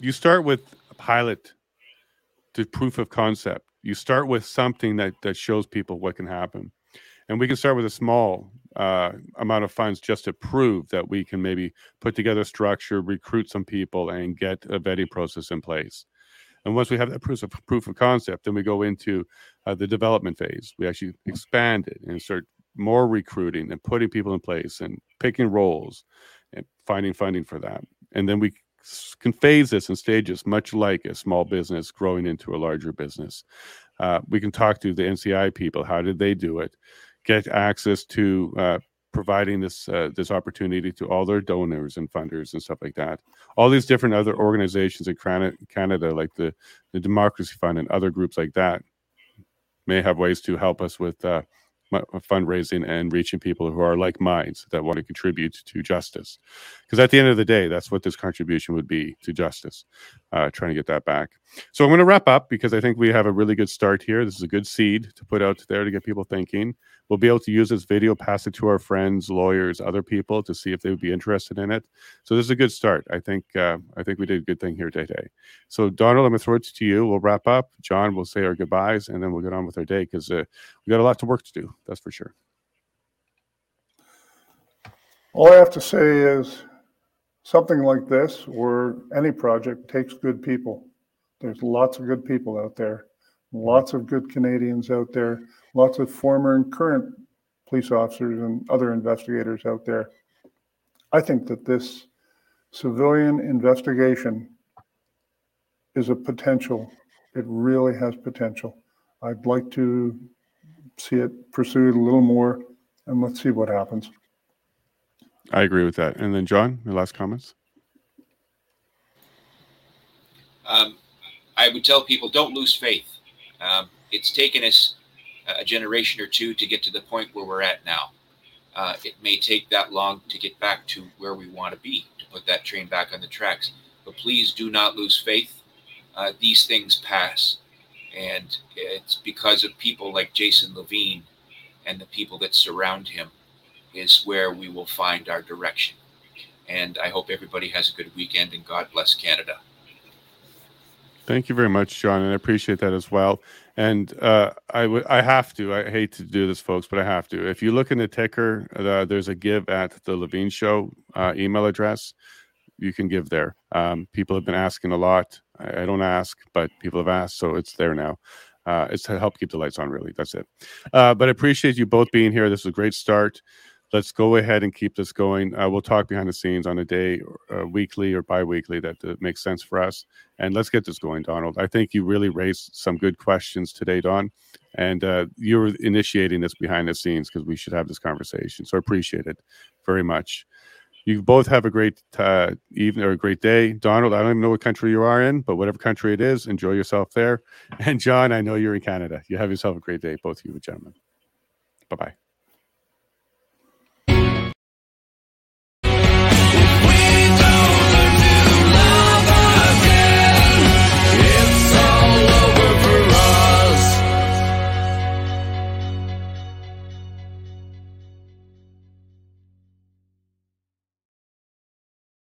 you start with a pilot to proof of concept. You start with something that, that shows people what can happen. And we can start with a small uh, amount of funds just to prove that we can maybe put together structure, recruit some people, and get a vetting process in place. And once we have that proof of, proof of concept, then we go into uh, the development phase. We actually expand it and start more recruiting and putting people in place and picking roles and finding funding for that. And then we can phase this in stages, much like a small business growing into a larger business. Uh, we can talk to the NCI people. How did they do it? Get access to uh, providing this uh, this opportunity to all their donors and funders and stuff like that. All these different other organizations in Canada, like the the Democracy Fund and other groups like that, may have ways to help us with uh, Uh, fundraising and reaching people who are like minds that want to contribute to justice. Because at the end of the day, that's what this contribution would be to justice, uh, trying to get that back. So I'm going to wrap up because I think we have a really good start here. This is a good seed to put out there to get people thinking. We'll be able to use this video, pass it to our friends, lawyers, other people to see if they would be interested in it. So this is a good start. I think uh, I think we did a good thing here today. So Donald, I'm going to throw it to you. We'll wrap up. John, we'll say our goodbyes, and then we'll get on with our day because uh, we got a lot to work to do. That's for sure. All I have to say is something like this, or any project, takes good people. There's lots of good people out there, lots of good Canadians out there lots of former and current police officers and other investigators out there. I think that this civilian investigation is a potential. It really has potential. I'd like to see it pursued a little more, and let's see what happens. I agree with that. And then, John, your last comments? Um, I would tell people don't lose faith. Um, it's taken us a generation or two to get to the point where we're at now. Uh, it may take that long to get back to where we want to be, to put that train back on the tracks. But please do not lose faith. Uh, these things pass. And it's because of people like Jason Lavigne and the people that surround him is where we will find our direction. And I hope everybody has a good weekend and God bless Canada. Thank you very much, John, and I appreciate that as well. And uh, I, w- I have to. I hate to do this, folks, but I have to. If you look in the ticker, uh, there's a give at the Lavigne Show uh, email address. You can give there. Um, people have been asking a lot. I, I, don't ask, but people have asked, so it's there now. Uh, it's to help keep the lights on, really. That's it. Uh, but I appreciate you both being here. This is a great start let's go ahead and keep this going. Uh, we'll talk behind the scenes on a day, uh, weekly or bi-weekly that, that makes sense for us. And let's get this going, Donald. I think you really raised some good questions today, Don, and uh, you're initiating this behind the scenes because we should have this conversation. So I appreciate it very much. You both have a great uh, evening or a great day. Donald, I don't even know what country you are in, but whatever country it is, enjoy yourself there. And John, I know you're in Canada. You have yourself a great day, both of you gentlemen. Bye bye.